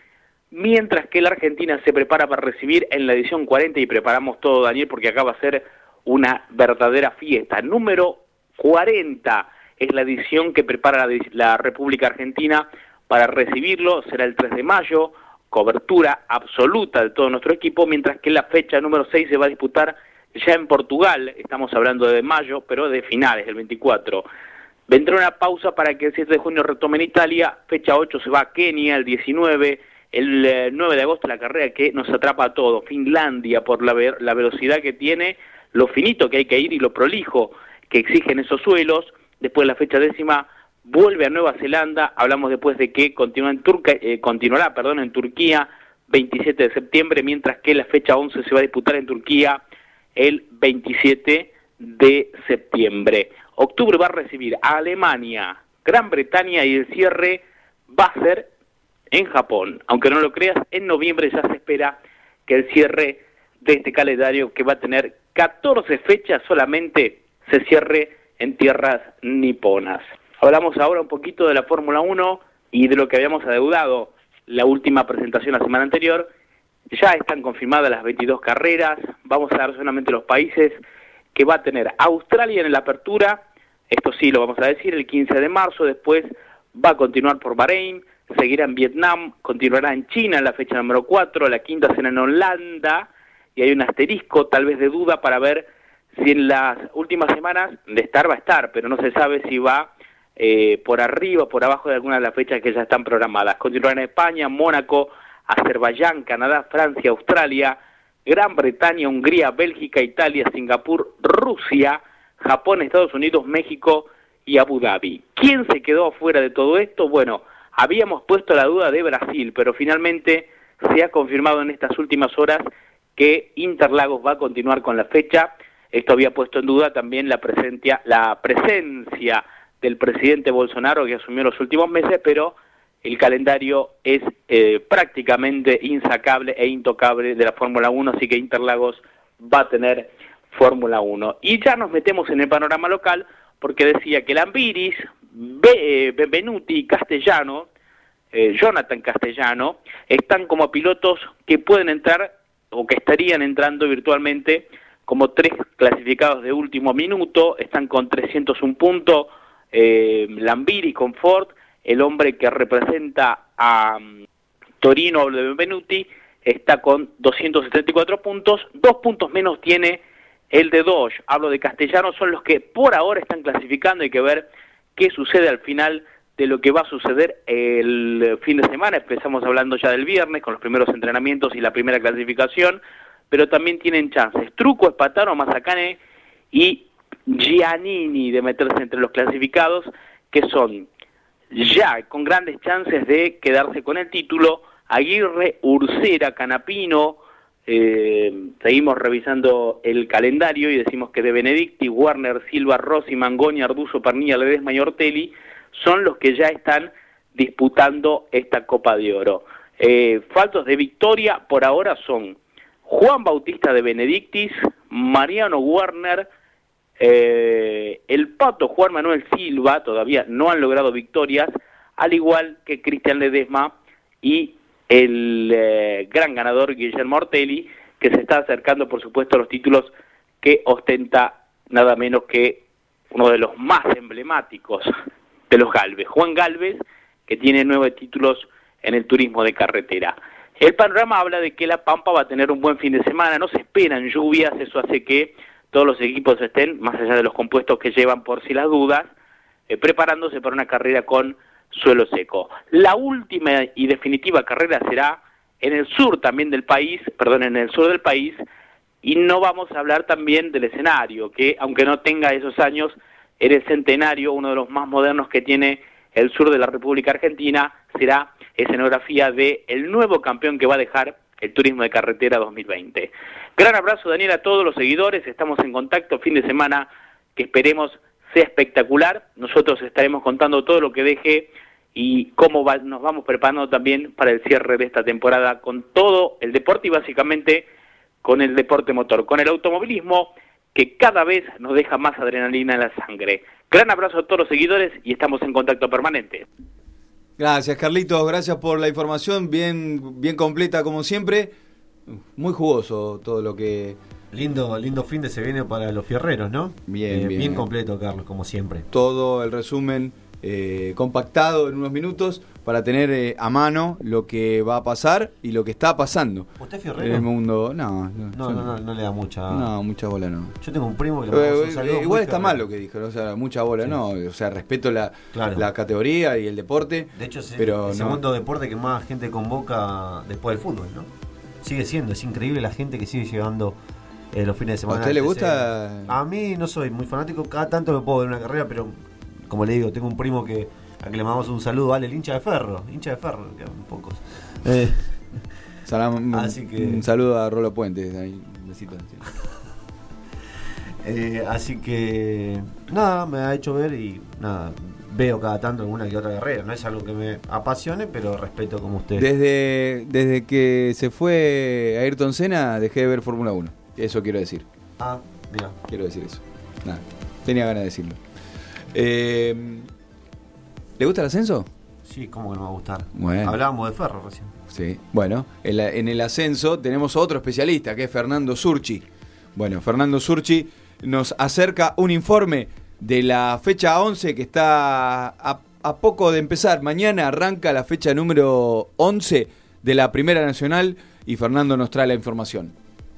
mientras que la Argentina se prepara para recibir en la edición 40 y preparamos todo, Daniel, porque acá va a ser una verdadera fiesta. Número 40 es la edición que prepara la, la República Argentina para recibirlo, será el 3 de mayo, cobertura absoluta de todo nuestro equipo, mientras que la fecha número 6 se va a disputar ya en Portugal, estamos hablando de mayo, pero de finales, del 24. Vendrá una pausa para que el 7 de junio retome en Italia, fecha 8 se va a Kenia, el 19, el eh, 9 de agosto la carrera que nos atrapa a todos, Finlandia, por la, ver- la velocidad que tiene, lo finito que hay que ir y lo prolijo que exigen esos suelos, después la fecha décima vuelve a Nueva Zelanda, hablamos después de que continúa en Turca, eh, continuará perdón, en Turquía 27 de septiembre, mientras que la fecha 11 se va a disputar en Turquía el 27 de septiembre. Octubre va a recibir a Alemania, Gran Bretaña y el cierre va a ser en Japón. Aunque no lo creas, en noviembre ya se espera que el cierre de este calendario, que va a tener 14 fechas solamente, se cierre en tierras niponas. Hablamos ahora un poquito de la Fórmula 1 y de lo que habíamos adeudado la última presentación la semana anterior. Ya están confirmadas las 22 carreras, vamos a dar solamente los países que va a tener Australia en la apertura, esto sí lo vamos a decir, el 15 de marzo, después va a continuar por Bahrein, seguirá en Vietnam, continuará en China en la fecha número 4, la quinta será en Holanda, y hay un asterisco tal vez de duda para ver si en las últimas semanas de estar va a estar, pero no se sabe si va eh, por arriba por abajo de alguna de las fechas que ya están programadas. Continuará en España, Mónaco, Azerbaiyán, Canadá, Francia, Australia, Gran Bretaña, Hungría, Bélgica, Italia, Singapur, Rusia, Japón, Estados Unidos, México y Abu Dhabi. ¿Quién se quedó afuera de todo esto? Bueno, habíamos puesto la duda de Brasil, pero finalmente se ha confirmado en estas últimas horas que Interlagos va a continuar con la fecha. Esto había puesto en duda también la presencia, la presencia del presidente Bolsonaro que asumió los últimos meses, pero el calendario es eh, prácticamente insacable e intocable de la Fórmula 1, así que Interlagos va a tener Fórmula 1. Y ya nos metemos en el panorama local, porque decía que Lambiris, Be- eh, Benvenuti Castellano, eh, Jonathan Castellano, están como pilotos que pueden entrar o que estarían entrando virtualmente como tres clasificados de último minuto, están con 301 puntos, eh, Lambiris con Ford, el hombre que representa a mm, Torino Benvenuti está con 274 puntos, dos puntos menos tiene el de Dodge, hablo de Castellano, son los que por ahora están clasificando, hay que ver qué sucede al final de lo que va a suceder el fin de semana, empezamos hablando ya del viernes con los primeros entrenamientos y la primera clasificación, pero también tienen chances, Truco, Espataro, Mazacane y Giannini de meterse entre los clasificados, que son ya con grandes chances de quedarse con el título, Aguirre, Ursera, Canapino, eh, seguimos revisando el calendario y decimos que de Benedicti, Warner, Silva, Rossi, Mangoni, Arduzo, Pernilla, Ledesma y Ortelli son los que ya están disputando esta Copa de Oro. Eh, faltos de victoria por ahora son Juan Bautista de Benedictis, Mariano Warner, eh, el Pato Juan Manuel Silva, todavía no han logrado victorias, al igual que Cristian Ledesma y el eh, gran ganador Guillermo Ortelli, que se está acercando, por supuesto, a los títulos que ostenta nada menos que uno de los más emblemáticos de los Galvez, Juan Galvez, que tiene nueve títulos en el turismo de carretera. El panorama habla de que La Pampa va a tener un buen fin de semana, no se esperan lluvias, eso hace que todos los equipos estén, más allá de los compuestos que llevan por si las dudas, eh, preparándose para una carrera con suelo seco. La última y definitiva carrera será en el sur también del país, perdón, en el sur del país, y no vamos a hablar también del escenario, que aunque no tenga esos años, era el centenario, uno de los más modernos que tiene el sur de la República Argentina, será escenografía de el nuevo campeón que va a dejar el turismo de carretera 2020. Gran abrazo Daniel a todos los seguidores, estamos en contacto fin de semana que esperemos sea espectacular. Nosotros estaremos contando todo lo que deje y cómo nos vamos preparando también para el cierre de esta temporada con todo el deporte y básicamente con el deporte motor, con el automovilismo que cada vez nos deja más adrenalina en la sangre. Gran abrazo a todos los seguidores y estamos en contacto permanente. Gracias, Carlitos. Gracias por la información, bien, bien completa como siempre. Muy jugoso todo lo que. Lindo, lindo fin de se viene para los fierreros, ¿no? Bien, Eh, bien. completo, Carlos, como siempre. Todo el resumen eh, compactado en unos minutos para tener eh, a mano lo que va a pasar y lo que está pasando. ¿Usted es fierrero? En el mundo. No, no, No, no, no, no le da mucha. No, mucha bola no. Yo tengo un primo que le Eh, eh, muy igual está mal lo que dijo, o sea, mucha bola, Sí. no, o sea, respeto la, Claro. la categoría y el deporte, De hecho, es el- pero el segundo deporte que más gente convoca después del fútbol, ¿no? Sigue siendo, es increíble la gente que sigue llegando eh, los fines de semana. ¿A usted le gusta? TC. A mí no soy muy fanático, cada tanto lo puedo ver una carrera, pero como le digo, tengo un primo que a que le mandamos un saludo, vale, el hincha de ferro, hincha de ferro, que pocos. Eh, Salam- Así que- Un saludo a Rolo Puentes, ahí, un besito. eh, así que nada, me ha hecho ver y nada, veo cada tanto alguna que otra carrera. No es algo que me apasione, pero respeto como usted. Desde, desde que se fue Ayrton Senna dejé de ver Fórmula 1, eso quiero decir. Ah, mira. Quiero decir eso. Nada, tenía ganas de decirlo. Eh, ¿Le gusta el ascenso? Sí, ¿cómo que no va a gustar? Bueno. Hablábamos de ferro recién. Sí. Bueno, en, la- en el ascenso tenemos otro especialista, que es Fernando Surchi. Bueno, Fernando Surchi nos acerca un informe de la fecha 11 que está a, a poco de empezar. Mañana arranca la fecha número 11 de la Primera Nacional y Fernando nos trae la información.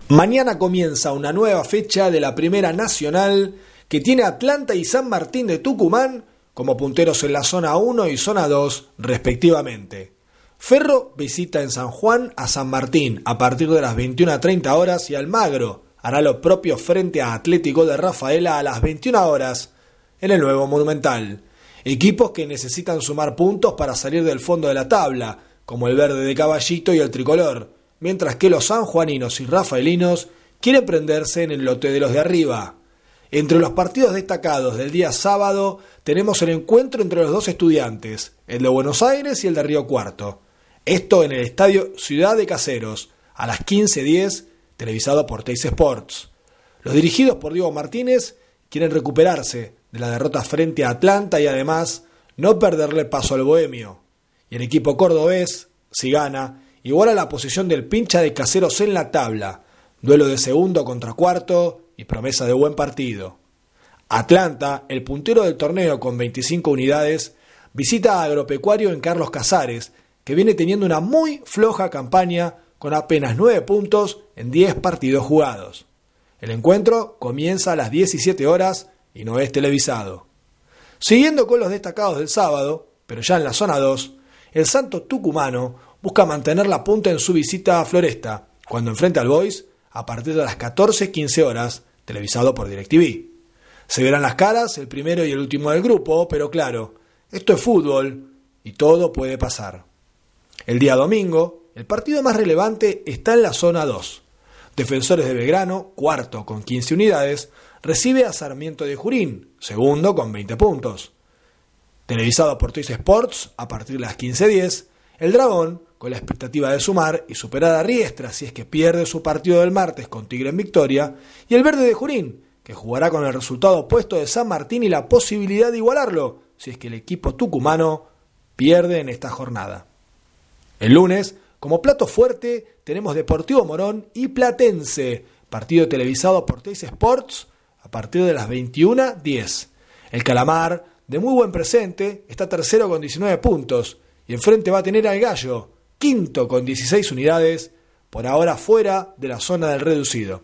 Mañana comienza una nueva fecha de la Primera Nacional que tiene Atlanta y San Martín de Tucumán como punteros en la zona 1 y zona 2 respectivamente. Ferro visita en San Juan a San Martín a partir de las 21 a 30 horas y Almagro hará lo propio frente a Atlético de Rafaela a las 21 horas en el nuevo Monumental. Equipos que necesitan sumar puntos para salir del fondo de la tabla, como el verde de Caballito y el tricolor, mientras que los sanjuaninos y rafaelinos quieren prenderse en el lote de los de arriba. Entre los partidos destacados del día sábado tenemos el encuentro entre los dos estudiantes, el de Buenos Aires y el de Río Cuarto. Esto en el estadio Ciudad de Caseros, a las 15.10, televisado por Teis Sports. Los dirigidos por Diego Martínez quieren recuperarse de la derrota frente a Atlanta y además no perderle paso al bohemio. Y el equipo cordobés, si gana, iguala la posición del pincha de Caseros en la tabla, duelo de segundo contra cuarto y promesa de buen partido. Atlanta, el puntero del torneo con 25 unidades, visita a Agropecuario en Carlos Casares, que viene teniendo una muy floja campaña con apenas 9 puntos en 10 partidos jugados. El encuentro comienza a las 17 horas y no es televisado. Siguiendo con los destacados del sábado, pero ya en la zona 2, el Santo Tucumano busca mantener la punta en su visita a Floresta, cuando enfrenta al Boys a partir de las 14.15 horas, televisado por DirecTV. Se verán las caras el primero y el último del grupo, pero claro, esto es fútbol y todo puede pasar. El día domingo, el partido más relevante está en la zona 2. Defensores de Belgrano, cuarto con 15 unidades, recibe a Sarmiento de Jurín, segundo con 20 puntos. Televisado por Toys Sports a partir de las 15.10, el Dragón, con la expectativa de sumar y superar a Riestra si es que pierde su partido del martes con Tigre en victoria, y el Verde de Jurín, que jugará con el resultado opuesto de San Martín y la posibilidad de igualarlo si es que el equipo tucumano pierde en esta jornada. El lunes, como plato fuerte, tenemos Deportivo Morón y Platense, partido televisado por Teis Sports a partir de las 21.10. El Calamar, de muy buen presente, está tercero con 19 puntos y enfrente va a tener al Gallo, quinto con 16 unidades, por ahora fuera de la zona del reducido.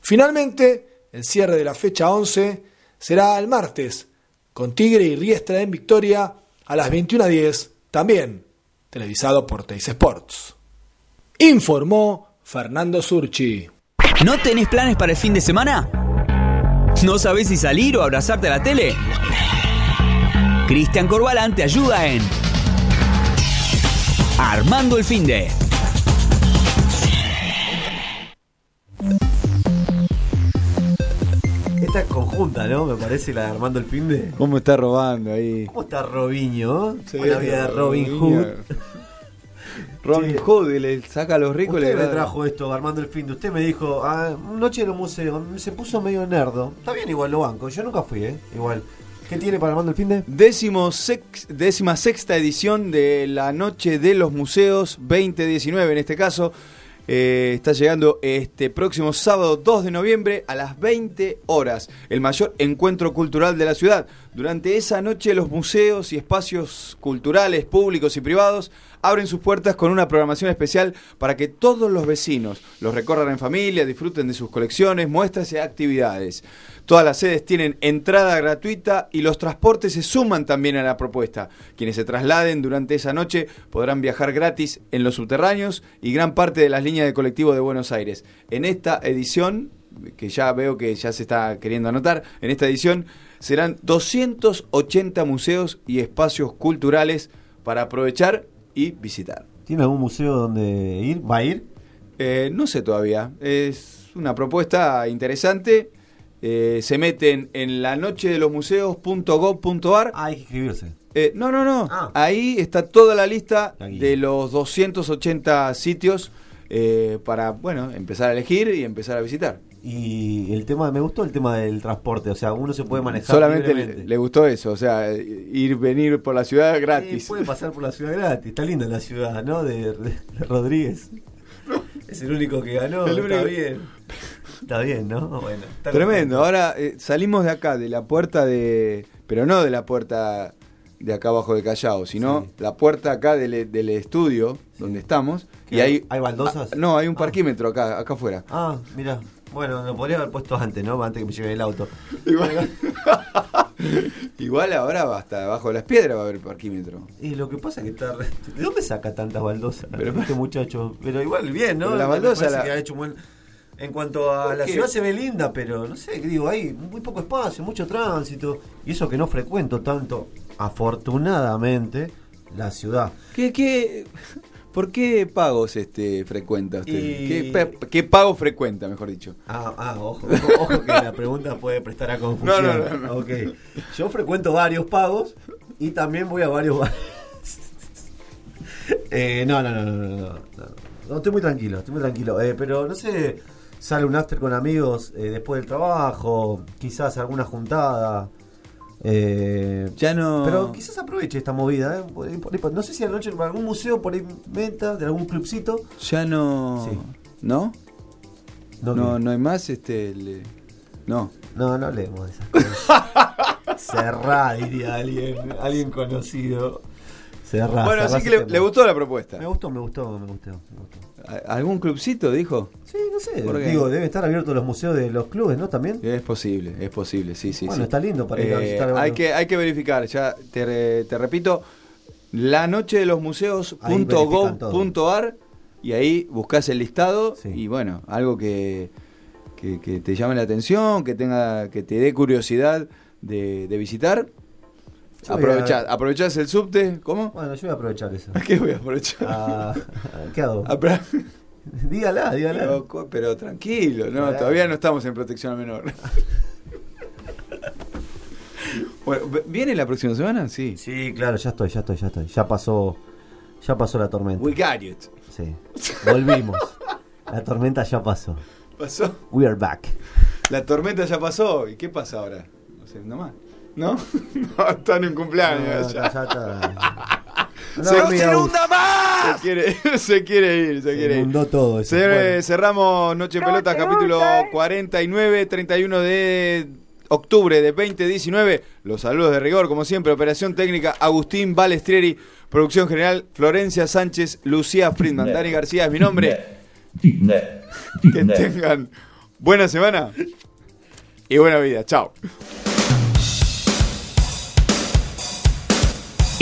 Finalmente, el cierre de la fecha 11 será el martes, con Tigre y Riestra en victoria a las 21.10, también televisado por Teis Sports. Informó Fernando Surchi. ¿No tenés planes para el fin de semana? ¿No sabés si salir o abrazarte a la tele? Cristian Corbalán te ayuda en Armando el Finde. Esta es conjunta, ¿no? Me parece la de Armando el Finde. ¿Cómo está robando ahí? ¿Cómo está Robinho? Sí, la vida de Robin Hood. Robin Hood y le saca a los ricos y Usted le me da- trajo esto, Armando el Finde. Usted me dijo, ah, noche en el museo. Se puso medio nerdo. Está bien, igual lo banco. Yo nunca fui, ¿eh? Igual. ¿Qué tiene para Armando el Finde? Décimo sex- décima sexta edición de la Noche de los Museos 2019 en este caso. Eh, está llegando este próximo sábado 2 de noviembre a las 20 horas, el mayor encuentro cultural de la ciudad. Durante esa noche los museos y espacios culturales públicos y privados abren sus puertas con una programación especial para que todos los vecinos los recorran en familia, disfruten de sus colecciones, muestras y actividades. Todas las sedes tienen entrada gratuita y los transportes se suman también a la propuesta. Quienes se trasladen durante esa noche podrán viajar gratis en los subterráneos y gran parte de las líneas de colectivo de Buenos Aires. En esta edición, que ya veo que ya se está queriendo anotar, en esta edición serán 280 museos y espacios culturales para aprovechar y visitar. ¿Tiene algún museo donde ir? ¿Va a ir? Eh, no sé todavía. Es una propuesta interesante. Eh, se meten en la noche de los museos.gov.ar. Ah, hay que inscribirse. Eh, no, no, no. Ah. Ahí está toda la lista de los 280 sitios eh, para, bueno, empezar a elegir y empezar a visitar. Y el tema, me gustó el tema del transporte, o sea, uno se puede manejar Solamente le, le gustó eso, o sea, ir, venir por la ciudad gratis. puede pasar por la ciudad gratis, está linda la ciudad, ¿no? De, de- de Rodríguez. Es el único que ganó, El está único- bien. Está bien, ¿no? Bueno. Tremendo. Ahora eh, salimos de acá, de la puerta de. Pero no de la puerta de acá abajo de Callao, sino la puerta acá del, del estudio donde estamos. ¿Qué Y hay? hay. ¿Hay baldosas? Ah, no, hay un parquímetro acá, acá afuera. Ah, mira. Bueno, lo podría haber puesto antes, ¿no? Antes que me lleve el auto. Igual, igual ahora hasta debajo de las piedras va a haber parquímetro. Y lo que pasa es que está. re- ¿De dónde saca tantas baldosas? Pero este muchacho. Pero igual bien, ¿no? Pero la- que ha hecho un buen. En cuanto a ¿Por la qué? ciudad se ve linda, pero no sé, digo, hay muy poco espacio, mucho tránsito. Y eso que no frecuento tanto, afortunadamente, la ciudad. ¿Qué, qué, ¿Por qué pagos este, frecuenta usted? Y- ¿Qué, pago frecuenta, mejor dicho? Ah, ah, ojo, ojo, ojo que la pregunta puede prestar a confusión. No, no, no, no. Ok. Yo frecuento varios pagos y también voy a varios bares. Eh, no, no, no, no, no, no, no. No, estoy muy tranquilo, estoy muy tranquilo. Eh, pero no sé, sale un after con amigos eh, después del trabajo, quizás alguna juntada. Eh, ya no. Pero quizás aproveche esta movida. eh, por ahí- por ahí- no sé si anoche en algún museo por ahí venta, de algún clubcito. Ya no. Sí. ¿No? No, No, no hay más, este. le- No. No, no hablemos de esas cosas. Cerrá, diría alguien, alguien conocido. Bueno, así que le, gustó la propuesta. Me gustó, me gustó, me gustó. me gustó. ¿A- ¿Algún clubcito dijo? Sí, no sé. Digo, deben estar abiertos los museos de los clubes, ¿no? También. Es posible, es posible, sí, sí. Bueno, sí. está lindo para ir a Eh, visitar hay, que, hay que verificar, ya te, re- te repito, la noche de los museos Ahí punto verifican gov punto ar, y ahí buscas el listado y bueno, algo que, que, que te llame la atención, que tenga que te dé curiosidad de, de visitar. Aprovechás, a- aprovechás el subte, ¿cómo? Bueno, yo voy a aprovechar eso. ¿Qué voy a aprovechar? Ah, ¿Qué hago? Apro- dígala, dígala. Pero, tranquilo, no, todavía no estamos en protección al menor. bueno, ¿viene la próxima semana? Sí. Sí, claro, ya estoy, ya estoy, ya estoy. Ya pasó, ya pasó la tormenta. We got it. Sí. Volvimos. la tormenta ya pasó. ¿Pasó? We are back. La tormenta ya pasó. ¿Y qué pasa ahora? No sé, nada más. ¿No? no, está en un cumpleaños No, ya. ya está. Se, No, mira, se quiere, se quiere ir, se, quiere ir. inundó todo eso. Cerramos Noche en Pelota, capítulo 49, 31 de octubre de 2019. Los saludos de rigor, como siempre. Operación técnica, Agustín Balestrieri. Producción general, Florencia Sánchez, Lucía Friedman. Dani García es mi nombre. Que tengan buena semana y buena vida. Chao.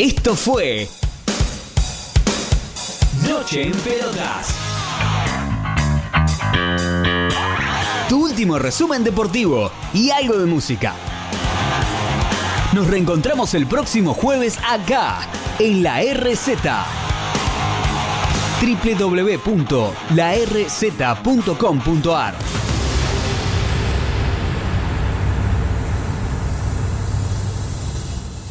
Esto fue Noche en Pelotas. Tu último resumen deportivo y algo de música. Nos reencontramos el próximo jueves acá, en la RZ. www.larz.com.ar